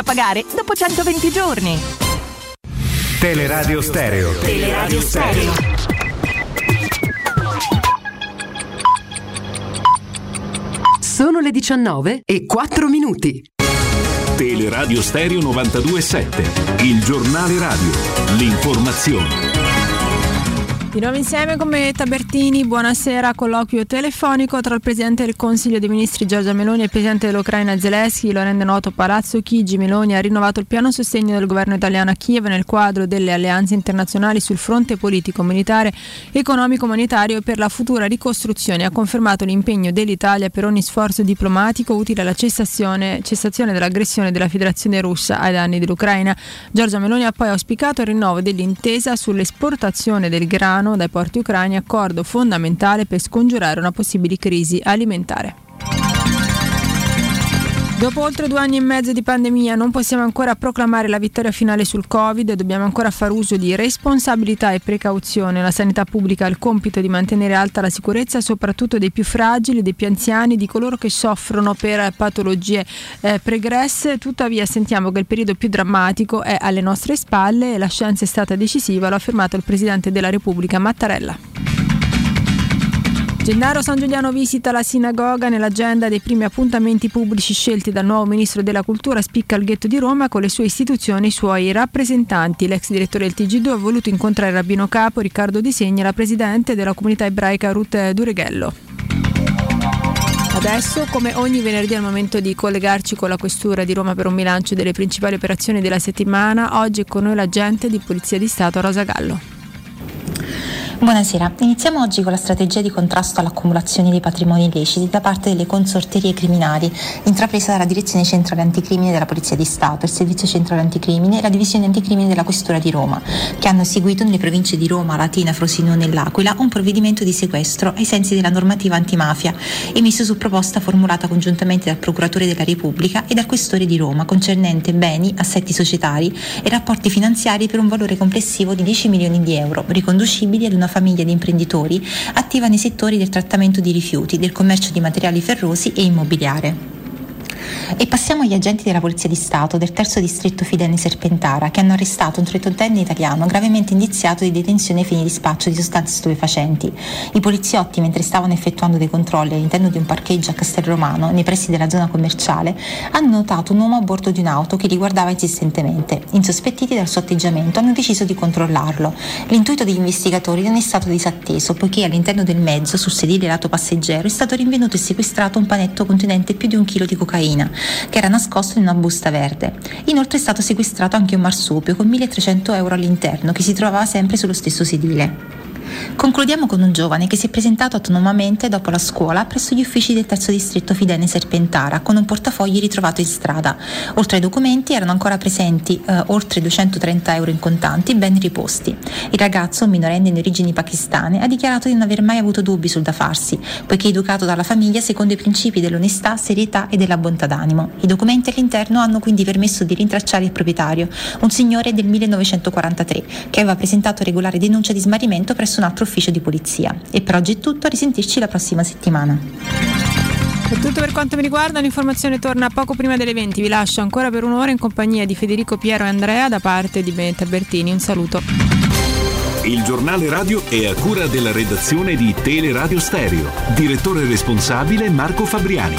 a pagare dopo 120 giorni. Teleradio Stereo. Teleradio Stereo. Sono le 19 e 4 minuti. Teleradio Stereo 927. Il giornale radio. L'informazione. Di nuovo insieme con me Tabertini, buonasera, colloquio telefonico tra il Presidente del Consiglio dei Ministri Giorgia Meloni e il Presidente dell'Ucraina Zelensky, lo rende noto Palazzo Chigi, Meloni ha rinnovato il piano sostegno del governo italiano a Kiev nel quadro delle alleanze internazionali sul fronte politico, militare, economico, monetario e per la futura ricostruzione. Ha confermato l'impegno dell'Italia per ogni sforzo diplomatico utile alla cessazione, cessazione dell'aggressione della Federazione russa ai danni dell'Ucraina. Giorgia Meloni ha poi auspicato il rinnovo dell'intesa sull'esportazione del grano dai porti ucraini, accordo fondamentale per scongiurare una possibile crisi alimentare. Dopo oltre due anni e mezzo di pandemia non possiamo ancora proclamare la vittoria finale sul Covid dobbiamo ancora fare uso di responsabilità e precauzione. La sanità pubblica ha il compito di mantenere alta la sicurezza soprattutto dei più fragili, dei più anziani, di coloro che soffrono per patologie eh, pregresse. Tuttavia sentiamo che il periodo più drammatico è alle nostre spalle e la scienza è stata decisiva, lo ha affermato il Presidente della Repubblica Mattarella. Gennaro San Giuliano visita la sinagoga nell'agenda dei primi appuntamenti pubblici scelti dal nuovo ministro della cultura spicca il ghetto di Roma con le sue istituzioni e i suoi rappresentanti. L'ex direttore del TG2 ha voluto incontrare il rabbino capo Riccardo Di Segni e la presidente della comunità ebraica Ruth Dureghello. Adesso, come ogni venerdì al momento di collegarci con la Questura di Roma per un bilancio delle principali operazioni della settimana, oggi è con noi l'agente di Polizia di Stato Rosa Gallo. Buonasera, iniziamo oggi con la strategia di contrasto all'accumulazione dei patrimoni illeciti da parte delle consorterie criminali, intrapresa dalla Direzione Centrale Anticrimine della Polizia di Stato, il Servizio Centrale Anticrimine e la Divisione Anticrimine della Questura di Roma, che hanno seguito nelle province di Roma, Latina, Frosinone e L'Aquila un provvedimento di sequestro ai sensi della normativa antimafia, emesso su proposta formulata congiuntamente dal Procuratore della Repubblica e dal Questore di Roma, concernente beni, assetti societari e rapporti finanziari per un valore complessivo di 10 milioni di euro, riconducibili ad una famiglia di imprenditori attiva nei settori del trattamento di rifiuti, del commercio di materiali ferrosi e immobiliare. E passiamo agli agenti della Polizia di Stato del terzo distretto Fidene Serpentara che hanno arrestato un 38enne italiano gravemente indiziato di detenzione ai fini di spaccio di sostanze stupefacenti. I poliziotti, mentre stavano effettuando dei controlli all'interno di un parcheggio a Castelromano, nei pressi della zona commerciale, hanno notato un uomo a bordo di un'auto che li guardava insistentemente. Insospettiti dal suo atteggiamento, hanno deciso di controllarlo. L'intuito degli investigatori non è stato disatteso, poiché all'interno del mezzo, sul sedile lato passeggero, è stato rinvenuto e sequestrato un panetto contenente più di un chilo di cocaina, che era nascosto in una busta verde. Inoltre è stato sequestrato anche un marsupio con 1300 euro all'interno, che si trovava sempre sullo stesso sedile. Concludiamo con un giovane che si è presentato autonomamente dopo la scuola presso gli uffici del terzo distretto Fidene Serpentara con un portafogli ritrovato in strada. Oltre ai documenti erano ancora presenti eh, oltre 230 euro in contanti ben riposti. Il ragazzo, minorenne di origini pakistane, ha dichiarato di non aver mai avuto dubbi sul da farsi, poiché educato dalla famiglia secondo i principi dell'onestà, serietà e della bontà d'animo. I documenti all'interno hanno quindi permesso di rintracciare il proprietario, un signore del 1943, che aveva presentato regolare denuncia di smarrimento presso un altro ufficio di polizia. E per oggi è tutto, a risentirci la prossima settimana. È tutto per quanto mi riguarda, l'informazione torna poco prima delle 20. Vi lascio ancora per un'ora in compagnia di Federico Piero e Andrea da parte di Benetta Bertini. Un saluto. Il giornale radio è a cura della redazione di Teleradio Stereo. Direttore responsabile Marco Fabriani.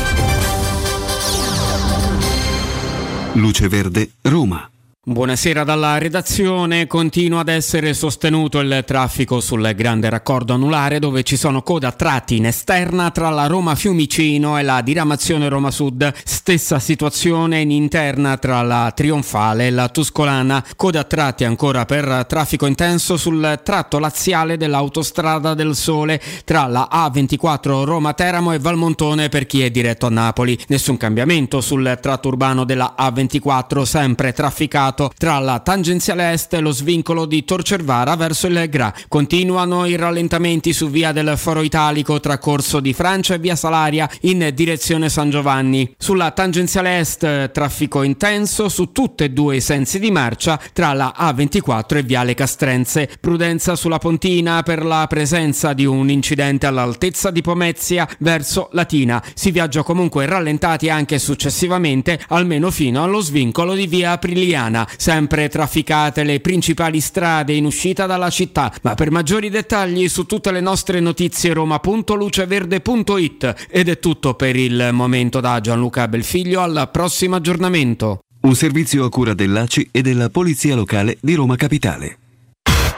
Luce Verde, Roma. Buonasera dalla redazione. Continua ad essere sostenuto il traffico sul grande raccordo anulare dove ci sono coda a tratti in esterna tra la Roma Fiumicino e la diramazione Roma Sud. Stessa situazione in interna tra la Trionfale e la Tuscolana. Coda a tratti ancora per traffico intenso sul tratto laziale dell'autostrada del Sole tra la A24 Roma Teramo e Valmontone per chi è diretto a Napoli. Nessun cambiamento sul tratto urbano della A24 sempre trafficato tra la tangenziale est e lo svincolo di Torcervara verso il Gra. Continuano i rallentamenti su via del Foro Italico tra Corso di Francia e via Salaria in direzione San Giovanni. Sulla tangenziale est traffico intenso su tutti e due i sensi di marcia tra la A24 e viale Castrense. Prudenza sulla Pontina per la presenza di un incidente all'altezza di Pomezia verso Latina. Si viaggia comunque rallentati anche successivamente almeno fino allo svincolo di via Apriliana sempre trafficate le principali strade in uscita dalla città, ma per maggiori dettagli su tutte le nostre notizie roma.luceverde.it ed è tutto per il momento da Gianluca Belfiglio al prossimo aggiornamento. Un servizio a cura dell'ACI e della Polizia Locale di Roma Capitale.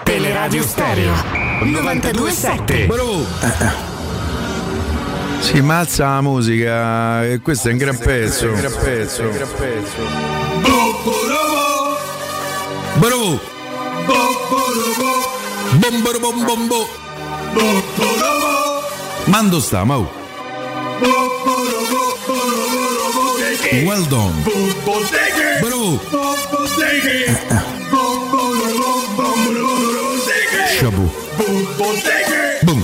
Teleradio Stereo 927. Si ma alza la musica e questo è un gran pezzo. Un gran pezzo. Un gran Bravo! Bomboro bom bombo! Mando sta, Mau. Well done. Bravo. Shabu. Boom.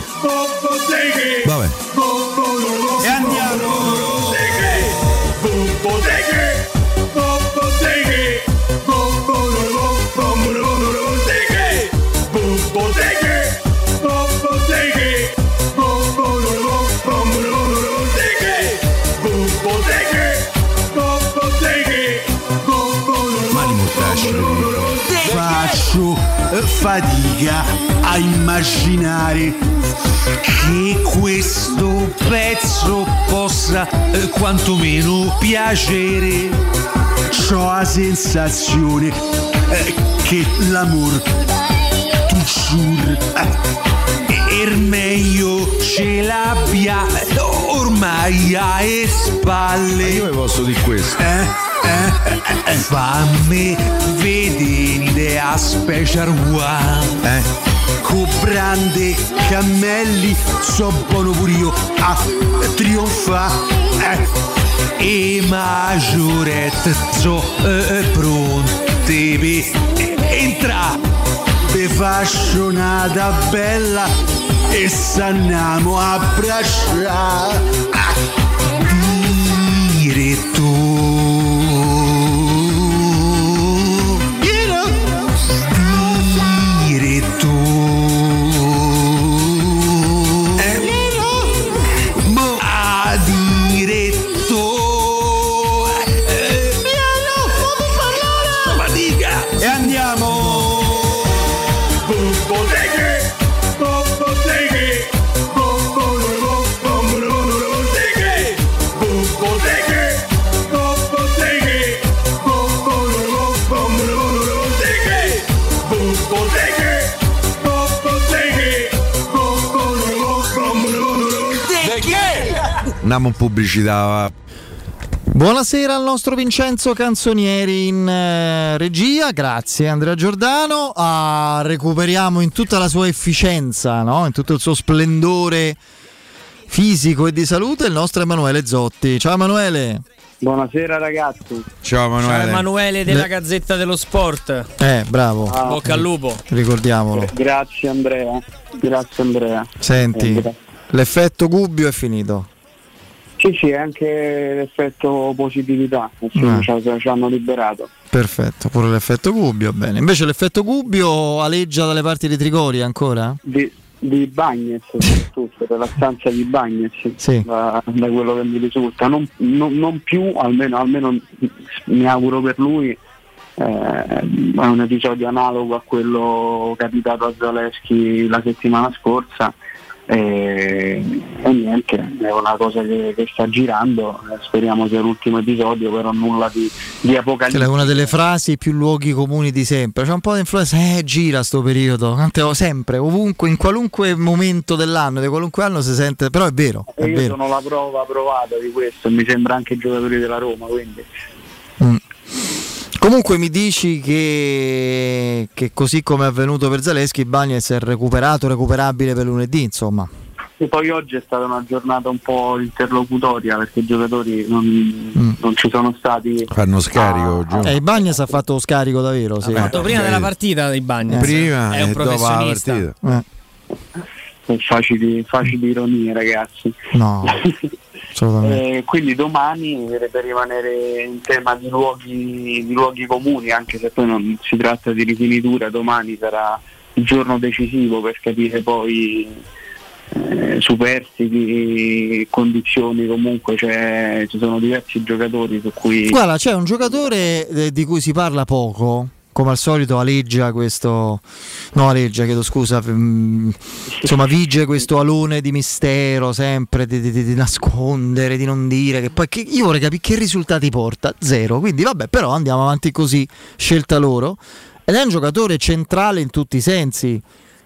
Fatica a immaginare che questo pezzo possa eh, quantomeno piacere. Ho la sensazione eh, che l'amore toujours eh, er meglio ce l'abbia ormai alle spalle. Io vi posso dire questo. Eh, eh, eh, fammi vedere a special one. Eh. Con brande cammelli so buono pure io a trionfa. Eh. E maggiorette so eh, pronte per entra. Vi faccio una bella e s'andiamo a abbracciare. Ah. Andiamo in pubblicità. Buonasera al nostro Vincenzo Canzonieri in eh, regia, grazie Andrea Giordano. Ah, recuperiamo in tutta la sua efficienza, no? in tutto il suo splendore fisico e di salute il nostro Emanuele Zotti. Ciao Emanuele. Buonasera ragazzi. Ciao Ciao Emanuele della Gazzetta dello Sport. Eh, bravo. Ah, Bocca al lupo. Ricordiamolo. Grazie Andrea. Grazie Andrea. Senti, Eh, gra- l'effetto Gubbio è finito. Sì, sì, anche l'effetto positività, insomma, Ah. ci, ha- ci hanno liberato. Perfetto, pure l'effetto Gubbio, bene. Invece l'effetto Gubbio aleggia dalle parti di Trigori ancora? Di, di Bagnez soprattutto, della stanza di Bagnez, Sì. da, da quello che mi risulta. Non, non- non più, almeno, almeno mi auguro per lui, eh, è un episodio analogo a quello capitato a Zaleschi la settimana scorsa. E, e niente, è una cosa che, che sta girando, eh, speriamo sia l'ultimo episodio, però nulla di, di apocalittico. è una delle frasi più luoghi comuni di sempre. C'è un po' di influenza, eh, gira sto periodo. Sempre, ovunque, in qualunque momento dell'anno, di qualunque anno si sente, però è vero, è io vero. sono la prova provata di questo, mi sembra anche i giocatori della Roma, quindi Comunque mi dici che, che così come è avvenuto per Zaleschi, Bagnez è recuperato, recuperabile per lunedì, insomma. E poi oggi è stata una giornata un po' interlocutoria perché i giocatori non, non ci sono stati. Fanno scarico oggi. Eh, Bagnez ha fatto lo scarico davvero, sì. Ha fatto prima della partita dei bagni. Prima è un e dopo la professionista. partita. Eh, Facili, facili ironie, ragazzi. no, assolutamente. Eh, quindi domani per rimanere in tema di luoghi, di luoghi comuni, anche se poi non si tratta di rifinitura, domani sarà il giorno decisivo per capire poi eh, superstiti, condizioni, comunque c'è- ci sono diversi giocatori su cui... Guarda, c'è un giocatore eh, di cui si parla poco. Come al solito aleggia questo. No, aleggia, chiedo scusa. mm, insomma, vige questo alone di mistero sempre, di, di- di- nascondere, di non dire. Che poi che- io vorrei capire che risultati porta. Zero. Quindi, vabbè, però andiamo avanti così, scelta loro. Ed è un giocatore centrale in tutti i sensi.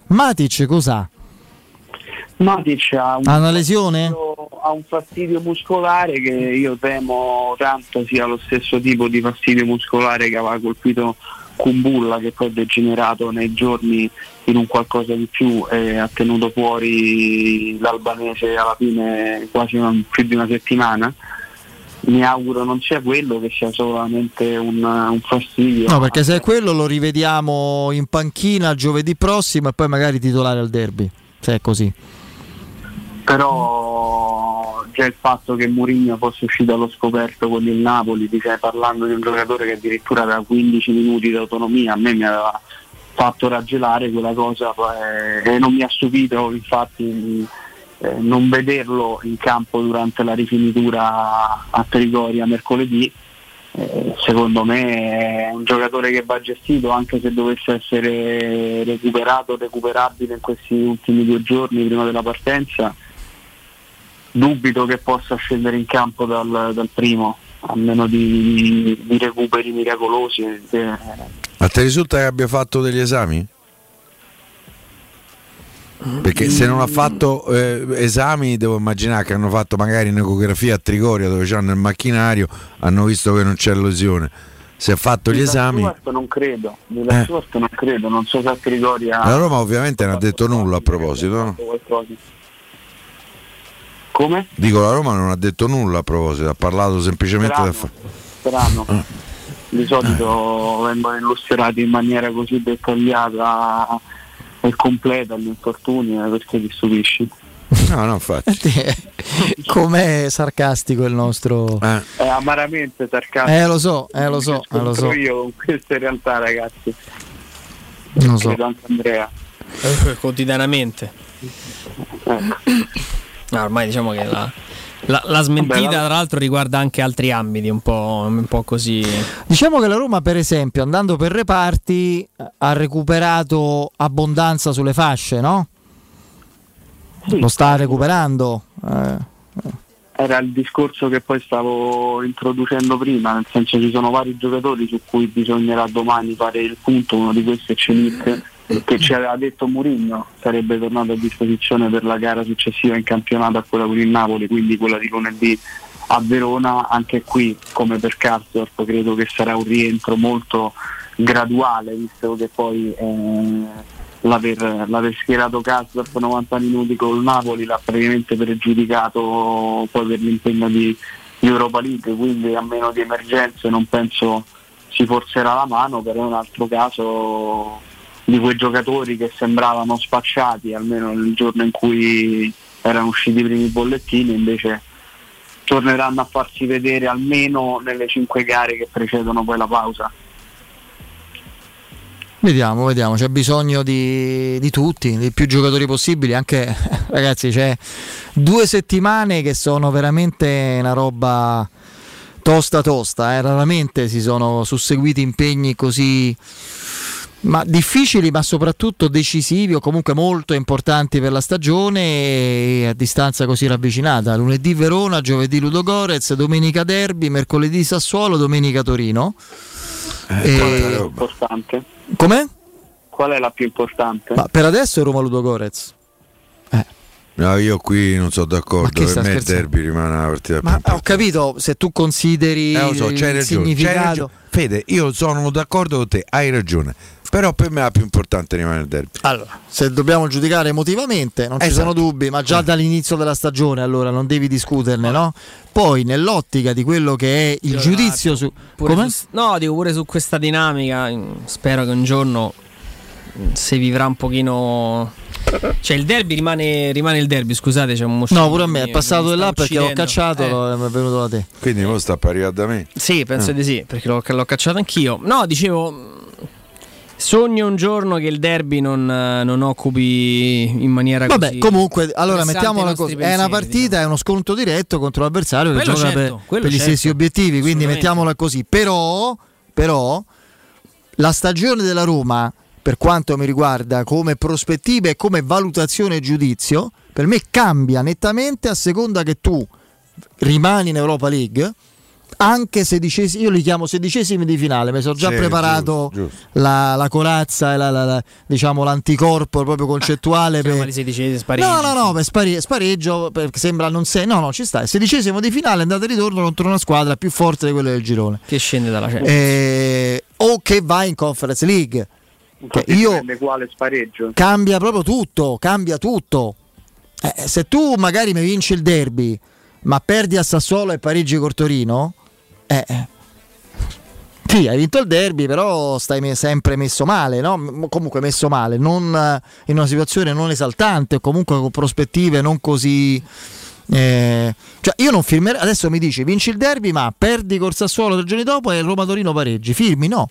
Matic cos'ha? Matic ha un, Ha una lesione? ha un fastidio muscolare che io temo tanto sia lo stesso tipo di fastidio muscolare che aveva colpito Kumbulla che poi è degenerato nei giorni in un qualcosa di più e ha tenuto fuori l'albanese alla fine quasi una- più di una settimana. Mi auguro non sia quello, che sia solamente un, un fastidio. No, perché se è quello lo rivediamo in panchina giovedì prossimo e poi magari titolare al derby. Se è così. Però già il fatto che Mourinho fosse uscito allo scoperto con il Napoli, dice, parlando di un giocatore che addirittura aveva 15 minuti di autonomia, a me mi aveva fatto raggelare quella cosa eh, e non mi ha stupito infatti eh, non vederlo in campo durante la rifinitura a Trigoria mercoledì. Eh, secondo me è un giocatore che va gestito anche se dovesse essere recuperato, recuperabile in questi ultimi due giorni prima della partenza dubito che possa scendere in campo dal, dal primo, a meno di, di recuperi miracolosi. eh, Ma ti risulta che abbia fatto degli esami? Perché se non ha fatto eh, esami devo immaginare che hanno fatto magari un'ecografia a Trigoria dove c'hanno il macchinario, hanno visto che non c'è lesione. Se ha fatto gli esami, Lassuerto non credo, Lassuerto non credo, non so se a Trigoria la Roma ovviamente non ha detto nulla a proposito. no? Come? Dico la Roma non ha detto nulla a proposito, ha parlato semplicemente del fa- Saranno. Ah. Di solito vengono illustrati in maniera così dettagliata e completa gli infortuni eh, perché ti stupisci. No, no, infatti. Com'è sarcastico il nostro. È amaramente sarcastico. Eh, lo so, eh, lo so, eh, lo so. Io con queste realtà ragazzi. Non so. Credo anche Andrea. Eh, Quotidianamente. No, ormai diciamo che la, la- la smentita, Vabbè, la- tra l'altro, riguarda anche altri ambiti, un po', un po' così. Diciamo che la Roma, per esempio, andando per reparti, ha recuperato abbondanza sulle fasce, no? Lo sta recuperando. eh. Era il discorso che poi stavo introducendo prima, nel senso ci sono vari giocatori su cui bisognerà domani fare il punto, uno di questi è Celic che ci aveva detto Mourinho sarebbe tornato a disposizione per la gara successiva in campionato a quella con il Napoli, quindi quella di lunedì a Verona, anche qui come per Karsdorp credo che sarà un rientro molto graduale visto che poi eh, l'aver, l'aver schierato Karsdorp 90 minuti col Napoli l'ha praticamente pregiudicato poi per l'impegno di Europa League, quindi a meno di emergenze non penso si forzerà la mano, però è un altro caso di quei giocatori che sembravano spacciati, almeno nel giorno in cui erano usciti i primi bollettini, invece torneranno a farsi vedere almeno nelle cinque gare che precedono poi la pausa. Vediamo, vediamo, c'è bisogno di, di, tutti, di più giocatori possibili, anche ragazzi c'è due settimane che sono veramente una roba tosta tosta, eh? raramente si sono susseguiti impegni così ma difficili ma soprattutto decisivi o comunque molto importanti per la stagione e a distanza così ravvicinata. Lunedì Verona, giovedì Ludogorez, domenica Derby, mercoledì Sassuolo, domenica Torino. Eh, e... importante. Com'è? Qual è la più importante? Ma per adesso è Roma Ludogorez. Eh. No, io qui non sono d'accordo. Per me il derby rimane una partita Ma più ho capito, se tu consideri eh, so, il ragione, significato. Fede, io sono d'accordo con te, hai ragione. Però per me la più importante rimane il derby. Allora, se dobbiamo giudicare emotivamente, non esatto. ci sono dubbi, ma già dall'inizio della stagione allora non devi discuterne, no? Poi nell'ottica di quello che è il Io giudizio su... Come? su- no, dico pure su questa dinamica. Spero che un giorno mm, si vivrà un pochino. Cioè, il derby rimane, rimane il derby. Scusate, c'è un moscino. No, pure a me è passato di là perché l'ho cacciato, Eh. è venuto da te. Quindi mo sta per arrivare da me. Sì, penso Ah. di sì, perché l'ho, l'ho cacciato anch'io. No, dicevo. Sogno un giorno che il derby non, eh, non occupi in maniera Vabbè, così comunque, allora mettiamola così: è una pensieri, partita, è uno scontro diretto contro l'avversario che Quello gioca certo, per, per gli certo. stessi obiettivi, quindi mettiamola così. Però, però, la stagione della Roma, per quanto mi riguarda, come prospettive e come valutazione e giudizio, per me cambia nettamente a seconda che tu rimani in Europa League. Anche sedicesimi, io li chiamo sedicesimi di finale, mi sono già Sì, preparato giusto, giusto. La, la corazza e la, la- la- diciamo, l'anticorpo proprio concettuale per, Chiamali sedicesimi. No, no, no, per spari- spareggio perché sembra non sei. No, no, ci sta. Il sedicesimo di finale andata e ritorno contro una squadra più forte di quella del girone. Che scende dalla Champions. Eh, o che va in Conference League. Che Infatti io quale spareggio. cambia proprio tutto, cambia tutto. Eh, se tu magari mi vinci il derby, ma perdi a Sassuolo e pareggi col Torino, eh, eh. Sì, hai vinto il derby, però stai sempre messo male, no? Comunque messo male, non, eh, in una situazione non esaltante, comunque con prospettive non così. eh, cioè io non firmerei. Adesso mi dici vinci il derby, ma perdi col Sassuolo tre giorni dopo e Roma Torino pareggi. Firmi? No.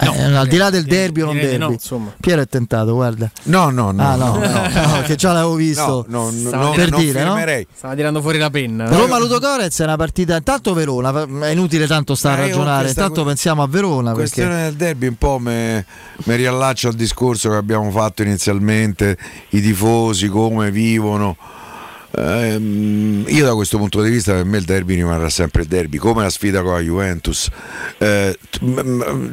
Eh, al di là del derby o non derby. no, insomma. Piero è tentato, guarda. No, no, no. Ah, no, no, no, che già l'avevo visto. No, no, Stava no, per non dire, no? Stava tirando fuori la penna. Roma Ludogorez è una partita intanto Verona, è inutile tanto stare a ragionare, intanto que- pensiamo a Verona La perché questione del derby un po' mi riallaccio al discorso che abbiamo fatto inizialmente, i tifosi come vivono. Ehm, io da questo punto di vista per me il derby rimarrà sempre il derby, come la sfida con la Juventus. Eh,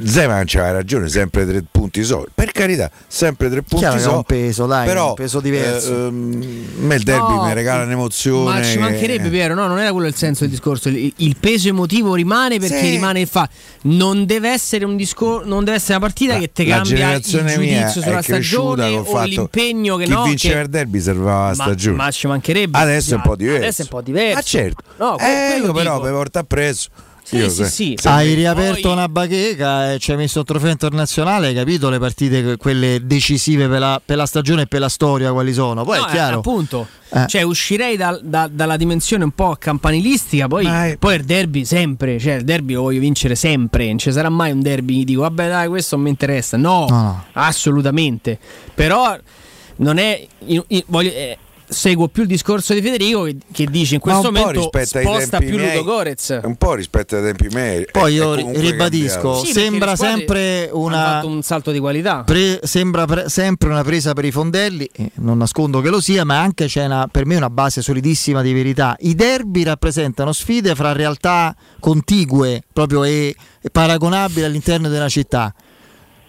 Zeman c'aveva ragione, sempre tre punti so. Per carità, sempre tre punti Chiaro che ha so. un peso, dai, però un peso diverso. eh, ehm, a me il derby No, mi regala un'emozione. Ma ci che- mancherebbe, Piero, no, non era quello il senso del discorso. Il, il peso emotivo rimane perché Sì. rimane il fa. Non deve essere un discorso, non deve essere una partita che ti la cambia il giudizio sulla stagione o fatto l'impegno che chi no. vinceva che- il derby servava la ma, stagione. ma ci mancherebbe. Adesso è un po' diverso. Adesso è un po' diverso. Ah certo. No, eh, quello io però dico. per porta appresso. Sì, Io sì, sì. hai riaperto una bacheca e ci hai messo il trofeo internazionale, hai capito le partite que- quelle decisive per la, per la stagione e per la storia quali sono. Poi No, è eh, chiaro. appunto, Eh. cioè uscirei dal- da- dalla dimensione un po' campanilistica. Poi, Ma è- poi il derby sempre, cioè il derby lo voglio vincere sempre. Non ci sarà mai un derby. Dico, vabbè, dai, questo non mi interessa. No, No, no. assolutamente. Però non è. io- io voglio- eh, seguo più il discorso di Federico che, che dice in questo momento sposta più miei- Ludogorez. Un po' rispetto ai tempi miei. Poi è- io è ribadisco. Sì, sembra sempre una un salto di qualità. Pre- sembra pre- sempre una presa per i fondelli, e non nascondo che lo sia, ma anche c'è una- per me una base solidissima di verità. I derby rappresentano sfide fra realtà contigue proprio e, e paragonabili all'interno della città.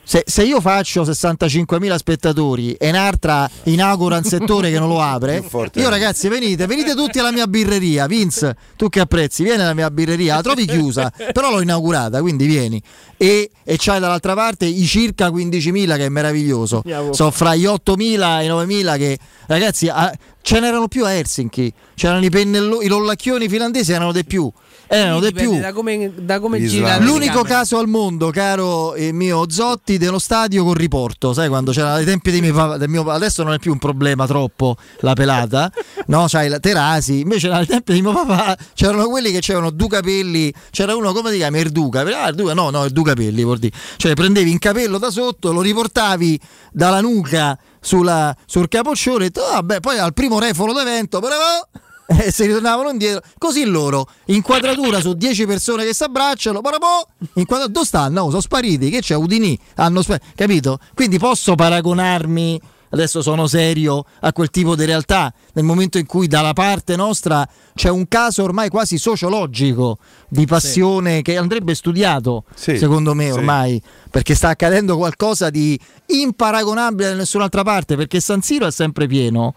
Se, se io faccio 65.000 spettatori e un'altra inaugura un settore che non lo apre, io ragazzi venite, venite tutti alla mia birreria. Vince, tu che apprezzi, vieni alla mia birreria, la trovi chiusa, però l'ho inaugurata, quindi vieni. E, e c'hai dall'altra parte i circa 15.000 che è meraviglioso. Sono fra gli 8.000 e i 9.000 che, ragazzi, a- ce n'erano più a Helsinki, c'erano i pennello- i lollacchioni finlandesi, erano di più. Erano di più. Da come, da come L'unico caso al mondo, caro eh, mio Zotti, dello stadio con riporto, sai quando c'era ai tempi dei miei papà, del mio papà, adesso non è più un problema troppo la pelata, no? C'hai la Terasi, invece ai tempi di mio papà c'erano quelli che c'erano due capelli, c'era uno come ti chiami, il Duca, ah, il Duca no, no, il due capelli, vuol dire. Cioè prendevi un capello da sotto, lo riportavi dalla nuca sulla- sul capoccione e detto, "Ah, vabbè, poi al primo refolo d'evento, però e si ritornavano indietro. Così loro, inquadratura su 10 persone che si abbracciano, parapò, inquadra- dove stanno? Oh, sono spariti, che c'è? Udini, hanno spa- capito? Quindi posso paragonarmi, adesso sono serio, a quel tipo di realtà, nel momento in cui dalla parte nostra c'è un caso ormai quasi sociologico di passione che andrebbe studiato, Sì, secondo me sì. ormai, perché sta accadendo qualcosa di imparagonabile da nessun'altra parte, perché San Siro è sempre pieno.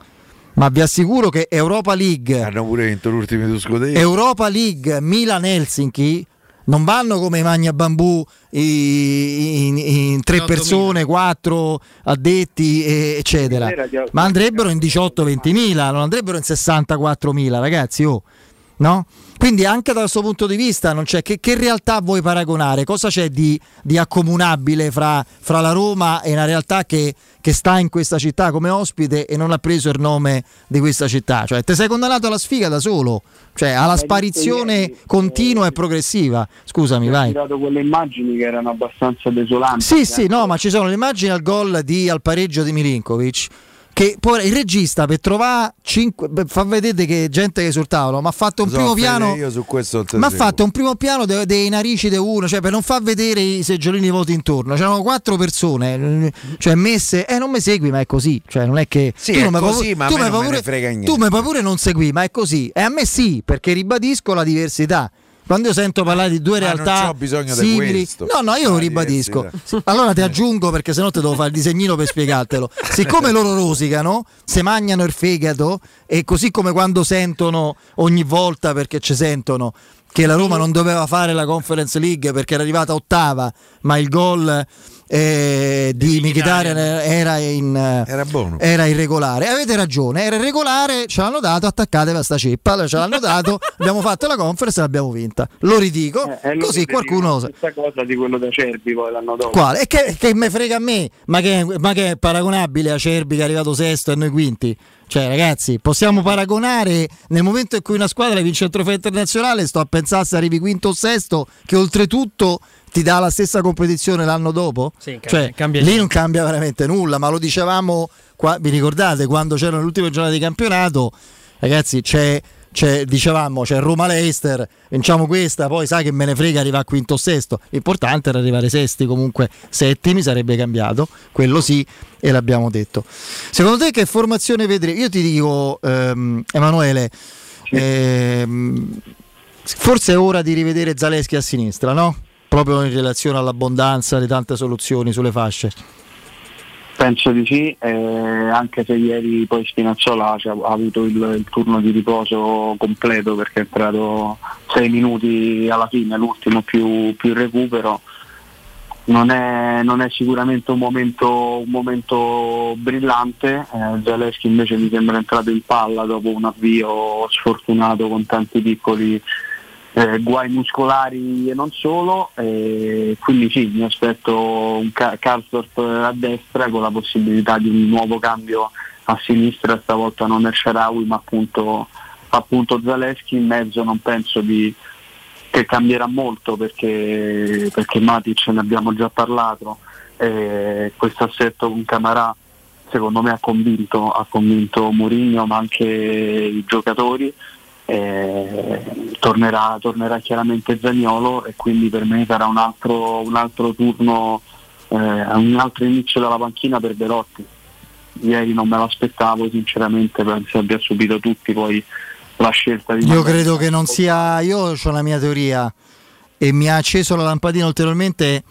Ma vi assicuro che Europa League Hanno pure vinto l'ultimo due scudetto. Europa League Milan Helsinki non vanno come i Magna Bambù i- in, in tre persone, quattro addetti, eccetera. Ma andrebbero in 18-20 mila, non andrebbero in 64 mila, ragazzi. Oh. No? Quindi anche da questo punto di vista non c'è che, che realtà vuoi paragonare? Cosa c'è di, di accomunabile fra, fra la Roma e una realtà che, che sta in questa città come ospite e non ha preso il nome di questa città? Cioè, ti sei condannato alla sfiga da solo, cioè alla sparizione continua e progressiva. Scusami, Ho vai. tirato quelle immagini che erano abbastanza desolanti. Sì, sì, no, ma ci sono le immagini al gol di al pareggio di Milinkovic. Che poi il regista per trovare 5 fa vedere che gente che esultavano, ma ha fatto un So, primo piano. Io su questo Ma ha fatto un primo piano de- dei narici di uno, cioè per non far vedere i seggiolini voti intorno. C'erano quattro persone, eh, cioè messe, eh non mi segui, ma è così. Cioè non è che Sì, tu è non così, ma tu me me pure-. Tu mi puoi pure non segui, ma è così. E a me sì, perché ribadisco la diversità. Quando io sento parlare di due non realtà c'ho bisogno di simili, questo. no, no, io lo ribadisco. diversità. Allora ti aggiungo perché sennò ti devo fare il disegnino per spiegartelo. Siccome loro rosicano, se mangiano il fegato e così come quando sentono ogni volta perché ci sentono che la Roma non doveva fare la Conference League perché era arrivata ottava, ma il gol eh, di Mkhitaryan era, in, Era buono. era irregolare. Avete ragione, era irregolare, ce l'hanno dato, attaccatevi a sta ceppa, allora ce l'hanno dato, abbiamo fatto la conference e l'abbiamo vinta. Lo ridico, Eh, lo così qualcuno... La stessa cosa di quello da Cerbi poi l'anno dopo. Quale? E che, che me frega a me? Ma che, ma che è paragonabile a Cerbi che è arrivato sesto e noi quinti? Cioè, ragazzi, possiamo paragonare nel momento in cui una squadra vince il trofeo internazionale, sto a pensare se arrivi quinto o sesto, che oltretutto ti dà la stessa competizione l'anno dopo? Sì, cambia- cioè, cambia lì niente. non cambia veramente nulla, ma lo dicevamo, qua, vi ricordate, quando c'erano le ultime giornate di campionato, ragazzi, c'è, c'è- dicevamo, c'è Roma-Leicester, vinciamo questa, poi sai che me ne frega arrivare a quinto o sesto, l'importante era arrivare sesti, comunque settimi sarebbe cambiato, quello sì, e l'abbiamo detto. Secondo te che formazione vedremo? Io ti dico, ehm, Emanuele, ehm, forse è ora di rivedere Zaleschi a sinistra, no? Proprio in relazione all'abbondanza di tante soluzioni sulle fasce. Penso di sì, eh, anche se ieri poi Spinazzola ha, avuto il, il turno di riposo completo perché è entrato sei minuti alla fine, l'ultimo più, più recupero. Non è, non è sicuramente un momento, un momento brillante, eh, Zaleschi invece mi sembra entrato in palla dopo un avvio sfortunato con tanti piccoli eh, guai muscolari e non solo, e quindi sì, mi aspetto un Ca- Karsdorp a destra con la possibilità di un nuovo cambio a sinistra, stavolta non è Sharawi ma appunto, appunto Zaleschi, in mezzo non penso di, che cambierà molto perché, perché Matic ne abbiamo già parlato, e questo assetto con Camarà secondo me ha convinto, ha convinto Mourinho ma anche i giocatori eh, tornerà, tornerà chiaramente Zagnolo e quindi per me sarà un altro, un altro turno, eh, un altro inizio dalla panchina per Belotti. Ieri non me l'aspettavo, sinceramente penso abbia subito tutti poi la scelta di Io credo che non sia. Io ho la mia teoria e mi ha acceso la lampadina ulteriormente.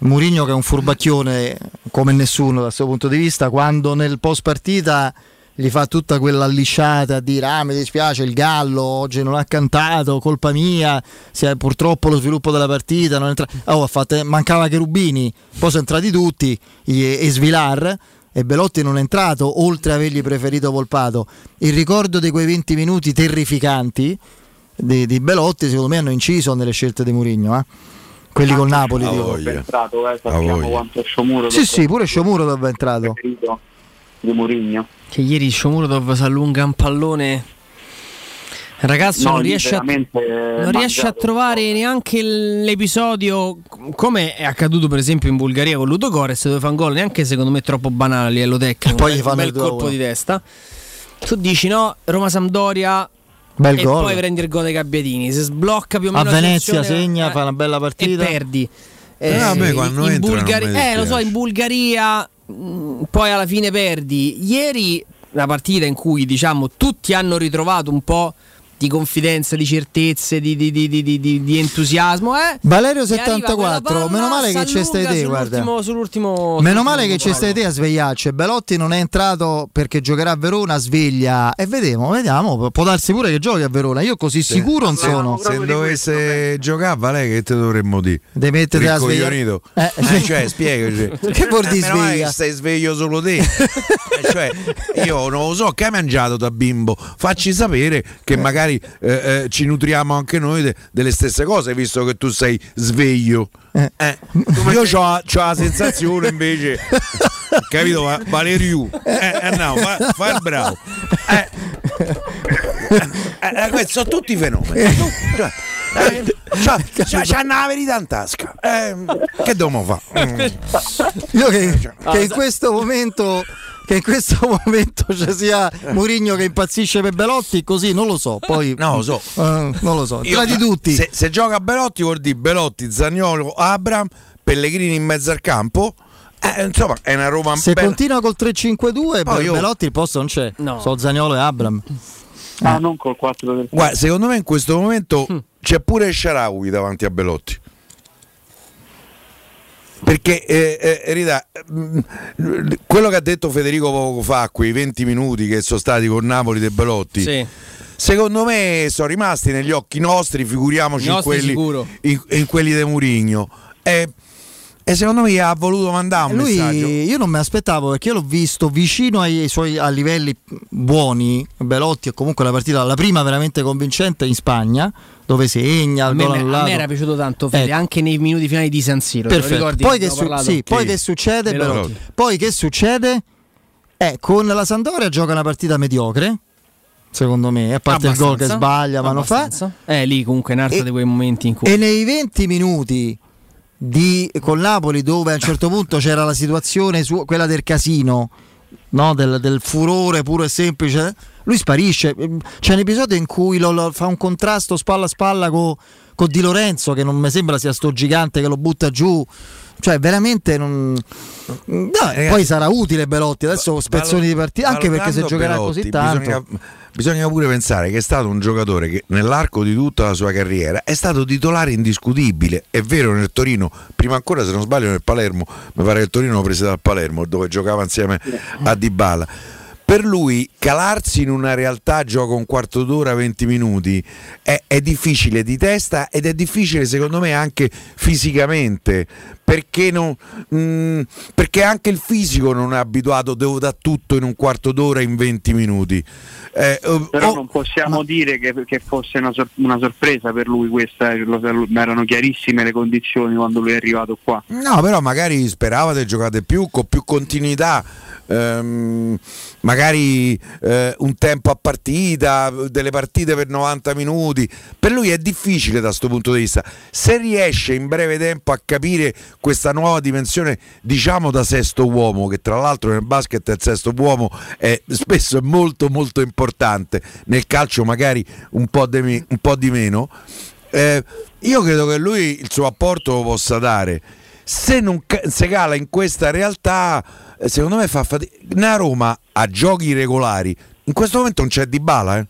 Mourinho che è un furbacchione come nessuno dal suo punto di vista, quando nel post partita gli fa tutta quella lisciata a dire ah mi dispiace il Gallo oggi non ha cantato, colpa mia, si è purtroppo lo sviluppo della partita, non è entra- oh, ha fatto- mancava Cherubini, poi sono entrati tutti e, e Svilar e Belotti non è entrato oltre a avergli preferito Volpato. Il ricordo di quei 20 minuti terrificanti di, di Belotti secondo me hanno inciso nelle scelte di Mourinho. Eh? Quelli col Napoli. Io dico. entrato, eh, sappiamo quanto Sciomuro Sì, sì, pure Sciomuro dove è entrato. Di Mourinho. Che ieri Shomurodov si allunga un pallone. Il ragazzo No, non, riesce a, eh, non riesce a trovare neanche l'episodio come è accaduto per esempio in Bulgaria con Ludogorets dove fa un gol neanche secondo me troppo banale a livello tecnico. poi un gli fanno bel il a colpo uno. di testa. Tu dici no, Roma Sampdoria Bel e gol. poi prendi il gol dei Gabbiadini. Se sblocca più o A meno la Venezia segna, eh, fa una bella partita. e perdi. Eh, a me quando in Bulgaria, mi eh, lo so, in Bulgaria mh, poi alla fine perdi. Ieri una partita in cui diciamo tutti hanno ritrovato un po' di confidenza, di certezze, di, di- di- di- di- di- di entusiasmo. Eh? Valerio Gli arriva 74, quella palla, meno male che c'è stai te, guarda. sull'ultimo- sull'ultimo- Meno male che c'è stai te a svegliarci. Belotti non è entrato perché giocherà a Verona, sveglia e vediamo, vediamo. Può darsi pure che giochi a Verona. Io così sicuro non sono. Se dovesse giocare, vale che te dovremmo dire? Devi mettere a svegliare. Ricoglionito. Eh, Eh, cioè, spiegaci. Che vuol dire Meno male sveglia? che stai sveglio solo te. Eh, cioè, io non lo so che hai mangiato da bimbo. Facci sapere che magari eh, eh, ci nutriamo anche noi de- delle stesse cose, visto che tu sei sveglio. Eh, Io ho la sensazione invece, capito? Va- Valeriu, eh, eh, no, fa, fa il bravo. Eh, eh, eh, questi sono tutti fenomeni. Cioè, eh, c'ha- c'ha- la verità in tasca. Eh, che dobbiamo fare? Mm. Io che, che in questo momento che in questo momento ci sia Murigno che impazzisce per Belotti, così non lo so. Poi No, lo so. Eh, non lo so. Io- Tra di tutti. Se, se gioca Belotti vuol dire Belotti, Zagnolo, Abram, Pellegrini in mezzo al campo. Eh, insomma, è una Roma Se bella. continua col 3-5-2, Poi io- Belotti il posto non c'è. So Zagnolo e Abram. Ah, non col 4 del Guarda, secondo me in questo momento c'è pure Sharawi davanti a Belotti. Perché eh, eh, Rita, mm, quello che ha detto Federico poco fa, quei 20 minuti che sono stati con Napoli de Belotti, Sì. secondo me sono rimasti negli occhi nostri, figuriamoci in Nostri quelli, sicuro. in, in quelli di Murigno. E, e secondo me ha voluto mandare un Lui, messaggio. io non mi aspettavo perché io l'ho visto vicino ai suoi a livelli buoni. Belotti è comunque la partita, la prima veramente convincente in Spagna, dove segna A me, a me era piaciuto tanto Fede, Ecco. anche nei minuti finali di San Siro. lo ricordi? Poi, che, su- sì, poi che succede? Belotti. Poi che succede? Eh, con la Sampdoria gioca una partita mediocre. Secondo me, a parte il gol che sbaglia, ma non fa. Eh, lì comunque è un altro di quei momenti in cui E nei 20 minuti di, con Napoli, dove a un certo punto c'era la situazione, su, quella del casino, no? del, del furore puro e semplice, lui sparisce. C'è un episodio in cui lo- lo- fa un contrasto spalla a spalla con Di Lorenzo, che non mi sembra sia sto gigante che lo butta giù. Cioè, veramente non. No, ragazzi, poi sarà utile Belotti. Adesso spezzoni di partita, anche perché se giocherà Belotti, così tanto. Bisogna, bisogna pure pensare che è stato un giocatore che nell'arco di tutta la sua carriera è stato titolare indiscutibile. È vero nel Torino, prima ancora se non sbaglio nel Palermo, mi pare che il Torino lo prese dal Palermo dove giocava insieme a Dybala. Per lui calarsi in una realtà gioca un quarto d'ora, 20 minuti è, è difficile di testa ed è difficile secondo me anche fisicamente perché, non- mm, perché anche il fisico non è abituato, devo dare tutto in un quarto d'ora in 20 minuti. Eh, oh, Però oh, non possiamo dire che, che fosse una, sor- una sorpresa per lui questa, eh, lo- erano chiarissime le condizioni quando lui è arrivato qua. No, però magari speravate giocate più con più continuità. ehm, magari eh, un tempo a partita, delle partite per 90 minuti. Per lui è difficile da questo punto di vista. Se riesce in breve tempo a capire questa nuova dimensione, diciamo da sesto uomo, che tra l'altro nel basket il sesto uomo è spesso è molto molto importante, nel calcio magari un po' di, un po' di meno. eh, io credo che lui il suo apporto lo possa dare. Se non se cala in questa realtà, eh, secondo me fa fatica. Nella Roma a giochi regolari, in questo momento non c'è Di Bala, eh.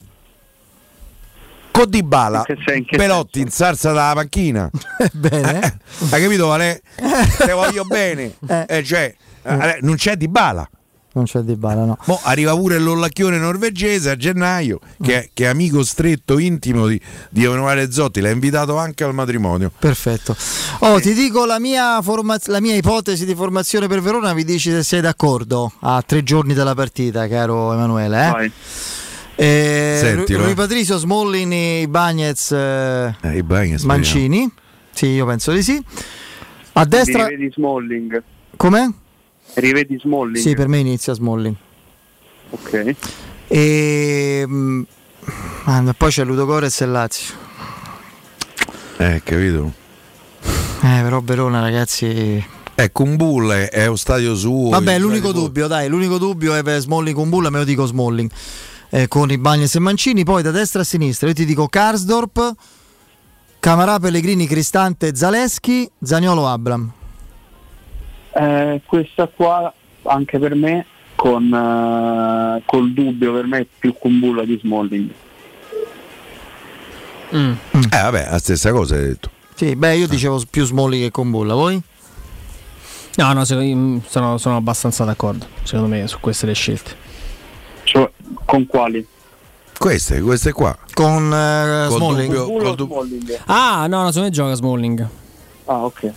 Con Di Bala, Pelotti in salsa dalla panchina. Bene. Eh, hai capito, Vale? Te voglio bene. Eh, cioè, eh, non c'è Di Bala. Non c'è Di Bala, no. Mo arriva pure l'ollacchione norvegese a gennaio, che, è, che è amico stretto, intimo di, di Emanuele Zotti. L'ha invitato anche al matrimonio. Perfetto. Oh, ti dico la mia, formaz- la mia ipotesi di formazione per Verona, mi dici se sei d'accordo a tre giorni dalla partita, caro Emanuele. Eh? Vai. Eh, Sentilo, Rui eh. Patricio, Smalling, Bagnez, eh, Eh, i Bagnets, Mancini. Sì, io penso di sì. A destra, Rivedi Smalling. com'è? Rivedi Smalling. Sì, per me inizia Smalling. Ok. E mm, ah, poi c'è Ludogorez e Lazio. Eh, capito? Eh, però Verona, ragazzi. Eh, Kumbull è, è un stadio suo. Vabbè, l'unico dubbio, dai, l'unico dubbio è per Smalling con Bulla, me lo dico Smalling. Eh, con i Bagnes e Mancini, poi da destra a sinistra io ti dico Karsdorp, Camarà, Pellegrini, Cristante, Zaleschi, Zagnolo, Abram. Eh, questa qua anche per me con eh, col dubbio per me è più Kumbulla di Smalling. Mm. Eh, vabbè, la stessa cosa hai detto. Sì, beh, io dicevo più Smalling che con Bulla, voi? No, no, sono, sono abbastanza d'accordo, secondo me, su queste le scelte. Cioè, con quali? Queste, queste qua. Con Col Smalling. dubbio- Smalling? Ah, no, no, secondo me gioca Smalling. Ah, ok.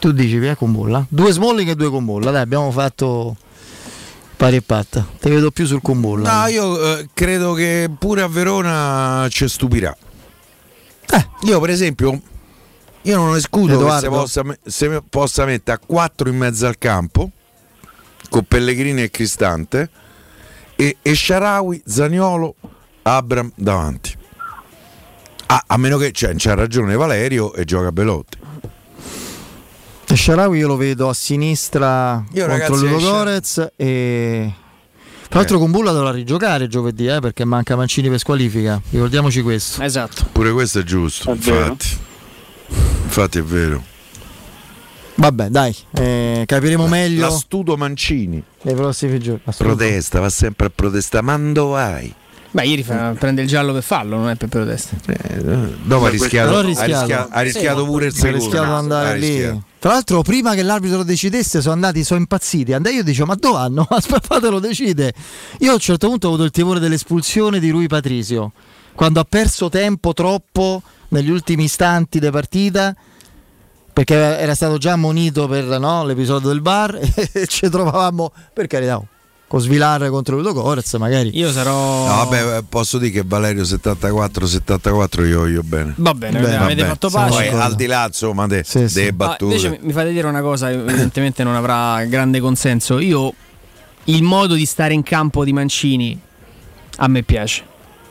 Tu dici via con Bulla? Due Smalling e due con Bulla, dai, abbiamo fatto pari e patta. Ti vedo più sul con Bulla. No, io eh, credo che pure a Verona ci stupirà. Eh. Io, per esempio, io non escludo che Edoardo? se possa, se possa mettere a 4 in mezzo al campo con Pellegrini e Cristante e, e Sharawi, Zaniolo, Abram davanti. Ah, a meno che cioè, c'ha ragione Valerio e gioca Belotti. E Sharawi io lo vedo a sinistra Io, contro Ludo Gorez e tra l'altro con Bulla dovrà rigiocare giovedì eh, perché manca Mancini per squalifica ricordiamoci questo Esatto. Pure questo è giusto, È vero. infatti. Infatti è vero. Vabbè dai eh, capiremo meglio L'astuto Mancini nei prossimi giorni protesta, va sempre a protestare. Ma dove vai? Beh, ieri fa- prende il giallo per fallo, non è per proteste. Eh, dopo ha rischiato, Però ha ha rischiato. rischiato, ha rischiato Sì, pure il Ha secondo. rischiato di Ha andare lì rischiato. tra l'altro prima che l'arbitro decidesse sono andati sono impazziti andai io dicevo ma dove vanno? aspetta fatelo decide io a un certo punto ho avuto il timore dell'espulsione di Rui Patricio quando ha perso tempo troppo negli ultimi istanti di partita perché era stato già ammonito per no, l'episodio del bar e ci trovavamo per carità con Svilar contro Ludo Gorez magari Io sarò. No, vabbè, posso dire che Valerio 74-74 io voglio bene. Va bene, Beh, avete Vabbè, fatto pace. Poi al di là insomma de- Sì, sì. delle Ah, battute. invece mi- fate dire una cosa, evidentemente non avrà grande consenso. Io il modo di stare in campo di Mancini a me piace.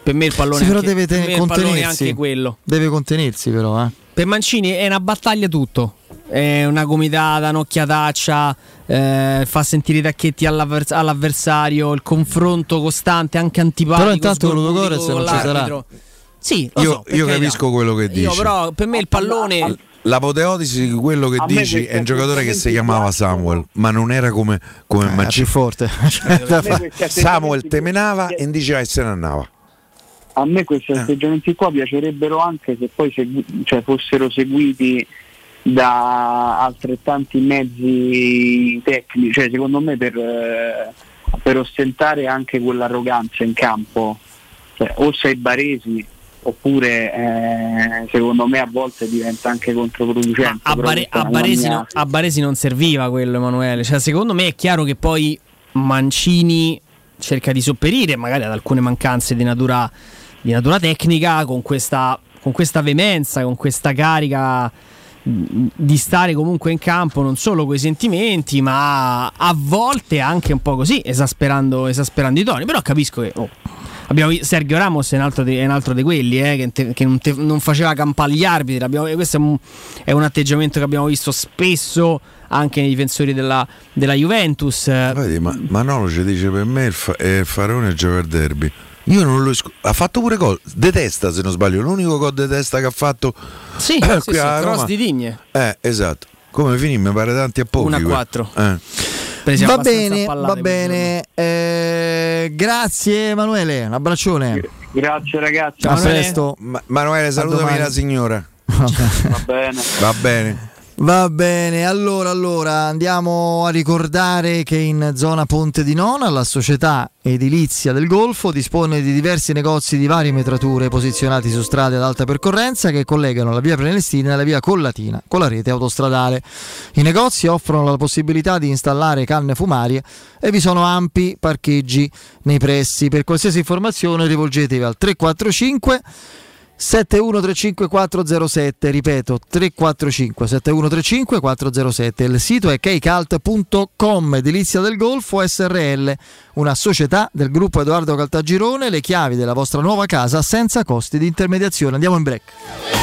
Per me il pallone, Sì, però anche, deve per te- me il pallone è contenersi. anche quello. deve contenersi però eh. Per Mancini è una battaglia tutto. È una gomitata, un'occhiataccia, eh, fa sentire i tacchetti all'avvers- all'avversario, il confronto costante, anche antipatico. Però intanto con non ci sarà. Sì, lo Io, so, io capisco quello che dici. Io però per me il pallone L'apoteosi di quello che dici è un giocatore che si chiamava Samuel, ma non era come, come Eh, Mancini. forte Samuel temenava e diceva e se ne andava. A me questi Eh. atteggiamenti qua piacerebbero anche se poi segui- cioè, fossero seguiti da altrettanti mezzi tecnici, cioè secondo me per, eh, per ostentare anche quell'arroganza in campo, cioè, o sei baresi oppure eh, secondo me a volte diventa anche controproducente. a, Bare- a Baresi, mia- no- a Baresi non serviva quello Emanuele cioè, secondo me è chiaro che poi Mancini cerca di sopperire magari ad alcune mancanze di natura, di natura tecnica con questa, con questa veemenza con questa carica di stare comunque in campo non solo coi sentimenti ma a volte anche un po' così esasperando, esasperando i toni però capisco che oh, Abbiamo Sergio Ramos è un altro, di, un altro di quelli eh, che, te- che non, te- non faceva campare gli arbitri. Questo è un, è un atteggiamento che abbiamo visto spesso anche nei difensori della, della Juventus. Vedi, ma Manolo ci dice per me il, fa- il faraone a giocare derby. Io non lo esclu- ha fatto pure gol, detesta se non sbaglio, l'unico gol detesta che ha fatto Sì, qui sì, sì, a cross Roma. di Digne. Eh, esatto. Come finì? Mi pare tanti a pochi. 1 a que- 4. Eh. Va bene va bene Eh, grazie Emanuele un abbraccione Grazie ragazzi. A presto. Ma- Manuele, salutami la signora. Va bene. Va bene. Va bene, allora, allora andiamo a ricordare che in zona Ponte di Nona la società edilizia del Golfo dispone di diversi negozi di varie metrature posizionati su strade ad alta percorrenza che collegano la via Prenestina e la via Collatina con la rete autostradale. I negozi offrono la possibilità di installare canne fumarie e vi sono ampi parcheggi nei pressi. Per qualsiasi informazione rivolgetevi al 345 7135 407, ripeto 345 7135 407. Il sito è keicalt.com, edilizia del Golfo SRL, una società del gruppo Edoardo Caltagirone, le chiavi della vostra nuova casa senza costi di intermediazione. Andiamo in break.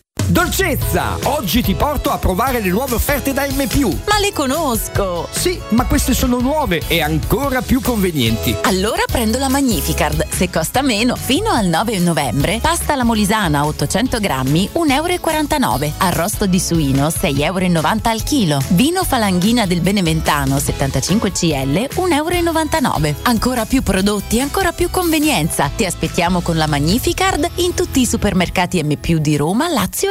Dolcezza! Oggi ti porto a provare le nuove offerte da M. Ma le conosco! Sì, ma queste sono nuove e ancora più convenienti. Allora prendo la Magnificard. Se costa meno, fino al 9 novembre, pasta alla molisana 800 grammi, 1,49 euro. Arrosto di suino, 6,90 euro al chilo. Vino falanghina del Beneventano, 75 cl, 1,99 euro. Ancora più prodotti, ancora più convenienza. Ti aspettiamo con la Magnificard in tutti i supermercati M di Roma, Lazio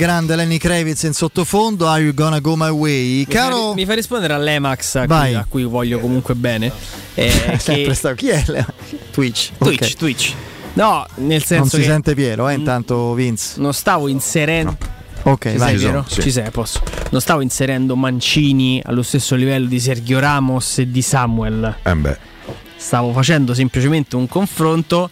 Grande Lenny Kravitz in sottofondo. Are you gonna go my way? Caro. Mi fa rispondere all'Emax a cui, a cui voglio comunque bene. Eh, Sempre che- stato- Chi è? le- Twitch. Twitch, ok. Twitch. No, nel Non senso si che sente Piero, eh, intanto Vince. non stavo inserendo. Ok, Ci vai. sei, Piero? Ci sei, posso. Non stavo inserendo Mancini allo stesso livello di Sergio Ramos e di Samuel. Eh beh. Stavo facendo semplicemente un confronto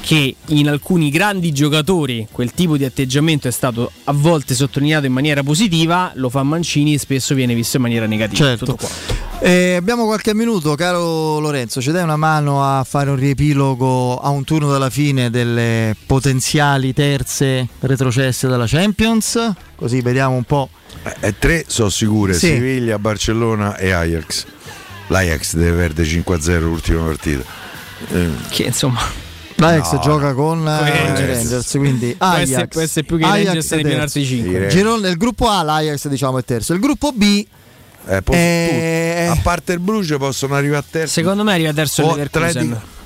che in alcuni grandi giocatori quel tipo di atteggiamento è stato a volte sottolineato in maniera positiva, lo fa Mancini e spesso viene visto in maniera negativa. Certo. Tutto qua. Eh, abbiamo qualche minuto, caro Lorenzo. Ci dai una mano a fare un riepilogo a un turno dalla fine delle potenziali terze retrocesse dalla Champions? Così vediamo un po'. E tre sono sicure, Sì. Siviglia, Barcellona e Ajax. L'Ajax deve perdere 5-0 l'ultima partita. Eh, Che insomma. L'Ajax No, gioca con i eh, Rangers. Rangers, quindi Ajax, può essere più che Ajax Rangers è terzo. penalti cinque. Girone- nel gruppo A l'Ajax diciamo è terzo. Il gruppo B eh, posso- Eh, a parte il Bruce possono arrivare a terzo. Secondo me arriva terzo il O Leverkusen. Atletico-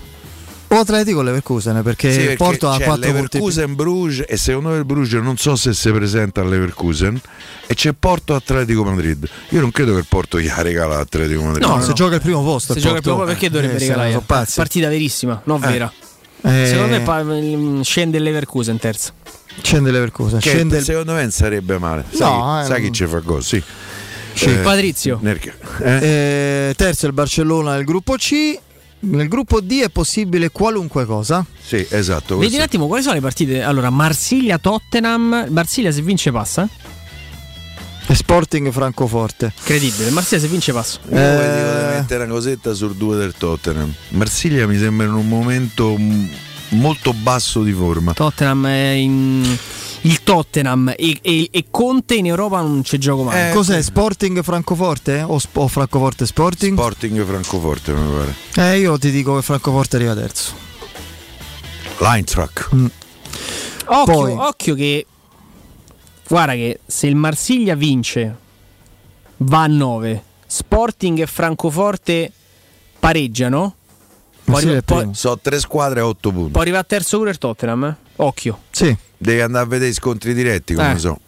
o Atletico o Leverkusen perché Sì, il perché Porto ha c'è 4 punti. Leverkusen Bruges e secondo me il Bruges non so se si presenta al Leverkusen e c'è Porto Atletico Madrid. Io non credo che il Porto gli regala Atletico Madrid. No, se gioca il primo posto. Se il gioca il primo perché dovrebbe eh, regalare? sono pazzi. Partita verissima, non Eh. vera. Eh, Secondo me scende il Leverkusen terzo. Scende Leverkusen. Che Scende il- secondo me non sarebbe male. Sai, No, chi- sai eh, chi ci fa gol? Sì. Sì. Patrizio. nel- eh? Eh, terzo il Barcellona nel gruppo C. Nel gruppo D è possibile qualunque cosa. Sì, esatto. Vedi un attimo quali sono le partite? Allora, Marsiglia-Tottenham. Marsiglia se vince passa? E Sporting Francoforte. Credibile. Marsiglia se vince passa. Io Eh. dico di mettere una cosetta sul 2 del Tottenham. Marsiglia mi sembra in un momento mm, molto basso di forma. Tottenham è in... Il Tottenham e, e- e Conte in Europa non c'è gioco mai. Eh, Cos'è? Sporting Francoforte? O, Sp- o Francoforte Sporting? Sporting Francoforte mi pare. Eh, io ti dico che Francoforte arriva terzo. L'Eintracht. Occhio, Poi- occhio che guarda che se il Marsiglia vince va a 9, Sporting e Francoforte pareggiano, può- primo. So tre squadre a 8 punti. può arrivare a terzo pure il Tottenham. eh? Occhio. Sì. Devi andare a vedere i scontri diretti come Eh. so.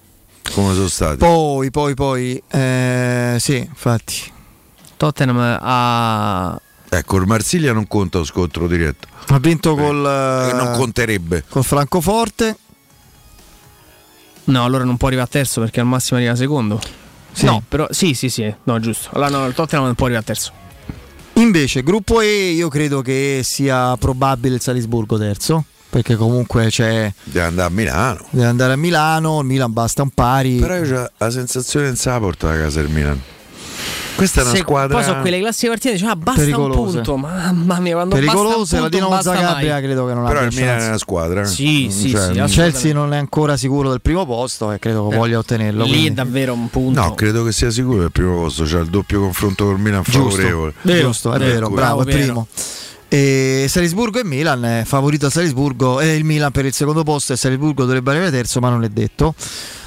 Come sono stati. Poi, poi, poi. Eh, sì, infatti. Tottenham ha Ecco, il Marsiglia non conta lo scontro diretto. Ha vinto col, Eh, eh, non conterebbe. col Francoforte. No, allora non può arrivare a terzo perché al massimo arriva secondo. Sì. No, però sì, sì, sì, no, giusto. Allora no, il Tottenham non può arrivare a terzo. Invece, gruppo E, io credo che sia probabile il Salisburgo terzo. perché comunque c'è Deve andare a Milano. deve andare a Milano, il Milan basta un pari. Però io ho la sensazione che se la porta a casa il Milan. Questa è una Se- squadra. Poi sono quelle classiche partite, dice, ah, basta Pericolose. un punto. Mamma mia, quando Pericolose, basta la un punto, Dinamo non basta Zagabria credo che non Però abbia il Milan è una squadra. eh. Sì, sì, Cioè, sì, Il Chelsea non è ancora sicuro del primo posto e credo che Eh, voglia ottenerlo. Lì quindi- è davvero un punto. No, credo che sia sicuro del primo posto. C'è il doppio confronto col Milan Giusto, favorevole. giusto, è vero, bravo, è vero. primo. E Salisburgo e Milan, è favorito a Salisburgo e il Milan per il secondo posto e Salisburgo dovrebbe arrivare terzo, ma non è detto.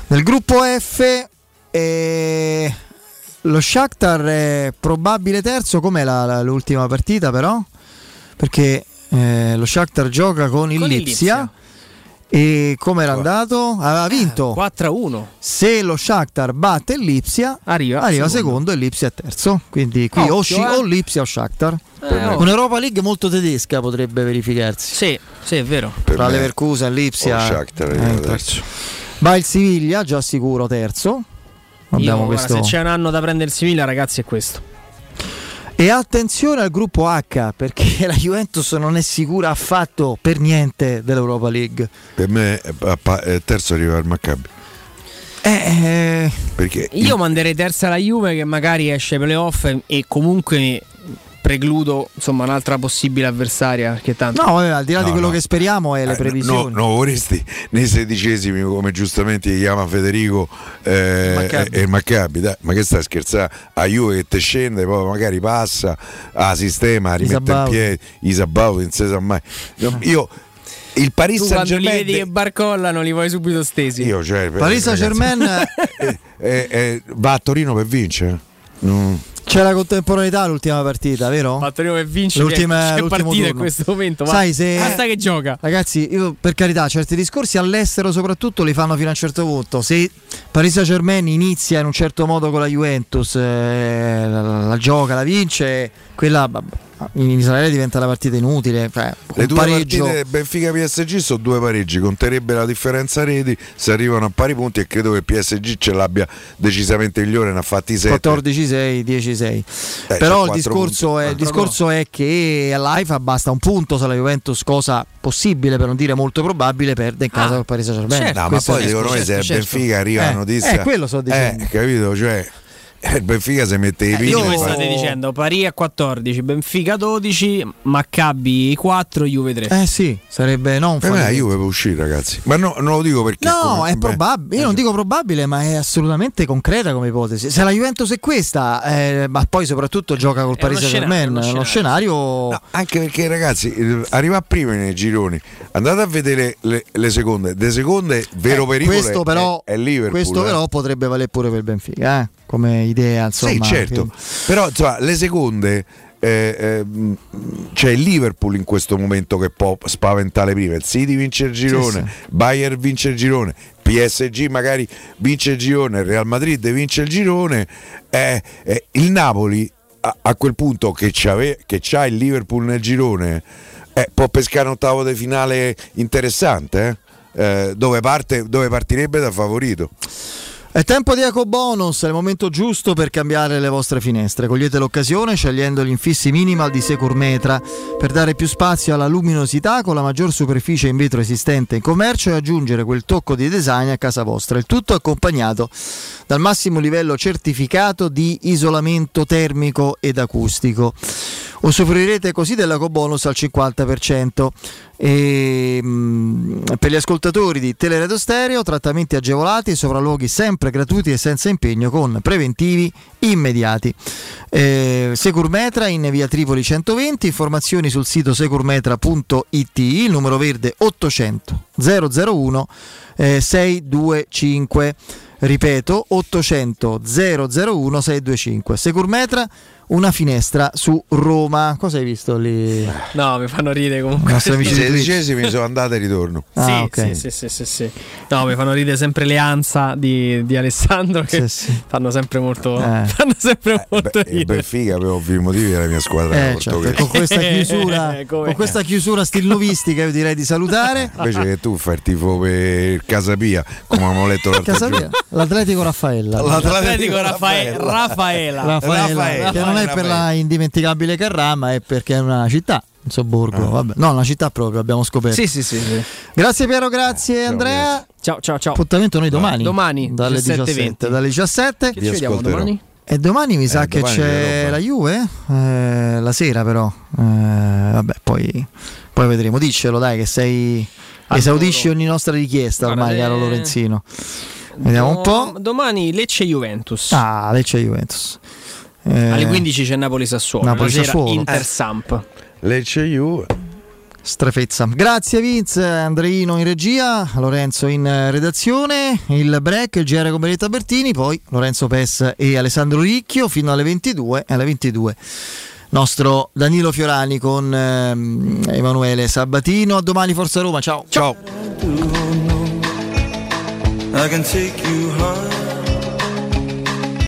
Nel gruppo F eh, lo Shakhtar è probabile terzo, com'è la- la- l'ultima partita però? Perché eh, lo Shakhtar gioca con il Con il Lipsia. E come era andato? Aveva vinto 4-1. Se lo Shakhtar batte il Lipsia, arriva, secondo. secondo. e il Lipsia è terzo. Quindi qui o, Occhio, Sci- eh. o Lipsia o Shakhtar. Eh, oh. Un'Europa League molto tedesca potrebbe verificarsi. Sì, sì, è vero. Tra me Leverkusen, Lipsia. o Shakhtar eh, arriva terzo. Va il Siviglia, già sicuro terzo. Abbiamo Io, guarda, questo. se c'è un anno da prendere il Siviglia, ragazzi, è questo. E attenzione al gruppo H perché la Juventus non è sicura affatto per niente dell'Europa League. Per me eh, eh, terzo arriva il Maccabi. Eh, Perché Io manderei terza la Juve che magari esce ai playoff e comunque precludo insomma un'altra possibile avversaria perché tanto no, al di là di No, quello no. che speriamo è le Eh, previsioni. No, no, vorresti nei sedicesimi, come giustamente chiama Federico eh, Maccabi. e il Maccabi, dai, ma che stai scherzando? A Juve che te scende, poi magari passa a sistema, rimette in Isabaudi. piedi, Isabauti, non si sa mai. Io, io- il Paris Saint quando li Germain vedi che barcollano li vuoi subito stesi io, cioè, Paris Saint Germain eh, eh, eh, va a Torino per vincere. Mm. C'è la contemporaneità l'ultima partita, vero? Fattorino che vince L'ultima- che, partita in turno. questo momento ma Sai, se- basta che gioca Ragazzi, io per carità, certi discorsi all'estero soprattutto li fanno fino a un certo punto. Se Paris Saint Germain inizia in un certo modo con la Juventus, eh, la, la- la gioca, la vince, quella in Israele diventa la partita inutile. Cioè, Le due pareggio. partite Benfica PSG sono due pareggi, conterebbe la differenza reti se arrivano a pari punti e credo che il PSG ce l'abbia decisamente migliore, ne ha fatti 7. 14-6, 10-6. Eh, Però il discorso, è, il discorso è che all'AIFA basta un punto se la Juventus, cosa possibile per non dire molto probabile, perde in casa Ah, col Paris Saint Germain. certo. No, ma poi secondo me se il certo. Benfica arriva la Eh, notizia. eh, quello sto dicendo. Eh, capito? Cioè, eh, il Benfica si mette i Eh, pini. io e come fa- state dicendo Pari a 14 Benfica 12 Maccabi 4 Juve 3 Eh sì, sarebbe non Per me fuori la Juve può uscire, ragazzi. Ma no, non lo dico perché. No, come- è beh, probabile. Io non dico probabile, ma è assolutamente concreta come ipotesi. Se la Juventus è questa, eh, ma poi soprattutto gioca col Paris uno Saint scenario, Germain, uno uno scenario. No, anche perché, ragazzi, eh, arriva prima nei gironi. Andate a vedere le, le seconde. Le seconde, vero Eh, pericolo questo è, però, è, è Liverpool. questo eh. però potrebbe valere pure per il Benfica, eh, come idea. Insomma, sì, certo. che- Però insomma, le seconde. eh, eh, c'è il Liverpool in questo momento che può spaventare le prime. Il City vince il girone, Sì, Bayern vince il girone, PSG magari vince il girone, Real Madrid vince il girone. eh, eh, il Napoli a, a quel punto che, c'ave- che c'ha il Liverpool nel girone eh, può pescare un ottavo di finale interessante. Eh, dove, parte, dove partirebbe da favorito. È tempo di Eco Bonus, è il momento giusto per cambiare le vostre finestre. Cogliete l'occasione scegliendo gli infissi minimal di Securmetra per dare più spazio alla luminosità con la maggior superficie in vetro esistente in commercio e aggiungere quel tocco di design a casa vostra. Il tutto accompagnato dal massimo livello certificato di isolamento termico ed acustico. Usufruirete così dell'Eco Bonus al 50%. E, mm, per gli ascoltatori di Teleradio Stereo, trattamenti agevolati, sopralluoghi sempre gratuiti e senza impegno con preventivi immediati. Eh, Securmetra in via Tripoli 120, informazioni sul sito securmetra.it, il numero verde 800 001 eh, 625. Ripeto 800 001 625. Securmetra una finestra su Roma. Cosa hai visto lì? No, mi fanno ridere comunque. I nostri amici sedicesimi sono andate e ritorno. Ah, sì, ok. sì, sì, sì, sì, sì. No, mi fanno ridere sempre le ansa di, di Alessandro che Sì, sì. fanno sempre molto, Eh. fanno sempre molto Beh, il ridere. Benfica per ovvi motivi è la mia squadra Eh, certo, con questa chiusura, Eh, con questa chiusura stilnovistica io direi di salutare. Invece che tu fai il tifo per Casapia, come abbiamo letto l'altro Casapia, giorno. l'Atletico Raffaella. L'Atletico Raffaele, Raffaela. Raffaella, Raffaella, che non è per la indimenticabile Carrà, ma è perché è una città. Un sobborgo, vabbè. No, una città proprio, abbiamo scoperto. Sì, sì, sì. sì. Grazie Piero, grazie Andrea. Ciao, ciao, ciao. Appuntamento noi domani. Domani, dalle 17, 17:20. dalle 17. Che ci vediamo domani? E domani mi sa che domani c'è c'è la Juve, eh, la sera però. Eh, vabbè, poi, poi vedremo. Diccelo dai che sei... Esaudisci ogni nostra richiesta Guarda, ormai, caro eh, Lorenzino. Vediamo un po'. Do- Domani Lecce Juventus. Ah, Lecce Juventus. Eh, Alle 15 c'è Napoli Sassuolo. Napoli la sera Sassuolo. Inter Eh. Samp. Lecce Juve. Strefezza. Grazie Vince, Andreino in regia, Lorenzo in eh, redazione, il break, il GR con Benedetta Bertini, poi Lorenzo Pes e Alessandro Ricchio fino alle 22 e alle 22 nostro Danilo Fiorani con ehm, Emanuele Sabatino. A domani Forza Roma, ciao. Ciao. I